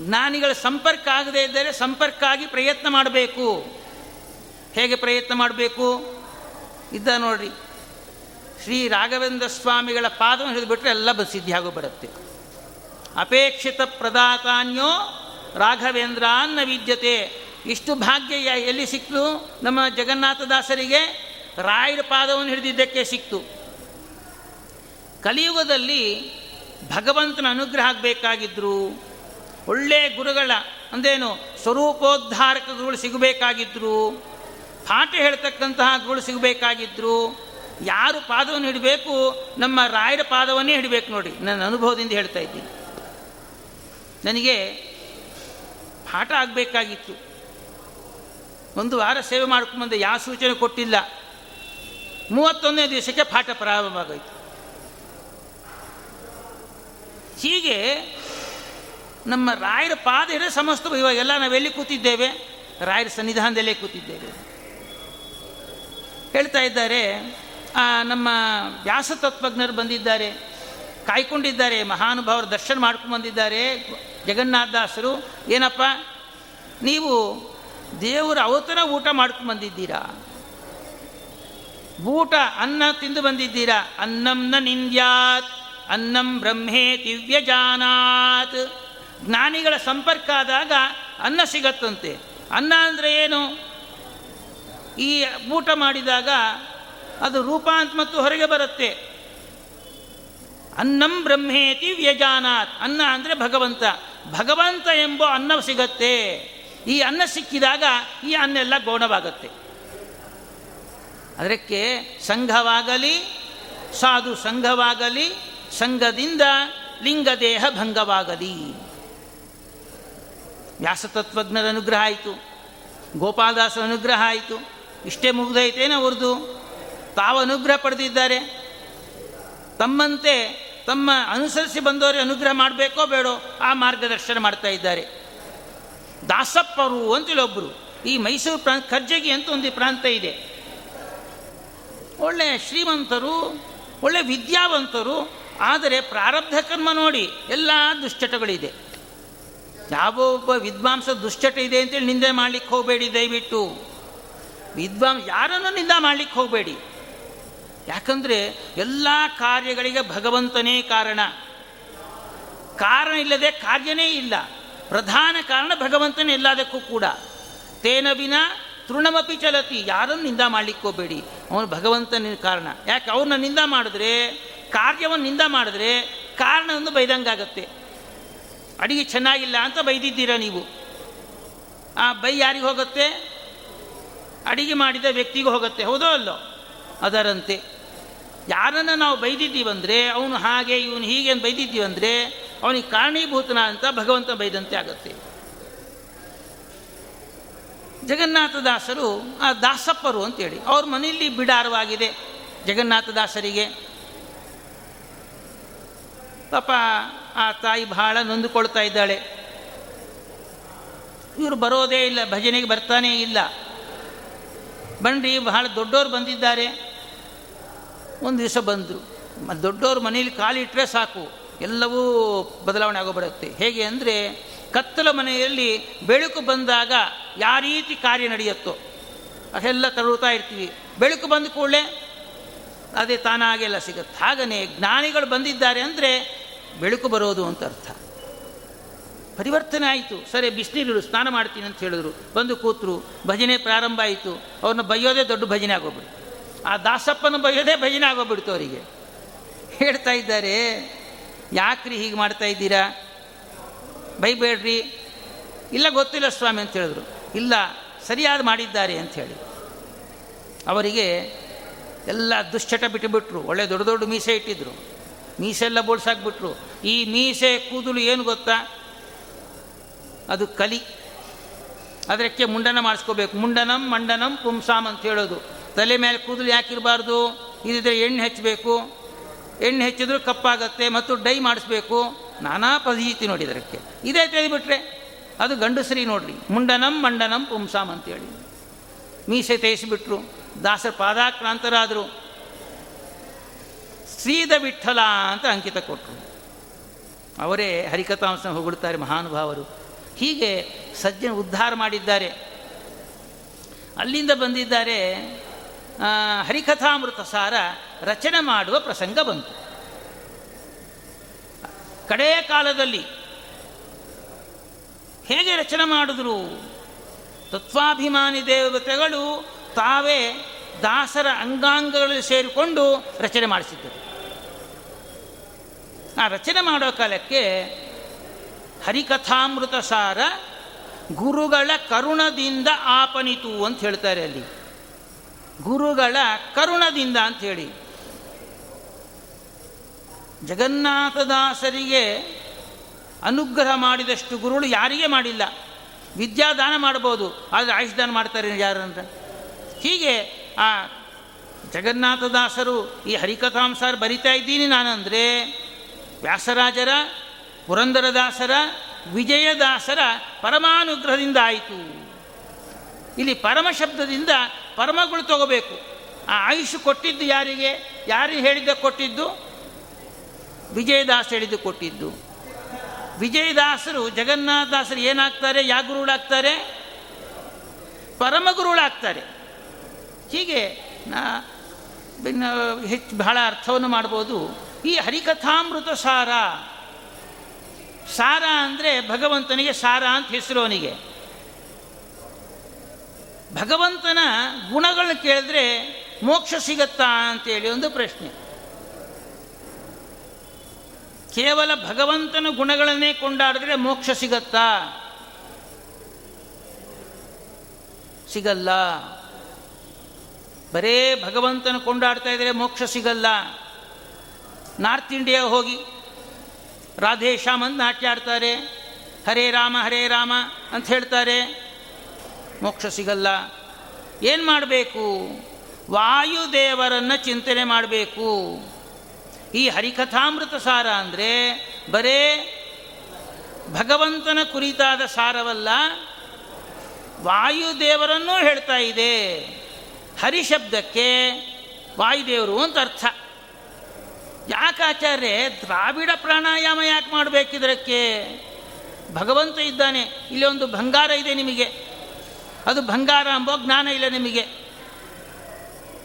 ಜ್ಞಾನಿಗಳ ಸಂಪರ್ಕ ಆಗದೇ ಇದ್ದರೆ ಸಂಪರ್ಕ ಆಗಿ ಪ್ರಯತ್ನ ಮಾಡಬೇಕು. ಹೇಗೆ ಪ್ರಯತ್ನ ಮಾಡಬೇಕು? ಇದ್ದ ನೋಡ್ರಿ. ಶ್ರೀ ರಾಘವೇಂದ್ರ ಸ್ವಾಮಿಗಳ ಪಾದವನ್ನು ಹಿಡಿದುಬಿಟ್ರೆ ಎಲ್ಲ ಸಿದ್ಧಿ ಆಗೋ ಬರುತ್ತೆ ಅಪೇಕ್ಷಿತ ಪ್ರದಾತಾನ್ಯೋ ರಾಘವೇಂದ್ರ ಅನ್ನ ವಿದ್ಯತೆ. ಇಷ್ಟು ಭಾಗ್ಯ ಎಲ್ಲಿ ಸಿಕ್ತು? ನಮ್ಮ ಜಗನ್ನಾಥದಾಸರಿಗೆ ರಾಯರ ಪಾದವನ್ನು ಹಿಡಿದಿದ್ದಕ್ಕೆ ಸಿಕ್ತು. ಕಲಿಯುಗದಲ್ಲಿ ಭಗವಂತನ ಅನುಗ್ರಹ ಆಗಬೇಕಾಗಿದ್ರು. ಒಳ್ಳೆಯ ಗುರುಗಳ ಅಂದೇನು ಸ್ವರೂಪೋದ್ಧಾರಕ ಗುರುಗಳು ಸಿಗಬೇಕಾಗಿದ್ರು. ಪಾಠ ಹೇಳ್ತಕ್ಕಂತಹ ಗುಳು ಸಿಗಬೇಕಾಗಿದ್ರು, ಯಾರು ಪಾದವನ್ನು ಹಿಡಬೇಕು, ನಮ್ಮ ರಾಯರ ಪಾದವನ್ನೇ ಹಿಡಬೇಕು ನೋಡಿ, ನನ್ನ ಅನುಭವದಿಂದ ಹೇಳ್ತಾ ಇದ್ದೀನಿ. ನನಗೆ ಪಾಠ ಆಗಬೇಕಾಗಿತ್ತು. ಒಂದು ವಾರ ಸೇವೆ ಮಾಡ್ಕೊಂಬಂದೆ ಯಾವ ಸೂಚನೆ ಕೊಟ್ಟಿಲ್ಲ. ಮೂವತ್ತೊಂದನೇ ದಿವಸಕ್ಕೆ ಪಾಠ ಪ್ರಾರಂಭವಾಗೋಯ್ತು. ಹೀಗೆ ನಮ್ಮ ರಾಯರ ಪಾದ ಹಿಡಿದ ಸಮಸ್ತ ಇವಾಗೆಲ್ಲ ನಾವೆಲ್ಲಿ ಕೂತಿದ್ದೇವೆ? ರಾಯರ ಸನ್ನಿಧಾನದಲ್ಲೇ ಕೂತಿದ್ದೇವೆ. ಹೇಳ್ತಾ ಇದ್ದಾರೆ ನಮ್ಮ ವ್ಯಾಸತತ್ವಜ್ಞರು ಬಂದಿದ್ದಾರೆ, ಕಾಯ್ಕೊಂಡಿದ್ದಾರೆ, ಮಹಾನುಭಾವರು ದರ್ಶನ ಮಾಡ್ಕೊಂಡು ಬಂದಿದ್ದಾರೆ, ಜಗನ್ನಾಥದಾಸರು. ಏನಪ್ಪ? ನೀವು ದೇವರ ಅವತರ ಊಟ ಮಾಡ್ಕೊಂಡು ಬಂದಿದ್ದೀರಾ? ಊಟ, ಅನ್ನ ತಿಂದು ಬಂದಿದ್ದೀರಾ? ಅನ್ನಂನ ನಿಂದ್ಯಾತ್, ಅನ್ನಂ ಬ್ರಹ್ಮೇ ದಿವ್ಯಜಾನಾತ್ ಜ್ಞಾನಿಗಳ ಸಂಪರ್ಕ ಆದಾಗ ಅನ್ನ ಸಿಗತ್ತಂತೆ. ಅನ್ನ ಅಂದರೆ ಏನು? ಈ ಊಟ ಮಾಡಿದಾಗ ಅದು ರೂಪಾಂತ ಮತ್ತು ಹೊರಗೆ ಬರುತ್ತೆ. ಅನ್ನಂ ಬ್ರಹ್ಮೇತಿ ವ್ಯಜಾನಾತ್. ಅನ್ನ ಅಂದರೆ ಭಗವಂತ. ಭಗವಂತ ಎಂಬ ಅನ್ನ ಸಿಗತ್ತೆ. ಈ ಅನ್ನ ಸಿಕ್ಕಿದಾಗ ಈ ಅನ್ನ ಎಲ್ಲ ಗೌಣವಾಗತ್ತೆ. ಅದಕ್ಕೆ ಸಂಘವಾಗಲಿ, ಸಾಧು ಸಂಘವಾಗಲಿ, ಸಂಘದಿಂದ ಲಿಂಗದೇಹ ಭಂಗವಾಗಲಿ. ವ್ಯಾಸತತ್ವಜ್ಞರ ಅನುಗ್ರಹ ಆಯಿತು. ಗೋಪಾಲದಾಸರ ಅನುಗ್ರಹ ಆಯಿತು. ಇಷ್ಟೇ ಮುಗ್ದೈತೇನೆ ಅವ್ರದ್ದು. ತಾವು ಅನುಗ್ರಹ ಪಡೆದಿದ್ದಾರೆ. ತಮ್ಮಂತೆ, ತಮ್ಮ ಅನುಸರಿಸಿ ಬಂದವರಿಗೆ ಅನುಗ್ರಹ ಮಾಡಬೇಕೋ ಬೇಡೋ ಆ ಮಾರ್ಗದರ್ಶನ ಮಾಡ್ತಾ ಇದ್ದಾರೆ. ದಾಸಪ್ಪರು ಅಂತೇಳಿ ಒಬ್ಬರು ಈ ಮೈಸೂರು ಪ್ರಾಂತ, ಖರ್ಜಗಿ ಅಂತ ಒಂದು ಪ್ರಾಂತ ಇದೆ. ಒಳ್ಳೆ ಶ್ರೀಮಂತರು, ಒಳ್ಳೆ ವಿದ್ಯಾವಂತರು, ಆದರೆ ಪ್ರಾರಬ್ಧ ಕರ್ಮ ನೋಡಿ ಎಲ್ಲ ದುಶ್ಚಟಗಳಿದೆ. ಯಾವ ಒಬ್ಬ ವಿದ್ವಾಂಸ ದುಶ್ಚಟ ಇದೆ ಅಂತೇಳಿ ನಿಂದೆ ಮಾಡ್ಲಿಕ್ಕೆ ಹೋಗಬೇಡಿ ದಯವಿಟ್ಟು. ವಿದ್ವಾಂಸ ಯಾರನ್ನು ನಿಂದ ಮಾಡ್ಲಿಕ್ಕೆ ಹೋಗಬೇಡಿ. ಯಾಕಂದರೆ ಎಲ್ಲ ಕಾರ್ಯಗಳಿಗೆ ಭಗವಂತನೇ ಕಾರಣ. ಕಾರಣ ಇಲ್ಲದೆ ಕಾರ್ಯನೇ ಇಲ್ಲ. ಪ್ರಧಾನ ಕಾರಣ ಭಗವಂತನೇ ಎಲ್ಲದಕ್ಕೂ ಕೂಡ. ತೇನ ವಿನ ತೃಣಮಪಿ ಚಲತಿ, ಯಾರನ್ನು ನಿಂದ ಮಾಡ್ಲಿಕ್ಕೆ ಹೋಗಬೇಡಿ. ಅವನು ಭಗವಂತನ ಕಾರಣ. ಯಾಕೆ? ಅವ್ರನ್ನ ನಿಂದ ಮಾಡಿದ್ರೆ, ಕಾರ್ಯವನ್ನು ನಿಂದ ಮಾಡಿದ್ರೆ ಕಾರಣವನ್ನು ಬೈದಂಗಾಗತ್ತೆ. ಅಡಿಗೆ ಚೆನ್ನಾಗಿಲ್ಲ ಅಂತ ಬೈದಿದ್ದೀರಾ ನೀವು? ಆ ಬೈ ಯಾರಿಗೆ ಹೋಗುತ್ತೆ? ಅಡಿಗೆ ಮಾಡಿದ ವ್ಯಕ್ತಿಗೆ ಹೋಗುತ್ತೆ, ಹೌದೋ ಅಲ್ಲೋ? ಅದರಂತೆ. ಯಾರನ್ನು ನಾವು ಬೈದಿದ್ದೀವಂದರೆ ಅವನು ಹಾಗೆ, ಇವನು ಹೀಗೆ ಅಂತ ಬೈದಿದ್ದೀವಂದರೆ ಅವನಿಗೆ ಕಾರಣೀಭೂತನ ಅಂತ ಭಗವಂತ ಬೈದಂತೆ ಆಗುತ್ತೆ. ಜಗನ್ನಾಥದಾಸರು ಆ ದಾಸಪ್ಪರು ಅಂತೇಳಿ ಅವ್ರ ಮನೆಯಲ್ಲಿ ಬಿಡಾರವಾಗಿದೆ ಜಗನ್ನಾಥದಾಸರಿಗೆ ಪಾಪ ಆ ತಾಯಿ ಬಹಳ ನೊಂದುಕೊಳ್ತಾ ಇದ್ದಾಳೆ. ಇವರು ಬರೋದೇ ಇಲ್ಲ, ಭಜನೆಗೆ ಬರ್ತಾನೇ ಇಲ್ಲ. ಬನ್ರಿ ಬಹಳ ದೊಡ್ಡವರು ಬಂದಿದ್ದಾರೆ. ಒಂದು ದಿವಸ ಬಂದರು. ದೊಡ್ಡವ್ರ ಮನೆಯಲ್ಲಿ ಕಾಲಿಟ್ಟರೆ ಸಾಕು. ಎಲ್ಲವೂ ಬದಲಾವಣೆ ಆಗೋಬರುತ್ತೆ ಹೇಗೆ ಅಂದರೆ, ಕತ್ತಲ ಮನೆಯಲ್ಲಿ ಬೆಳಕು ಬಂದಾಗ ಯಾವ ರೀತಿ ಕಾರ್ಯ ನಡೆಯುತ್ತೋ, ಅದೆಲ್ಲ ತರುತ್ತಾ ಇರ್ತೀವಿ. ಬೆಳಕು ಬಂದ ಕೂಡಲೇ ಅದೇ ತಾನಾಗೆಲ್ಲ ಸಿಗುತ್ತೆ. ಹಾಗನೇ ಜ್ಞಾನಿಗಳು ಬಂದಿದ್ದಾರೆ ಅಂದರೆ ಬೆಳಕು ಬರೋದು ಅಂತ ಅರ್ಥ. ಪರಿವರ್ತನೆ ಆಯಿತು. ಸರಿ, ಬಿಸಿನೀರು ಸ್ನಾನ ಮಾಡ್ತೀನಿ ಅಂತ ಹೇಳಿದ್ರು. ಬಂದು ಕೂತರು. ಭಜನೆ ಪ್ರಾರಂಭ ಆಯಿತು. ಅವ್ರನ್ನ ಬೈಯೋದೇ ದೊಡ್ಡ ಭಜನೆ ಆಗೋಗ್ಬಿಡ್ತು. ಆ ದಾಸಪ್ಪನ ಬೈಯೋದೇ ಭಜನೆ ಆಗೋಗ್ಬಿಡ್ತು ಅವರಿಗೆ. ಹೇಳ್ತಾ ಇದ್ದಾರೆ, ಯಾಕ್ರಿ ಹೀಗೆ ಮಾಡ್ತಾ ಇದ್ದೀರಾ? ಬೈಬೇಡ್ರಿ. ಇಲ್ಲ, ಗೊತ್ತಿಲ್ಲ ಸ್ವಾಮಿ, ಅಂತ ಹೇಳಿದ್ರು. ಇಲ್ಲ, ಸರಿಯಾದ ಮಾಡಿದ್ದಾರೆ ಹೇಳಿ. ಅವರಿಗೆ ಎಲ್ಲ ದುಶ್ಚಟ ಬಿಟ್ಟುಬಿಟ್ರು ಒಳ್ಳೆ ದೊಡ್ಡ ದೊಡ್ಡ ಮೀಸೆ ಇಟ್ಟಿದ್ರು. ಮೀಸೆ ಎಲ್ಲ ಬೋಳ್ಸಾಕ್ಬಿಟ್ರು. ಈ ಮೀಸೆ ಕೂದಲು ಏನು ಗೊತ್ತಾ? ಅದು ಕಲಿ. ಅದಕ್ಕೆ ಮುಂಡನ ಮಾಡಿಸ್ಕೋಬೇಕು. ಮುಂಡನಂ, ಮಂಡನಂ ಪುಂಸಾಮ್ ಅಂತ ಹೇಳೋದು. ತಲೆ ಮೇಲೆ ಕೂದಲು ಯಾಕಿರಬಾರ್ದು ಇದಿದ್ರೆ ಎಣ್ಣೆ ಹಚ್ಚಬೇಕು. ಎಣ್ಣೆ ಹೆಚ್ಚಿದ್ರೂ ಕಪ್ಪಾಗತ್ತೆ ಮತ್ತು ಡೈ ಮಾಡಿಸ್ಬೇಕು. ನಾನಾ ಪದ್ಧತಿ ನೋಡಿ ಅದಕ್ಕೆ ಇದೇ ತಿಳಿಬಿಟ್ರೆ ಅದು ಗಂಡಸರಿ ನೋಡ್ರಿ. ಮುಂಡನಂ, ಮಂಡನಂ ಪುಂಸಾಮ್ ಅಂತೇಳಿ ಮೀಸೆ ತೇಯಿಸಿಬಿಟ್ರು ದಾಸರ ಪಾದಾಕ್ರಾಂತರಾದರು. ಶ್ರೀದ ವಿಠಲ ಅಂತ ಅಂಕಿತ ಕೊಟ್ಟರು. ಅವರೇ ಹರಿಕಥಾಂಶ ಹೊಗಳುತ್ತಾರೆ ಮಹಾನುಭಾವರು. ಹೀಗೆ ಸಜ್ಜನ ಉದ್ಧಾರ ಮಾಡಿದ್ದಾರೆ. ಅಲ್ಲಿಂದ ಬಂದಿದ್ದಾರೆ ಹರಿಕಥಾಮೃತ ಸಾರ ರಚನೆ ಮಾಡುವ ಪ್ರಸಂಗ ಬಂತು. ಕಡೆಯ ಕಾಲದಲ್ಲಿ ಹೇಗೆ ರಚನೆ ಮಾಡಿದ್ರು? ತತ್ವಾಭಿಮಾನಿ ದೇವತೆಗಳು ತಾವೇ ದಾಸರ ಅಂಗಾಂಗಗಳಲ್ಲಿ ಸೇರಿಕೊಂಡು ರಚನೆ ಮಾಡಿಸಿದ್ದರು. ಆ ರಚನೆ ಮಾಡೋ ಕಾಲಕ್ಕೆ ಹರಿಕಥಾಮೃತ ಸಾರ ಗುರುಗಳ ಕರುಣದಿಂದ ಆಪನಿತು ಅಂತ ಹೇಳ್ತಾರೆ ಅಲ್ಲಿ. ಗುರುಗಳ ಕರುಣದಿಂದ ಅಂತ ಹೇಳಿ. ಜಗನ್ನಾಥದಾಸರಿಗೆ ಅನುಗ್ರಹ ಮಾಡಿದಷ್ಟು ಗುರುಗಳು ಯಾರಿಗೆ ಮಾಡಿಲ್ಲ. ವಿದ್ಯಾದಾನ ಮಾಡ್ಬೋದು, ಆದರೆ ಆಯುಷ್ದಾನ ಮಾಡ್ತಾರೆ ಯಾರು ಅಂತ ಹೀಗೆ ಆ ಜಗನ್ನಾಥದಾಸರು ಈ ಹರಿಕಥಾಂಸಾರ ಬರಿತಾ ಇದ್ದೀನಿ ನಾನಂದರೆ ವ್ಯಾಸರಾಜರ ಪುರಂದರದಾಸರ, ವಿಜಯದಾಸರ ಪರಮಾನುಗ್ರಹದಿಂದ ಆಯಿತು ಇಲ್ಲಿ ಪರಮ ಶಬ್ದದಿಂದ ಪರಮಗಳು ತಗೋಬೇಕು. ಆ ಆಯುಷ್ ಕೊಟ್ಟಿದ್ದು ಯಾರಿಗೆ? ಯಾರು ಹೇಳಿದ್ದ ಕೊಟ್ಟಿದ್ದು? ವಿಜಯದಾಸ ಹೇಳಿದ್ದು ಕೊಟ್ಟಿದ್ದು. ವಿಜಯದಾಸರು ಜಗನ್ನಾಥದಾಸರು ಏನಾಗ್ತಾರೆ? ಯಾಗುರುಳಾಗ್ತಾರೆ? ಗುರುಗಳಾಗ್ತಾರೆ ಪರಮಗುರುಗಳಾಗ್ತಾರೆ ಹೀಗೆ ನಾ ಹೆಚ್ಚು ಬಹಳ ಅರ್ಥವನ್ನು ಮಾಡ್ಬೋದು. ಈ ಹರಿಕಥಾಮೃತ ಸಾರ ಸಾರ ಅಂದರೆ ಭಗವಂತನಿಗೆ ಸಾರ ಅಂತ ಹೆಸರು ಅವನಿಗೆ ಭಗವಂತನ ಗುಣಗಳನ್ನ ಕೇಳಿದ್ರೆ ಮೋಕ್ಷ ಸಿಗತ್ತಾ ಅಂತೇಳಿ ಒಂದು ಪ್ರಶ್ನೆ. ಕೇವಲ ಭಗವಂತನ ಗುಣಗಳನ್ನೇ ಕೊಂಡಾಡಿದ್ರೆ ಮೋಕ್ಷ ಸಿಗತ್ತಾ? ಸಿಗಲ್ಲ. ಬರೇ ಭಗವಂತನ ಕೊಂಡಾಡ್ತಾ ಇದ್ರೆ ಮೋಕ್ಷ ಸಿಗಲ್ಲ. ನಾರ್ತ್ ಇಂಡಿಯಾ ಹೋಗಿ ರಾಧೇಶ್ಯಾಮ್ ಅಂತ ನಾಟ್ಯ ಆಡ್ತಾರೆ ಹರೇ ರಾಮ ಹರೇ ರಾಮ ಅಂತ ಹೇಳ್ತಾರೆ. ಮೋಕ್ಷ ಸಿಗಲ್ಲ. ಏನು ಮಾಡಬೇಕು? ವಾಯುದೇವರನ್ನು ಚಿಂತನೆ ಮಾಡಬೇಕು. ಈ ಹರಿಕಥಾಮೃತ ಸಾರ ಅಂದರೆ ಬರೇ ಭಗವಂತನ ಕುರಿತಾದ ಸಾರವಲ್ಲ, ವಾಯುದೇವರನ್ನೂ ಹೇಳ್ತಾ ಇದೆ. ಹರಿಶಬ್ದಕ್ಕೆ ವಾಯುದೇವರು ಅಂತ ಅರ್ಥ. ಯಾಕೆ ಆಚಾರ್ಯ ದ್ರಾವಿಡ ಪ್ರಾಣಾಯಾಮ ಯಾಕೆ ಮಾಡಬೇಕಿದ್ರಕ್ಕೆ ಭಗವಂತ ಇದ್ದಾನೆ, ಇಲ್ಲಿ ಒಂದು ಬಂಗಾರ ಇದೆ ನಿಮಗೆ. ಅದು ಬಂಗಾರ ಅಂಬೋ ಜ್ಞಾನ ಇಲ್ಲ ನಿಮಗೆ.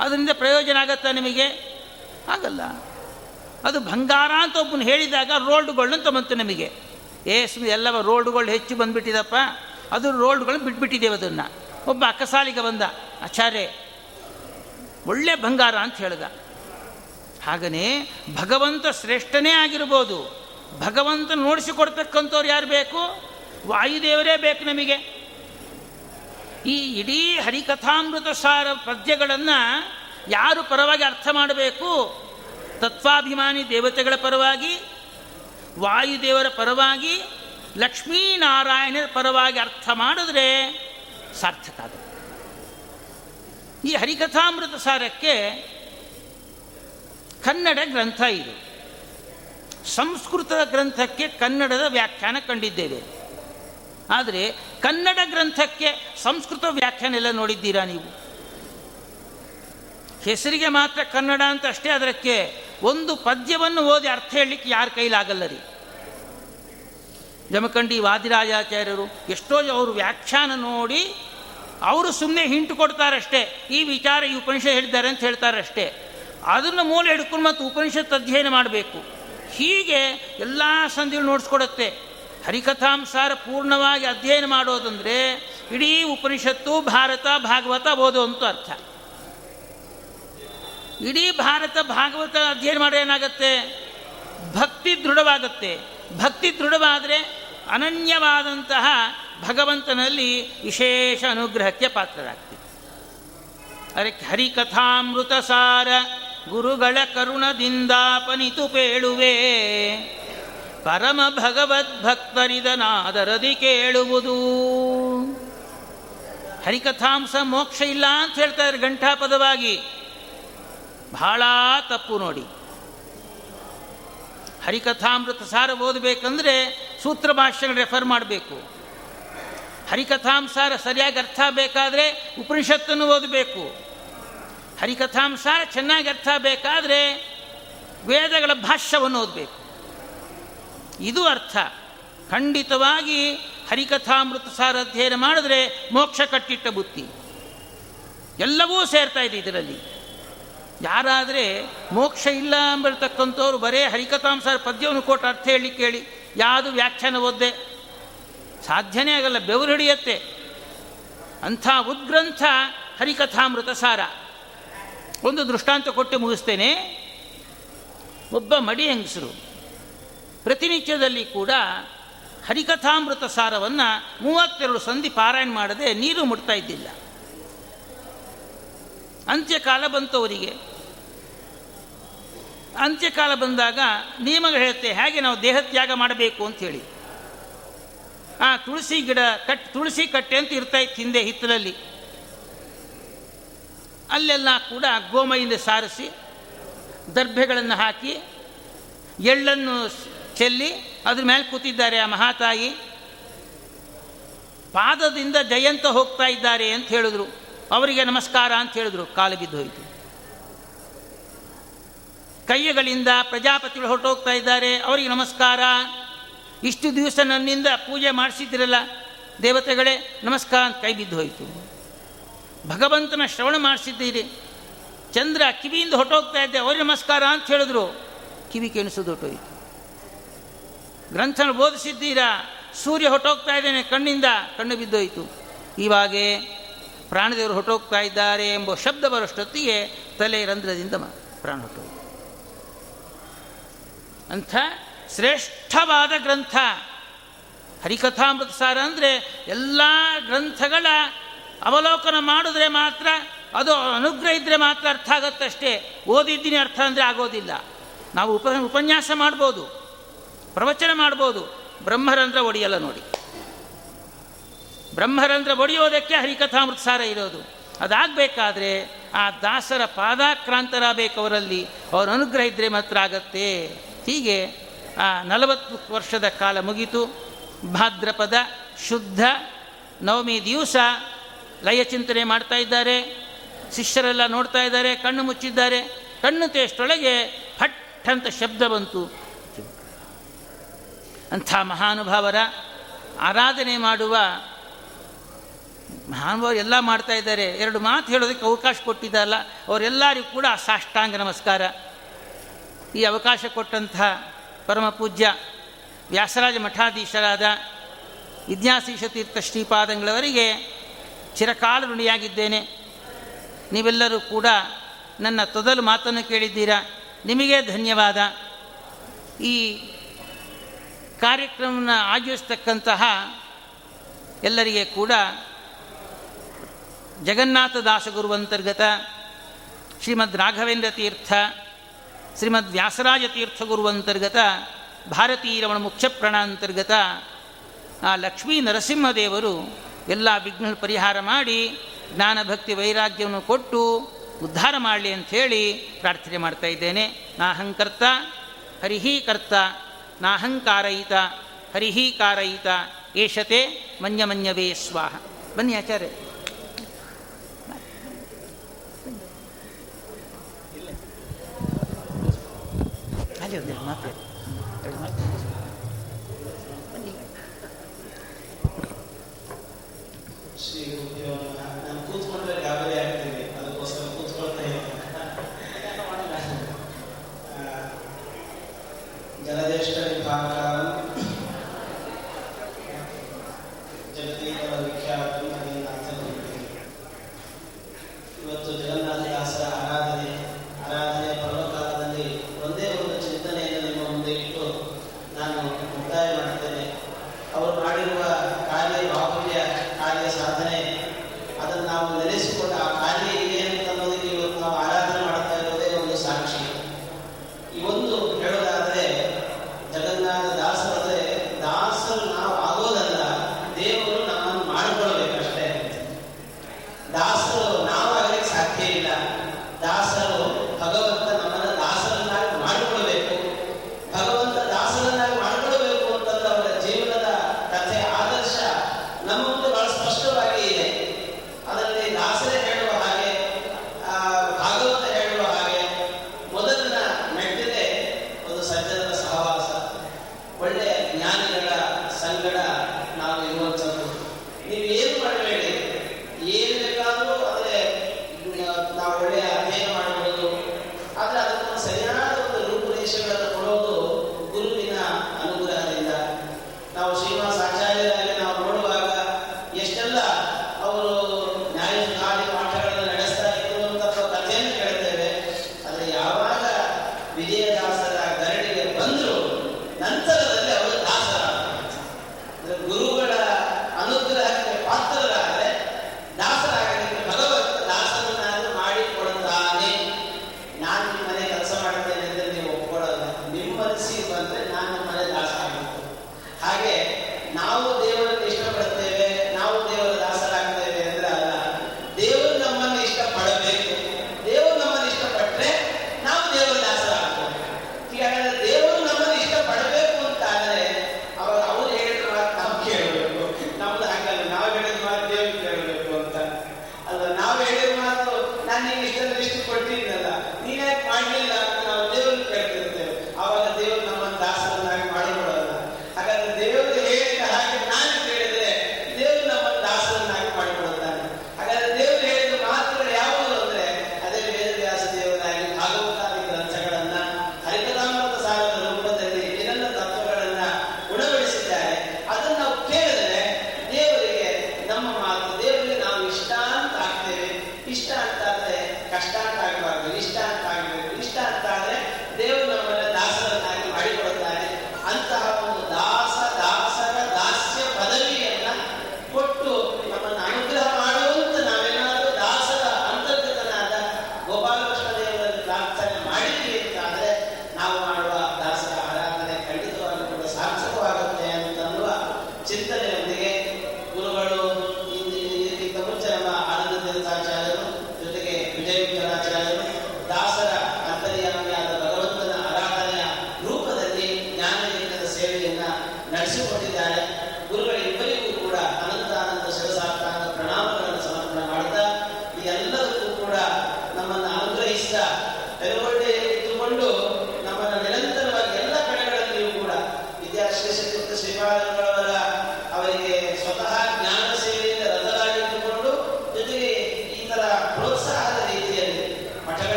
ಅದರಿಂದ ಪ್ರಯೋಜನ ಆಗತ್ತಾ ನಿಮಗೆ? ಆಗಲ್ಲ. ಅದು ಬಂಗಾರ ಅಂತ ಒಬ್ಬನು ಹೇಳಿದಾಗ ರೋಲ್ಡ್ಗಳನ್ನ ತಗೊಂತು ನಮಗೆ. ಏ ಸುಮ್ಮನೆ ಎಲ್ಲವ ರೋಲ್ಡ್ಗಳು ಹೆಚ್ಚು ಬಂದುಬಿಟ್ಟಿದಪ್ಪ. ಅದು ರೋಲ್ಡ್ಗಳು ಬಿಟ್ಬಿಟ್ಟಿದ್ದೇವೆ ಅದನ್ನು. ಒಬ್ಬ ಅಕಸಾಲಿಗೆ ಬಂದ, ಆಚಾರ್ಯ, ಒಳ್ಳೆ ಬಂಗಾರ ಅಂತ ಹೇಳ್ದ. ಹಾಗನೇ ಭಗವಂತ ಶ್ರೇಷ್ಠನೇ ಆಗಿರ್ಬೋದು. ಭಗವಂತ ನೋಡಿಸಿಕೊಡ್ತಕ್ಕಂಥವ್ರು ಯಾರು ಬೇಕು? ವಾಯುದೇವರೇ ಬೇಕು ನಮಗೆ. ಈ ಇಡೀ ಹರಿಕಥಾಮೃತ ಸಾರ ಪದ್ಯಗಳನ್ನು ಯಾರು ಪರವಾಗಿ ಅರ್ಥ ಮಾಡಬೇಕು? ತತ್ವಾಭಿಮಾನಿ ದೇವತೆಗಳ ಪರವಾಗಿ, ವಾಯುದೇವರ ಪರವಾಗಿ, ಲಕ್ಷ್ಮೀನಾರಾಯಣರ ಪರವಾಗಿ ಅರ್ಥ ಮಾಡಿದ್ರೆ ಸಾರ್ಥಕ ಆಗುತ್ತೆ. ಈ ಹರಿಕಥಾಮೃತ ಸಾರಕ್ಕೆ ಕನ್ನಡ ಗ್ರಂಥ ಇದು. ಸಂಸ್ಕೃತದ ಗ್ರಂಥಕ್ಕೆ ಕನ್ನಡದ ವ್ಯಾಖ್ಯಾನ ಕಂಡಿದ್ದೇವೆ. ಆದರೆ ಕನ್ನಡ ಗ್ರಂಥಕ್ಕೆ ಸಂಸ್ಕೃತ ವ್ಯಾಖ್ಯಾನ ಎಲ್ಲ ನೋಡಿದ್ದೀರಾ ನೀವು? ಹೆಸರಿಗೆ ಮಾತ್ರ ಕನ್ನಡ ಅಂತ ಅಷ್ಟೇ, ಅದಕ್ಕೆ ಒಂದು ಪದ್ಯವನ್ನು ಓದಿ ಅರ್ಥ ಹೇಳಲಿಕ್ಕೆ ಯಾರ ಕೈಲಾಗಲ್ಲ ರೀ? ಜಮಖಂಡಿ ವಾದಿರಾಜಾಚಾರ್ಯರು ಎಷ್ಟೋ ಅವರು ವ್ಯಾಖ್ಯಾನ ನೋಡಿ, ಅವರು ಸುಮ್ಮನೆ ಹಿಂಟು ಕೊಡ್ತಾರಷ್ಟೇ, ಈ ವಿಚಾರ ಈ ಉಪನಿಷ ಹೇಳಿದ್ದಾರೆ ಅಂತ ಹೇಳ್ತಾರಷ್ಟೇ. ಅದನ್ನು ಮೂಲ ಹಿಡ್ಕೊಂಡು ಮತ್ತು ಉಪನಿಷತ್ ಅಧ್ಯಯನ ಮಾಡಬೇಕು. ಹೀಗೆ ಎಲ್ಲ ಸಂಧಿಗಳು ನೋಡಿಸ್ಕೊಡುತ್ತೆ. ಹರಿಕಥಾಂಸಾರ ಪೂರ್ಣವಾಗಿ ಅಧ್ಯಯನ ಮಾಡೋದಂದರೆ ಇಡೀ ಉಪನಿಷತ್ತು ಭಾರತ ಭಾಗವತ ಓದು ಅಂತ ಅರ್ಥ. ಇಡೀ ಭಾರತ ಭಾಗವತ ಅಧ್ಯಯನ ಮಾಡಿದ್ರೆ ಏನಾಗುತ್ತೆ? ಭಕ್ತಿ ದೃಢವಾಗುತ್ತೆ. ಭಕ್ತಿ ದೃಢವಾದರೆ ಅನನ್ಯವಾದಂತಹ ಭಗವಂತನಲ್ಲಿ ವಿಶೇಷ ಅನುಗ್ರಹಕ್ಕೆ ಪಾತ್ರರಾಗ್ತೀವಿ. ಅದಕ್ಕೆ ಹರಿಕಥಾಮೃತ ಸಾರ ಗುರುಗಳ ಕರುಣದಿಂದಾಪನಿತು ಪೇಳುವೆ. ಪರಮ ಭಗವದ್ ಭಗವದ್ಭಕ್ತರಿದನಾದರದಿ ಕೇಳುವುದು. ಹರಿಕಥಾಂಸ ಮೋಕ್ಷ ಇಲ್ಲ ಅಂತ ಹೇಳ್ತಾರೆ ಗಂಟಾಪದವಾಗಿ ಬಹಳ ತಪ್ಪು ನೋಡಿ. ಹರಿಕಥಾಮೃತ ಸಾರ ಓದಬೇಕಂದ್ರೆ ಸೂತ್ರ ಭಾಷೆಗಳು ರೆಫರ್ ಮಾಡಬೇಕು. ಹರಿಕಥಾಂಸಾರ ಸರಿಯಾಗಿ ಅರ್ಥ ಬೇಕಾದರೆ ಉಪನಿಷತ್ತನ್ನು ಓದಬೇಕು. ಹರಿಕಥಾಂಸಾರ ಚೆನ್ನಾಗಿ ಅರ್ಥ ಬೇಕಾದರೆ ವೇದಗಳ ಭಾಷ್ಯವನ್ನು ಓದಬೇಕು. ಇದು ಅರ್ಥ. ಖಂಡಿತವಾಗಿ ಹರಿಕಥಾಮೃತ ಸಾರ ಅಧ್ಯಯನ ಮಾಡಿದ್ರೆ ಮೋಕ್ಷ ಕಟ್ಟಿಟ್ಟ ಬುತ್ತಿ ಎಲ್ಲವೂ ಸೇರ್ತಾ ಇದೆ ಇದರಲ್ಲಿ. ಯಾರಾದರೆ ಮೋಕ್ಷ ಇಲ್ಲ ಅಂಬಿರ್ತಕ್ಕಂಥವ್ರು ಬರೇ ಹರಿಕಥಾಂಸಾರ ಪದ್ಯವನ್ನು ಕೊಟ್ಟು ಅರ್ಥ ಹೇಳಿ ಕೇಳಿ, ಯಾವುದು ವ್ಯಾಖ್ಯಾನ ಓದ್ದೆ? ಸಾಧ್ಯನೇ ಆಗಲ್ಲ, ಬೆವರು ಹಿಡಿಯತ್ತೆ. ಅಂಥ ಉದ್ಗ್ರಂಥ ಹರಿಕಥಾಮೃತ ಸಾರ. ಒಂದು ದೃಷ್ಟಾಂತ ಕೊಟ್ಟು ಮುಗಿಸ್ತೇನೆ. ಒಬ್ಬ ಮಡಿ ಹೆಂಗಸರು, ಪ್ರತಿನಿತ್ಯದಲ್ಲಿ ಕೂಡ ಹರಿಕಥಾಮೃತ ಸಾರವನ್ನು ಮೂವತ್ತೆರಡು ಸಂಧಿ ಪಾರಾಯಣ ಮಾಡದೆ ನೀರು ಮುಟ್ತಾ ಇದ್ದಿಲ್ಲ. ಅಂತ್ಯಕಾಲ ಬಂತವರಿಗೆ. ಅಂತ್ಯಕಾಲ ಬಂದಾಗ ನಿಯಮಗಳು ಹೇಳುತ್ತೆ, ಹೇಗೆ ನಾವು ದೇಹತ್ಯಾಗ ಮಾಡಬೇಕು ಅಂಥೇಳಿ ಆ ತುಳಸಿ ಗಿಡ ಕಟ್, ತುಳಸಿ ಕಟ್ಟೆ ಅಂತ ಇರ್ತಾ ಇತ್ತು ಹಿಂದೆ ಹಿತ್ತಲಲ್ಲಿ. ಅಲ್ಲೆಲ್ಲ ಕೂಡ ಗೋಮಯಿಂದ ಸಾರಿಸಿ ದರ್ಭೆಗಳನ್ನು ಹಾಕಿ ಎಳ್ಳನ್ನು ಚೆಲ್ಲಿ ಅದ್ರ ಮೇಲೆ ಕೂತಿದ್ದಾರೆ ಆ ಮಹಾತಾಯಿ. ಪಾದದಿಂದ ಜಯಂತ ಹೋಗ್ತಾ ಇದ್ದಾರೆ ಅಂತ ಹೇಳಿದ್ರು. ಅವರಿಗೆ ನಮಸ್ಕಾರ ಅಂತ ಹೇಳಿದ್ರು. ಕಾಲು ಬಿದ್ದು ಹೋಯಿತು. ಕೈಗಳಿಂದ ಪ್ರಜಾಪತಿಗಳು ಹೊರಟೋಗ್ತಾ ಇದ್ದಾರೆ. ಅವರಿಗೆ ನಮಸ್ಕಾರ. ಇಷ್ಟು ದಿವಸ ನನ್ನಿಂದ ಪೂಜೆ ಮಾಡಿಸಿದ್ರಲ್ಲ ದೇವತೆಗಳೇ, ನಮಸ್ಕಾರ ಅಂತ ಕೈ ಬಿದ್ದು ಹೋಯಿತು. ಭಗವಂತನ ಶ್ರವಣ ಮಾಡಿಸಿದ್ದೀರಿ. ಚಂದ್ರ ಕಿವಿಯಿಂದ ಹೊಟ್ಟೋಗ್ತಾ ಇದ್ದೆ. ಅವ್ರಿಗೆ ನಮಸ್ಕಾರ ಅಂತ ಹೇಳಿದ್ರು. ಕಿವಿ ಕೆಣಿಸೋದು ಹೊಟ್ಟೋಯ್ತು ಗ್ರಂಥ ಬೋಧಿಸಿದ್ದೀರಾ ಸೂರ್ಯ ಹೊಟ್ಟೋಗ್ತಾ ಇದ್ದೇನೆ ಕಣ್ಣಿಂದ. ಕಣ್ಣು ಬಿದ್ದೋಯ್ತು. ಇವಾಗೆ ಪ್ರಾಣದೇವರು ಹೊಟ್ಟೋಗ್ತಾ ಇದ್ದಾರೆ ಎಂಬ ಶಬ್ದ ಬರೋಷ್ಟೊತ್ತಿಗೆ ತಲೆ ರಂಧ್ರದಿಂದ ಪ್ರಾಣ ಹೊಟ್ಟೋಯ್ತು ಅಂಥ ಶ್ರೇಷ್ಠವಾದ ಗ್ರಂಥ. ಹರಿಕಥಾಮೃತ ಸಾರ ಅಂದರೆ ಎಲ್ಲ ಗ್ರಂಥಗಳ ಅವಲೋಕನ ಮಾಡಿದ್ರೆ ಮಾತ್ರ, ಅದು ಅನುಗ್ರಹ ಇದ್ದರೆ ಮಾತ್ರ ಅರ್ಥ ಆಗುತ್ತಷ್ಟೇ ಓದಿದ್ದೀನಿ ಅರ್ಥ ಅಂದರೆ ಆಗೋದಿಲ್ಲ. ನಾವು ಉಪ, ಉಪನ್ಯಾಸ ಮಾಡ್ಬೋದು. ಪ್ರವಚನ ಮಾಡ್ಬೋದು. ಬ್ರಹ್ಮರಂಧ್ರ ಒಡೆಯಲ್ಲ ನೋಡಿ. ಬ್ರಹ್ಮರಂಧ್ರ ಒಡೆಯೋದಕ್ಕೆ ಹರಿಕಥಾಮೃತ ಸಾರ ಇರೋದು. ಅದಾಗಬೇಕಾದ್ರೆ ಆ ದಾಸರ ಪಾದಾಕ್ರಾಂತರಾಗಬೇಕವರಲ್ಲಿ. ಅವರ ಅನುಗ್ರಹ ಇದ್ದರೆ ಮಾತ್ರ ಆಗತ್ತೆ. ಹೀಗೆ, ಆ ನಲವತ್ತು ವರ್ಷದ ಕಾಲ ಮುಗಿತು. ಭಾದ್ರಪದ ಶುದ್ಧ ನವಮಿ ದಿವಸ ಲಯ ಚಿಂತನೆ ಮಾಡ್ತಾ ಇದ್ದಾರೆ, ಶಿಷ್ಯರೆಲ್ಲ ನೋಡ್ತಾ ಇದ್ದಾರೆ, ಕಣ್ಣು ಮುಚ್ಚಿದ್ದಾರೆ, ಕಣ್ಣು ತೇಷ್ಟೊಳಗೆ ಫಟ್ ಅಂತ ಶಬ್ದ ಬಂತು. ಅಂಥ ಮಹಾನುಭಾವರ ಆರಾಧನೆ ಮಾಡುವ ಮಹಾನುಭಾವರು ಎಲ್ಲ ಮಾಡ್ತಾ ಇದ್ದಾರೆ. ಎರಡು ಮಾತು ಹೇಳೋದಕ್ಕೆ ಅವಕಾಶ ಕೊಟ್ಟಿದ್ದಲ್ಲ ಅವರೆಲ್ಲರಿಗೂ ಕೂಡ ಸಾಷ್ಟಾಂಗ ನಮಸ್ಕಾರ. ಈ ಅವಕಾಶ ಕೊಟ್ಟಂತಹ ಪರಮ ಪೂಜ್ಯ ವ್ಯಾಸರಾಜ ಮಠಾಧೀಶರಾದ ವಿದ್ಯಾಶೀಷ ತೀರ್ಥ ಶ್ರೀಪಾದಂಗಳವರಿಗೆ ಚಿರಕಾಲ ಋಣಿಯಾಗಿದ್ದೇನೆ. ನೀವೆಲ್ಲರೂ ಕೂಡ ನನ್ನ ತೊದಲು ಮಾತನ್ನು ಕೇಳಿದ್ದೀರಾ? ನಿಮಗೆ ಧನ್ಯವಾದ. ಈ ಕಾರ್ಯಕ್ರಮವನ್ನು ಆಯೋಜಿಸ್ತಕ್ಕಂತಹ ಎಲ್ಲರಿಗೆ ಕೂಡ ಜಗನ್ನಾಥ ದಾಸಗುರು ಅಂತರ್ಗತ ಶ್ರೀಮದ್ ರಾಘವೇಂದ್ರ ತೀರ್ಥ, ಶ್ರೀಮದ್ ವ್ಯಾಸರಾಜ ತೀರ್ಥ ಗುರು ಅಂತರ್ಗತ ಭಾರತೀರಮಣ ಮುಖ್ಯ ಅಂತರ್ಗತ ಆ ಲಕ್ಷ್ಮೀ ನರಸಿಂಹದೇವರು ಎಲ್ಲ ವಿಘ್ನ ಪರಿಹಾರ ಮಾಡಿ ಜ್ಞಾನ ಭಕ್ತಿ ವೈರಾಗ್ಯವನ್ನು ಕೊಟ್ಟು ಉದ್ಧಾರ ಮಾಡಲಿ ಅಂಥೇಳಿ ಪ್ರಾರ್ಥನೆ ಮಾಡ್ತಾ ಇದ್ದೇನೆ. ನಾಹಂಕರ್ತ ಹರಿಹಿ ಕರ್ತ ನಾಹಂಕಾರಯಿತ ಹರಿಹೀಕಾರಯಿತ ಏಷತೆ ಮನ್ಯಮನ್ಯವೇ ಸ್ವಾಹ. ಬನ್ನಿ ಆಚಾರ್ಯ. ಕೂತ್ಕೊಂಡ್ರೆ ಗಾಬರಿ ಆಗ್ತೀನಿ ಅದಕ್ಕೋಸ್ಕರ ಕೂತ್ಕೊಳ್ತಾ ಇದ್ದೀನಿ ಆ, ಜಲದೇಷ್ಟ ವಿಭಾಗಂ ಜಗದೀಕರ ವಿಖ್ಯಾತ ಇವತ್ತು